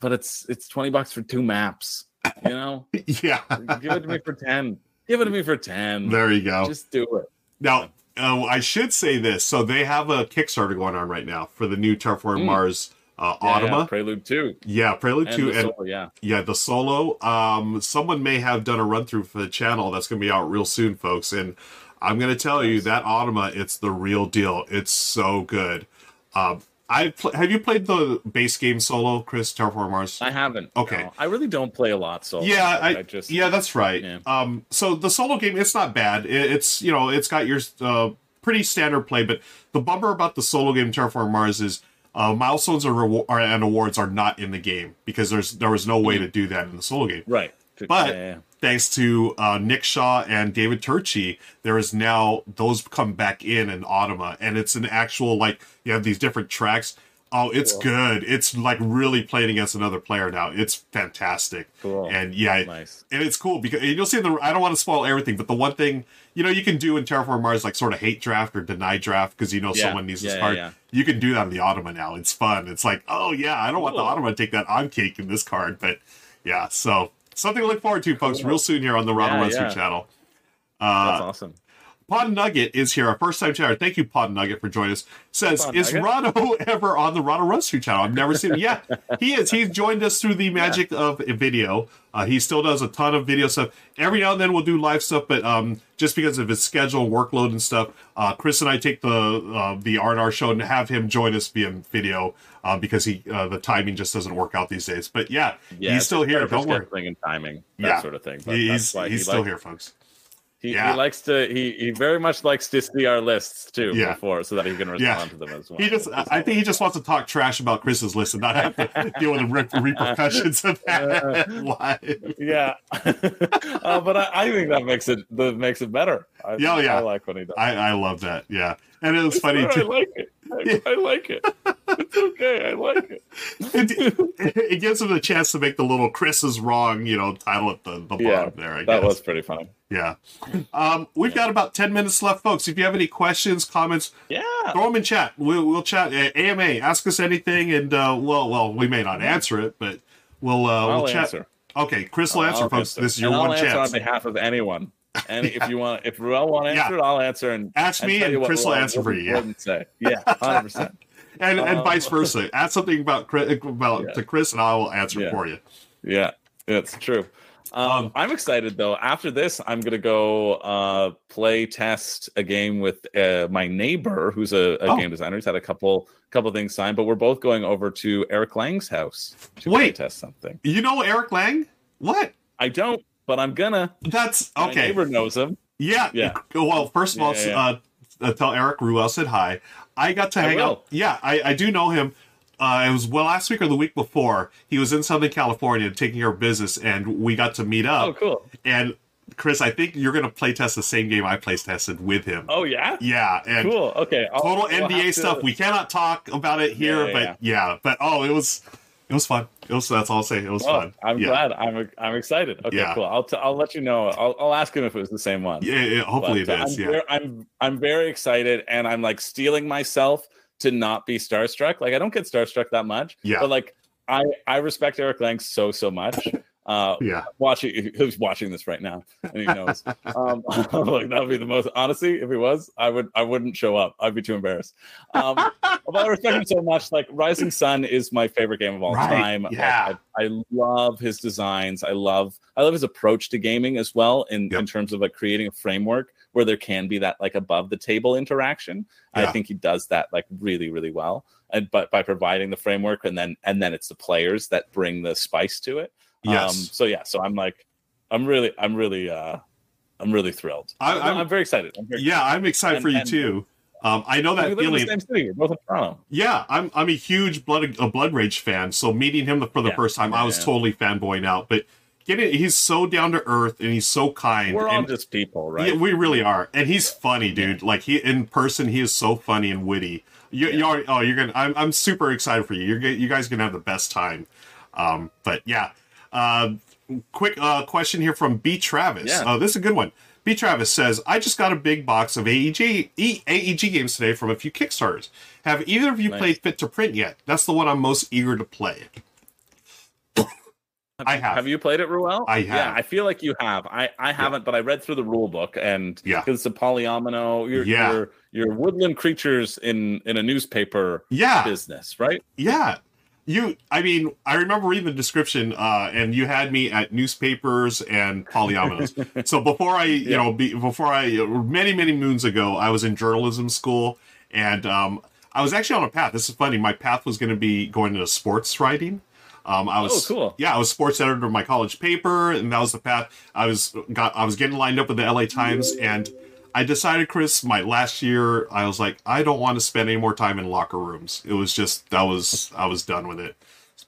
but it's it's twenty bucks for two maps. You know, Yeah. give it to me for ten. Give it to me for ten. There you go. Just do it. Now, Oh, I should say this. So they have a Kickstarter going on right now for the new Terraform Mars uh. Yeah, Automa. yeah, Prelude 2. Yeah, Prelude And 2 and Soul, yeah. yeah, the solo. Um, someone may have done a run through for the channel that's going to be out real soon, folks. And I'm going to tell you that Automa, it's the real deal. It's so good. Um, I pl- have you played the base game solo, Chris Terraform Mars? I haven't. Okay. no. I really don't play a lot, so yeah, I, just yeah, that's right. Yeah. Um, so the solo game, it's not bad. It, it's you know, it's got your uh, pretty standard play, but the bummer about the solo game Terraform Mars is uh, milestones or rewar- or- and awards are not in the game because there's there was no way to do that in the solo game. right. But Yeah, yeah. Thanks to uh, Nick Shaw and David Turczi, there is now those come back in in Automa, and it's an actual like you have these different tracks. Oh, it's good. It's like really playing against another player now. It's fantastic. Cool. And yeah, Nice. and it's cool because you'll see in the. I don't want to spoil everything, but the one thing you know you can do in Terraform Mars like sort of hate draft or deny draft because you know Yeah. someone needs this Yeah, card. yeah. You can do that in the Automa now. It's fun. It's like oh yeah, I don't want the Cool. Automa to take that on cake in this card, but yeah. So something to look forward to, folks, real soon here on the Ronald Yeah, yeah. channel. That's Uh, awesome. Pod Nugget is here, our first time chatter. Thank you, Pod Nugget, for joining us. Says, Pod is Nugget? Ever on the Rano Rescue channel? I've never seen him. Yeah, he is. He's joined us through the magic of video. Uh, he still does a ton of video stuff. Every now and then we'll do live stuff, but um, just because of his schedule, workload, and stuff, uh, Chris and I take the uh, the R&R show and have him join us via video uh, because he uh, the timing just doesn't work out these days. But yeah, Yeah, he's still here. Don't worry. and timing, that Yeah. sort of thing. But He's he's he still likes- here, folks. He, Yeah. he likes to. He, he very much likes to see our lists too Yeah. before, so that he can respond Yeah. to them as well. He just, I think he just wants to talk trash about Chris's list and not have to deal with the re- repercussions of that live. yeah, uh, but I, I think that makes it that makes it better. I, Yeah, oh, yeah. I like when he does. I, I love that. Yeah, and it was funny too. I like it. I, like it. It's okay. I like it. It, it gives him the chance to make the little "Chris is wrong," you know, title at the, the Yeah, bottom there. I that guess. was pretty fun. yeah. Um, we've got about ten minutes left, folks. If you have any questions, comments, Yeah. throw them in chat. We'll, we'll chat. Uh, AMA, ask us anything, and uh, well, well, we may not answer it, but we'll uh, I'll we'll chat. answer. Okay, Chris will answer, I'll folks. answer. This is your And one I'll chance. on behalf of anyone. And if you want, if Ruel want to Yeah. answer it, I'll answer. And Ask me you and Chris will answer for you, yeah. Say. Yeah, hundred percent. and and Um, vice versa. Add something about Chris, about Yeah. to Chris, and I will answer Yeah. for you. Yeah, it's true. Um, Um, I'm excited though. After this, I'm gonna go uh, play test a game with uh, my neighbor, who's a, a Oh. game designer. He's had a couple couple things signed, but we're both going over to Eric Lang's house to Wait. play test something. You know Eric Lang? What? I don't, but I'm gonna. That's My okay. neighbor knows him. Yeah. Yeah. Well, first of all, Yeah, yeah. Uh, uh, tell Eric Ruel said hi. I got to hang out. Yeah, I, I do know him. Uh, it was well last week or the week before. He was in Southern California taking care of business, and we got to meet up. Oh, cool. And Chris, I think you're going to play test the same game I play tested with him. Oh yeah. Yeah, and Cool. Okay. I'll- total have to- stuff. We cannot talk about it here, Yeah, but yeah. yeah. but oh, it was it was fun. It was that's all I'll say. It was Oh, fun. I'm yeah. glad. I'm I'm excited. Okay, Yeah. cool. I'll t- I'll let you know. I'll I'll ask him if it was the same one. Yeah, yeah, hopefully But, it uh. I'm, Yeah, I'm I'm very excited, and I'm like stealing myself to not be starstruck. Like I don't get starstruck that much. Yeah. But like I I respect Eric Lang so so much. Uh, yeah. watching who's watching this right now and he knows um like that would be the most honestly if he was i would i wouldn't show up i'd be too embarrassed um but i respect him so much like rising sun is my favorite game of all Right, time Like, yeah. I, I love his designs i love i love his approach to gaming as well in Yep. in terms of like creating a framework where there can be that like above the table interaction Yeah. i think he does that like really really well and but by providing the framework and then and then it's the players that bring the spice to it Yes. um, so yeah, so I'm like, I'm really, I'm really, uh, I'm really thrilled. I- I'm, I'm- very excited. I'm very yeah, I'm excited And- for you and- too. Um, I know We that in feeling. the same city. We're both in Toronto. Yeah, I'm I'm a huge blood a Blood Rage fan. So meeting him for the Yeah. first time, I was Yeah. totally fanboying out. But getting he's so down to earth and he's so kind. We're all and- just people, right? Yeah, we really are, and he's funny, dude. Like he in person, he is so funny and witty. You, you already, oh, you're gonna. I'm, I'm super excited for you. You're you guys are gonna have the best time. Um, but yeah, uh, quick uh, question here from B Travis. Yeah. Oh, this is a good one. B Travis says, "I just got a big box of AEG E- AEG games today from a few Kickstarters. Have either of you Nice. played Fit to Print yet? That's the one I'm most eager to play. I have. Have you played it, Ruel? I Yeah, have. I feel like you have. I, I haven't, but I read through the rule book and Yeah. it's a polyomino. You're, Yeah. you're you're woodland creatures in in a newspaper Yeah. business, right? Yeah. You, I mean, I remember reading the description, uh, and you had me at newspapers and polyominoes. so before I, you Yeah. know, be, before I, many, many moons ago, I was in journalism school, and um, I was actually on a path. This is funny. My path was going to be going into sports writing. Um, I was, Oh, cool. Yeah, I was sports editor of my college paper, and that was the path. I was got, I was getting lined up with the LA Times, and I decided, Chris, my last year, I was like, I don't want to spend any more time in locker rooms. It was just that was I was done with it.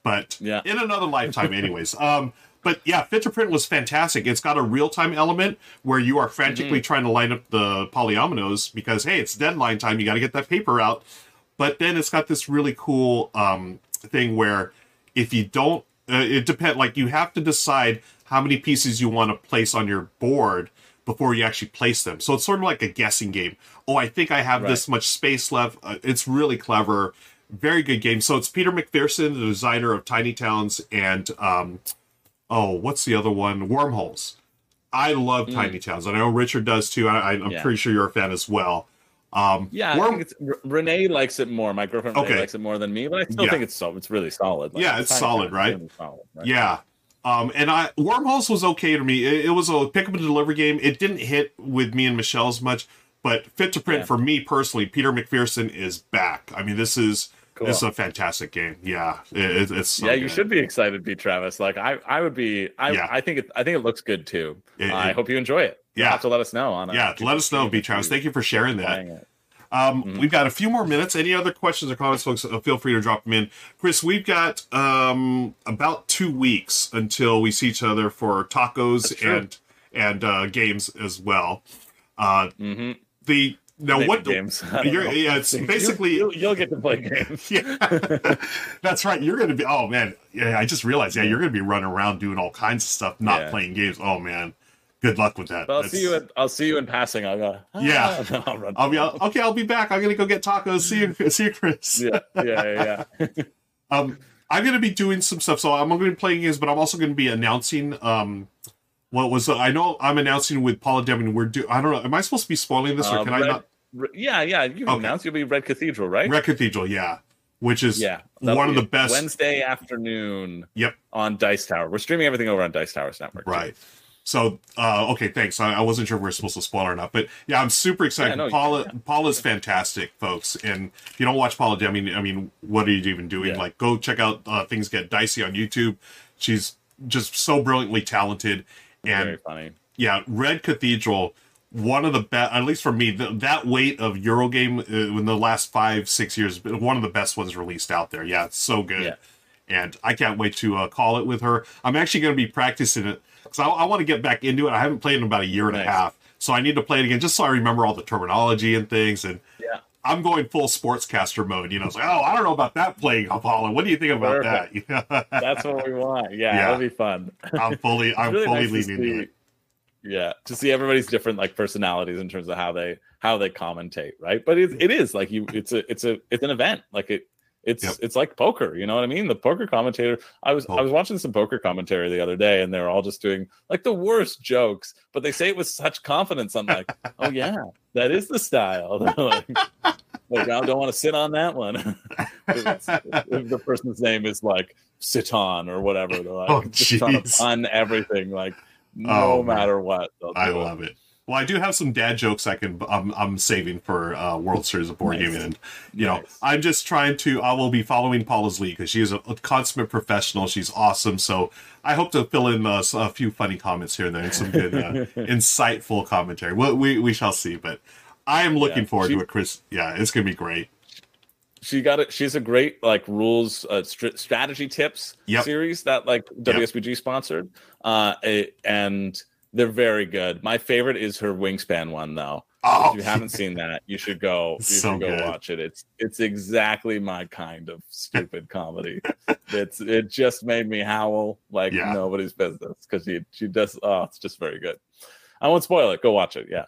But Yeah. in another lifetime, anyways. um, but yeah, Fit to Print was fantastic. It's got a real time element where you are frantically trying to line up the polyominoes because hey, it's deadline time. You got to get that paper out. But then it's got this really cool um, thing where if you don't, uh, it depends. Like you have to decide how many pieces you want to place on your board before you actually place them. So it's sort of like a guessing game. Oh, I think I have this much space left. Uh, it's really clever. Very good game. So it's Peter McPherson, the designer of Tiny Towns, and um, oh, what's the other one? Wormholes. I love Tiny Towns. I know Richard does too. I, Mm. Yeah. pretty sure you're a fan as well. Um, Yeah, I Worm- think it's R- Renee likes it more. My girlfriend Renee Okay. likes it more than me, but I still Yeah. think it's so it's really solid. Yeah, it's solid, right? really solid, right? Yeah. Um, and I Wormholes was okay to me. It, it was a pick up and deliver game. It didn't hit with me and Michelle as much, but Fit to Print Yeah. for me personally, Peter McPherson is back. I mean, this is Cool. this is a fantastic game. Yeah, it, it- it's so yeah, you should be excited, B. Travis. Like I, I would be. I, Yeah. I think it. I think it looks good too. It- I hope you enjoy it. You'll Yeah. have to let us know on. Yeah, let us know, B. Travis. Thank you for sharing that. Um, Mm-hmm. We've got a few more minutes. Any other questions or comments, folks? Uh, feel free to drop them in. Chris, we've got um, about two weeks until we see each other for tacos and and uh, games as well. Uh, Mm-hmm. The now Maybe what games. Yeah, it's basically you'll, you'll get to play games. yeah. That's right. You're going to be. Oh man, yeah. I just realized. Yeah, you're going to be running around doing all kinds of stuff, not Yeah. playing games. Oh man, good luck with that. But I'll That's- see you. In, I'll see you in passing. I'll go. "Ah," Yeah. I'll run. I'll be okay. I'll be back. I'm to go get tacos. See you. See you, Chris. yeah, yeah, yeah. yeah. Um, I'm going to be doing some stuff. So I'm going to be playing games, but I'm also going to be announcing. Um, what was I know I'm announcing with Paula Deming. We're do. I don't know. Am I supposed to be spoiling this, or Uh, can I not? Re- yeah, yeah. You can Okay. announce you'll be Red Cathedral, right? Red Cathedral, yeah, which is yeah, one of the best. Wednesday afternoon Yep. on Dice Tower. We're streaming everything over on Dice Towers Network. Right. So, uh, okay, thanks. I, I wasn't sure if we are supposed to spoil or not, but yeah, I'm super excited. Yeah, no, Paula, can, Paula's fantastic, folks. And if you don't watch Paula, I mean, I mean, what are you even doing? Yeah. Like, go check out uh, Things Get Dicey on YouTube. She's just so brilliantly talented. And Very funny. yeah, Red Cathedral, one of the best, at least for me, th- that weight of Eurogame uh, in the last five, six years, one of the best ones released out there. Yeah, it's so good. Yeah. And I can't wait to uh, call it with her. I'm actually going to be practicing it because I, I want to get back into it. I haven't played in about a year and a half. So I need to play it again just so I remember all the terminology and things. And Yeah. I'm going full sportscaster mode. You know, it's like, oh, I don't know about that playing Apollo. What do you think about that? That's what we want. Yeah, Yeah. it'll be fun. I'm fully, I'm really fully nice leaning see- it. Yeah, to see everybody's different like personalities in terms of how they how they commentate, right? But it, it is like you, it's a it's a it's an event. Like it, it's Yep. it's like poker. You know what I mean? The poker commentator. I was I oh. was watching some poker commentary the other day, and they were all just doing like the worst jokes, but they say it with such confidence. I'm like, oh yeah, that is the style. They're like, like I don't want to sit on that one. if, the person's name is like sit on or whatever, they're like Oh, just trying to pun everything, like oh, no Oh, matter what. I do it. love it. Well, I do have some dad jokes I can I'm, I'm saving for uh, World Series of Board Nice. Gaming, and you know Nice. I'm just trying to. I will be following Paula's lead because she is a, a consummate professional. She's awesome. So I hope to fill in uh, a few funny comments here and there and some good, uh, insightful commentary. We, we we shall see, but I am looking Yeah. forward She- to it, Chris. Yeah, it's gonna be great. She got it. She's a great like rules uh, str- strategy tips Yep. series that like WSBG sponsored, uh, and they're very good. My favorite is her wingspan one though. Oh, if you haven't seen that, you should go. You So should go good. watch it. It's it's exactly my kind of stupid comedy. It's it just made me howl like Yeah. nobody's business because she she does. Oh, it's just very good. I won't spoil it. Go watch it. Yeah,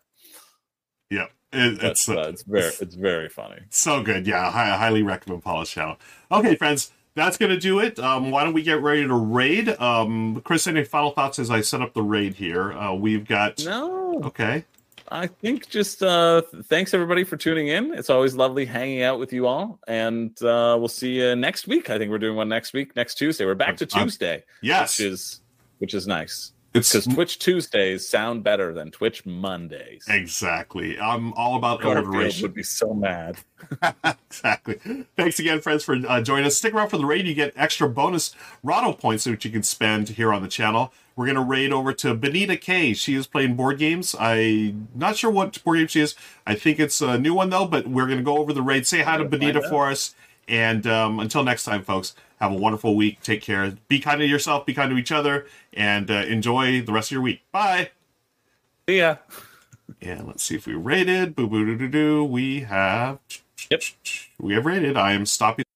yeah, it, it's it's uh, uh, it's very it's very funny. So good. Yeah, I highly recommend Paula's channel. Okay, friends, that's gonna do it. Um, why don't we get ready to raid? Um, Chris, any final thoughts as I set up the raid here? Uh, we've got No, okay. I think just uh, thanks everybody for tuning in. It's always lovely hanging out with you all, and uh, we'll see you next week. I think we're doing one next week, next Tuesday. We're back to Tuesday, Yes, which is which is nice it's because Twitch Tuesdays sound better than Twitch Mondays. exactly. I'm all about alliteration. would be so mad. exactly. Thanks again, friends, for uh, joining us. Stick around for the raid. You get extra bonus Rahdo points which you can spend here on the channel. We're going to raid over to Benita K. She is playing board games. I'm not sure what board game she is. I think it's a new one, though, but we're going to go over the raid. Say hi to Benita for us. And um, until next time, folks, have a wonderful week. Take care. Be kind to yourself, be kind to each other, and uh, enjoy the rest of your week. Bye. See ya. And let's see if we rated. Boo boo doo doo doo. We have. Yep. We have rated. I am stopping.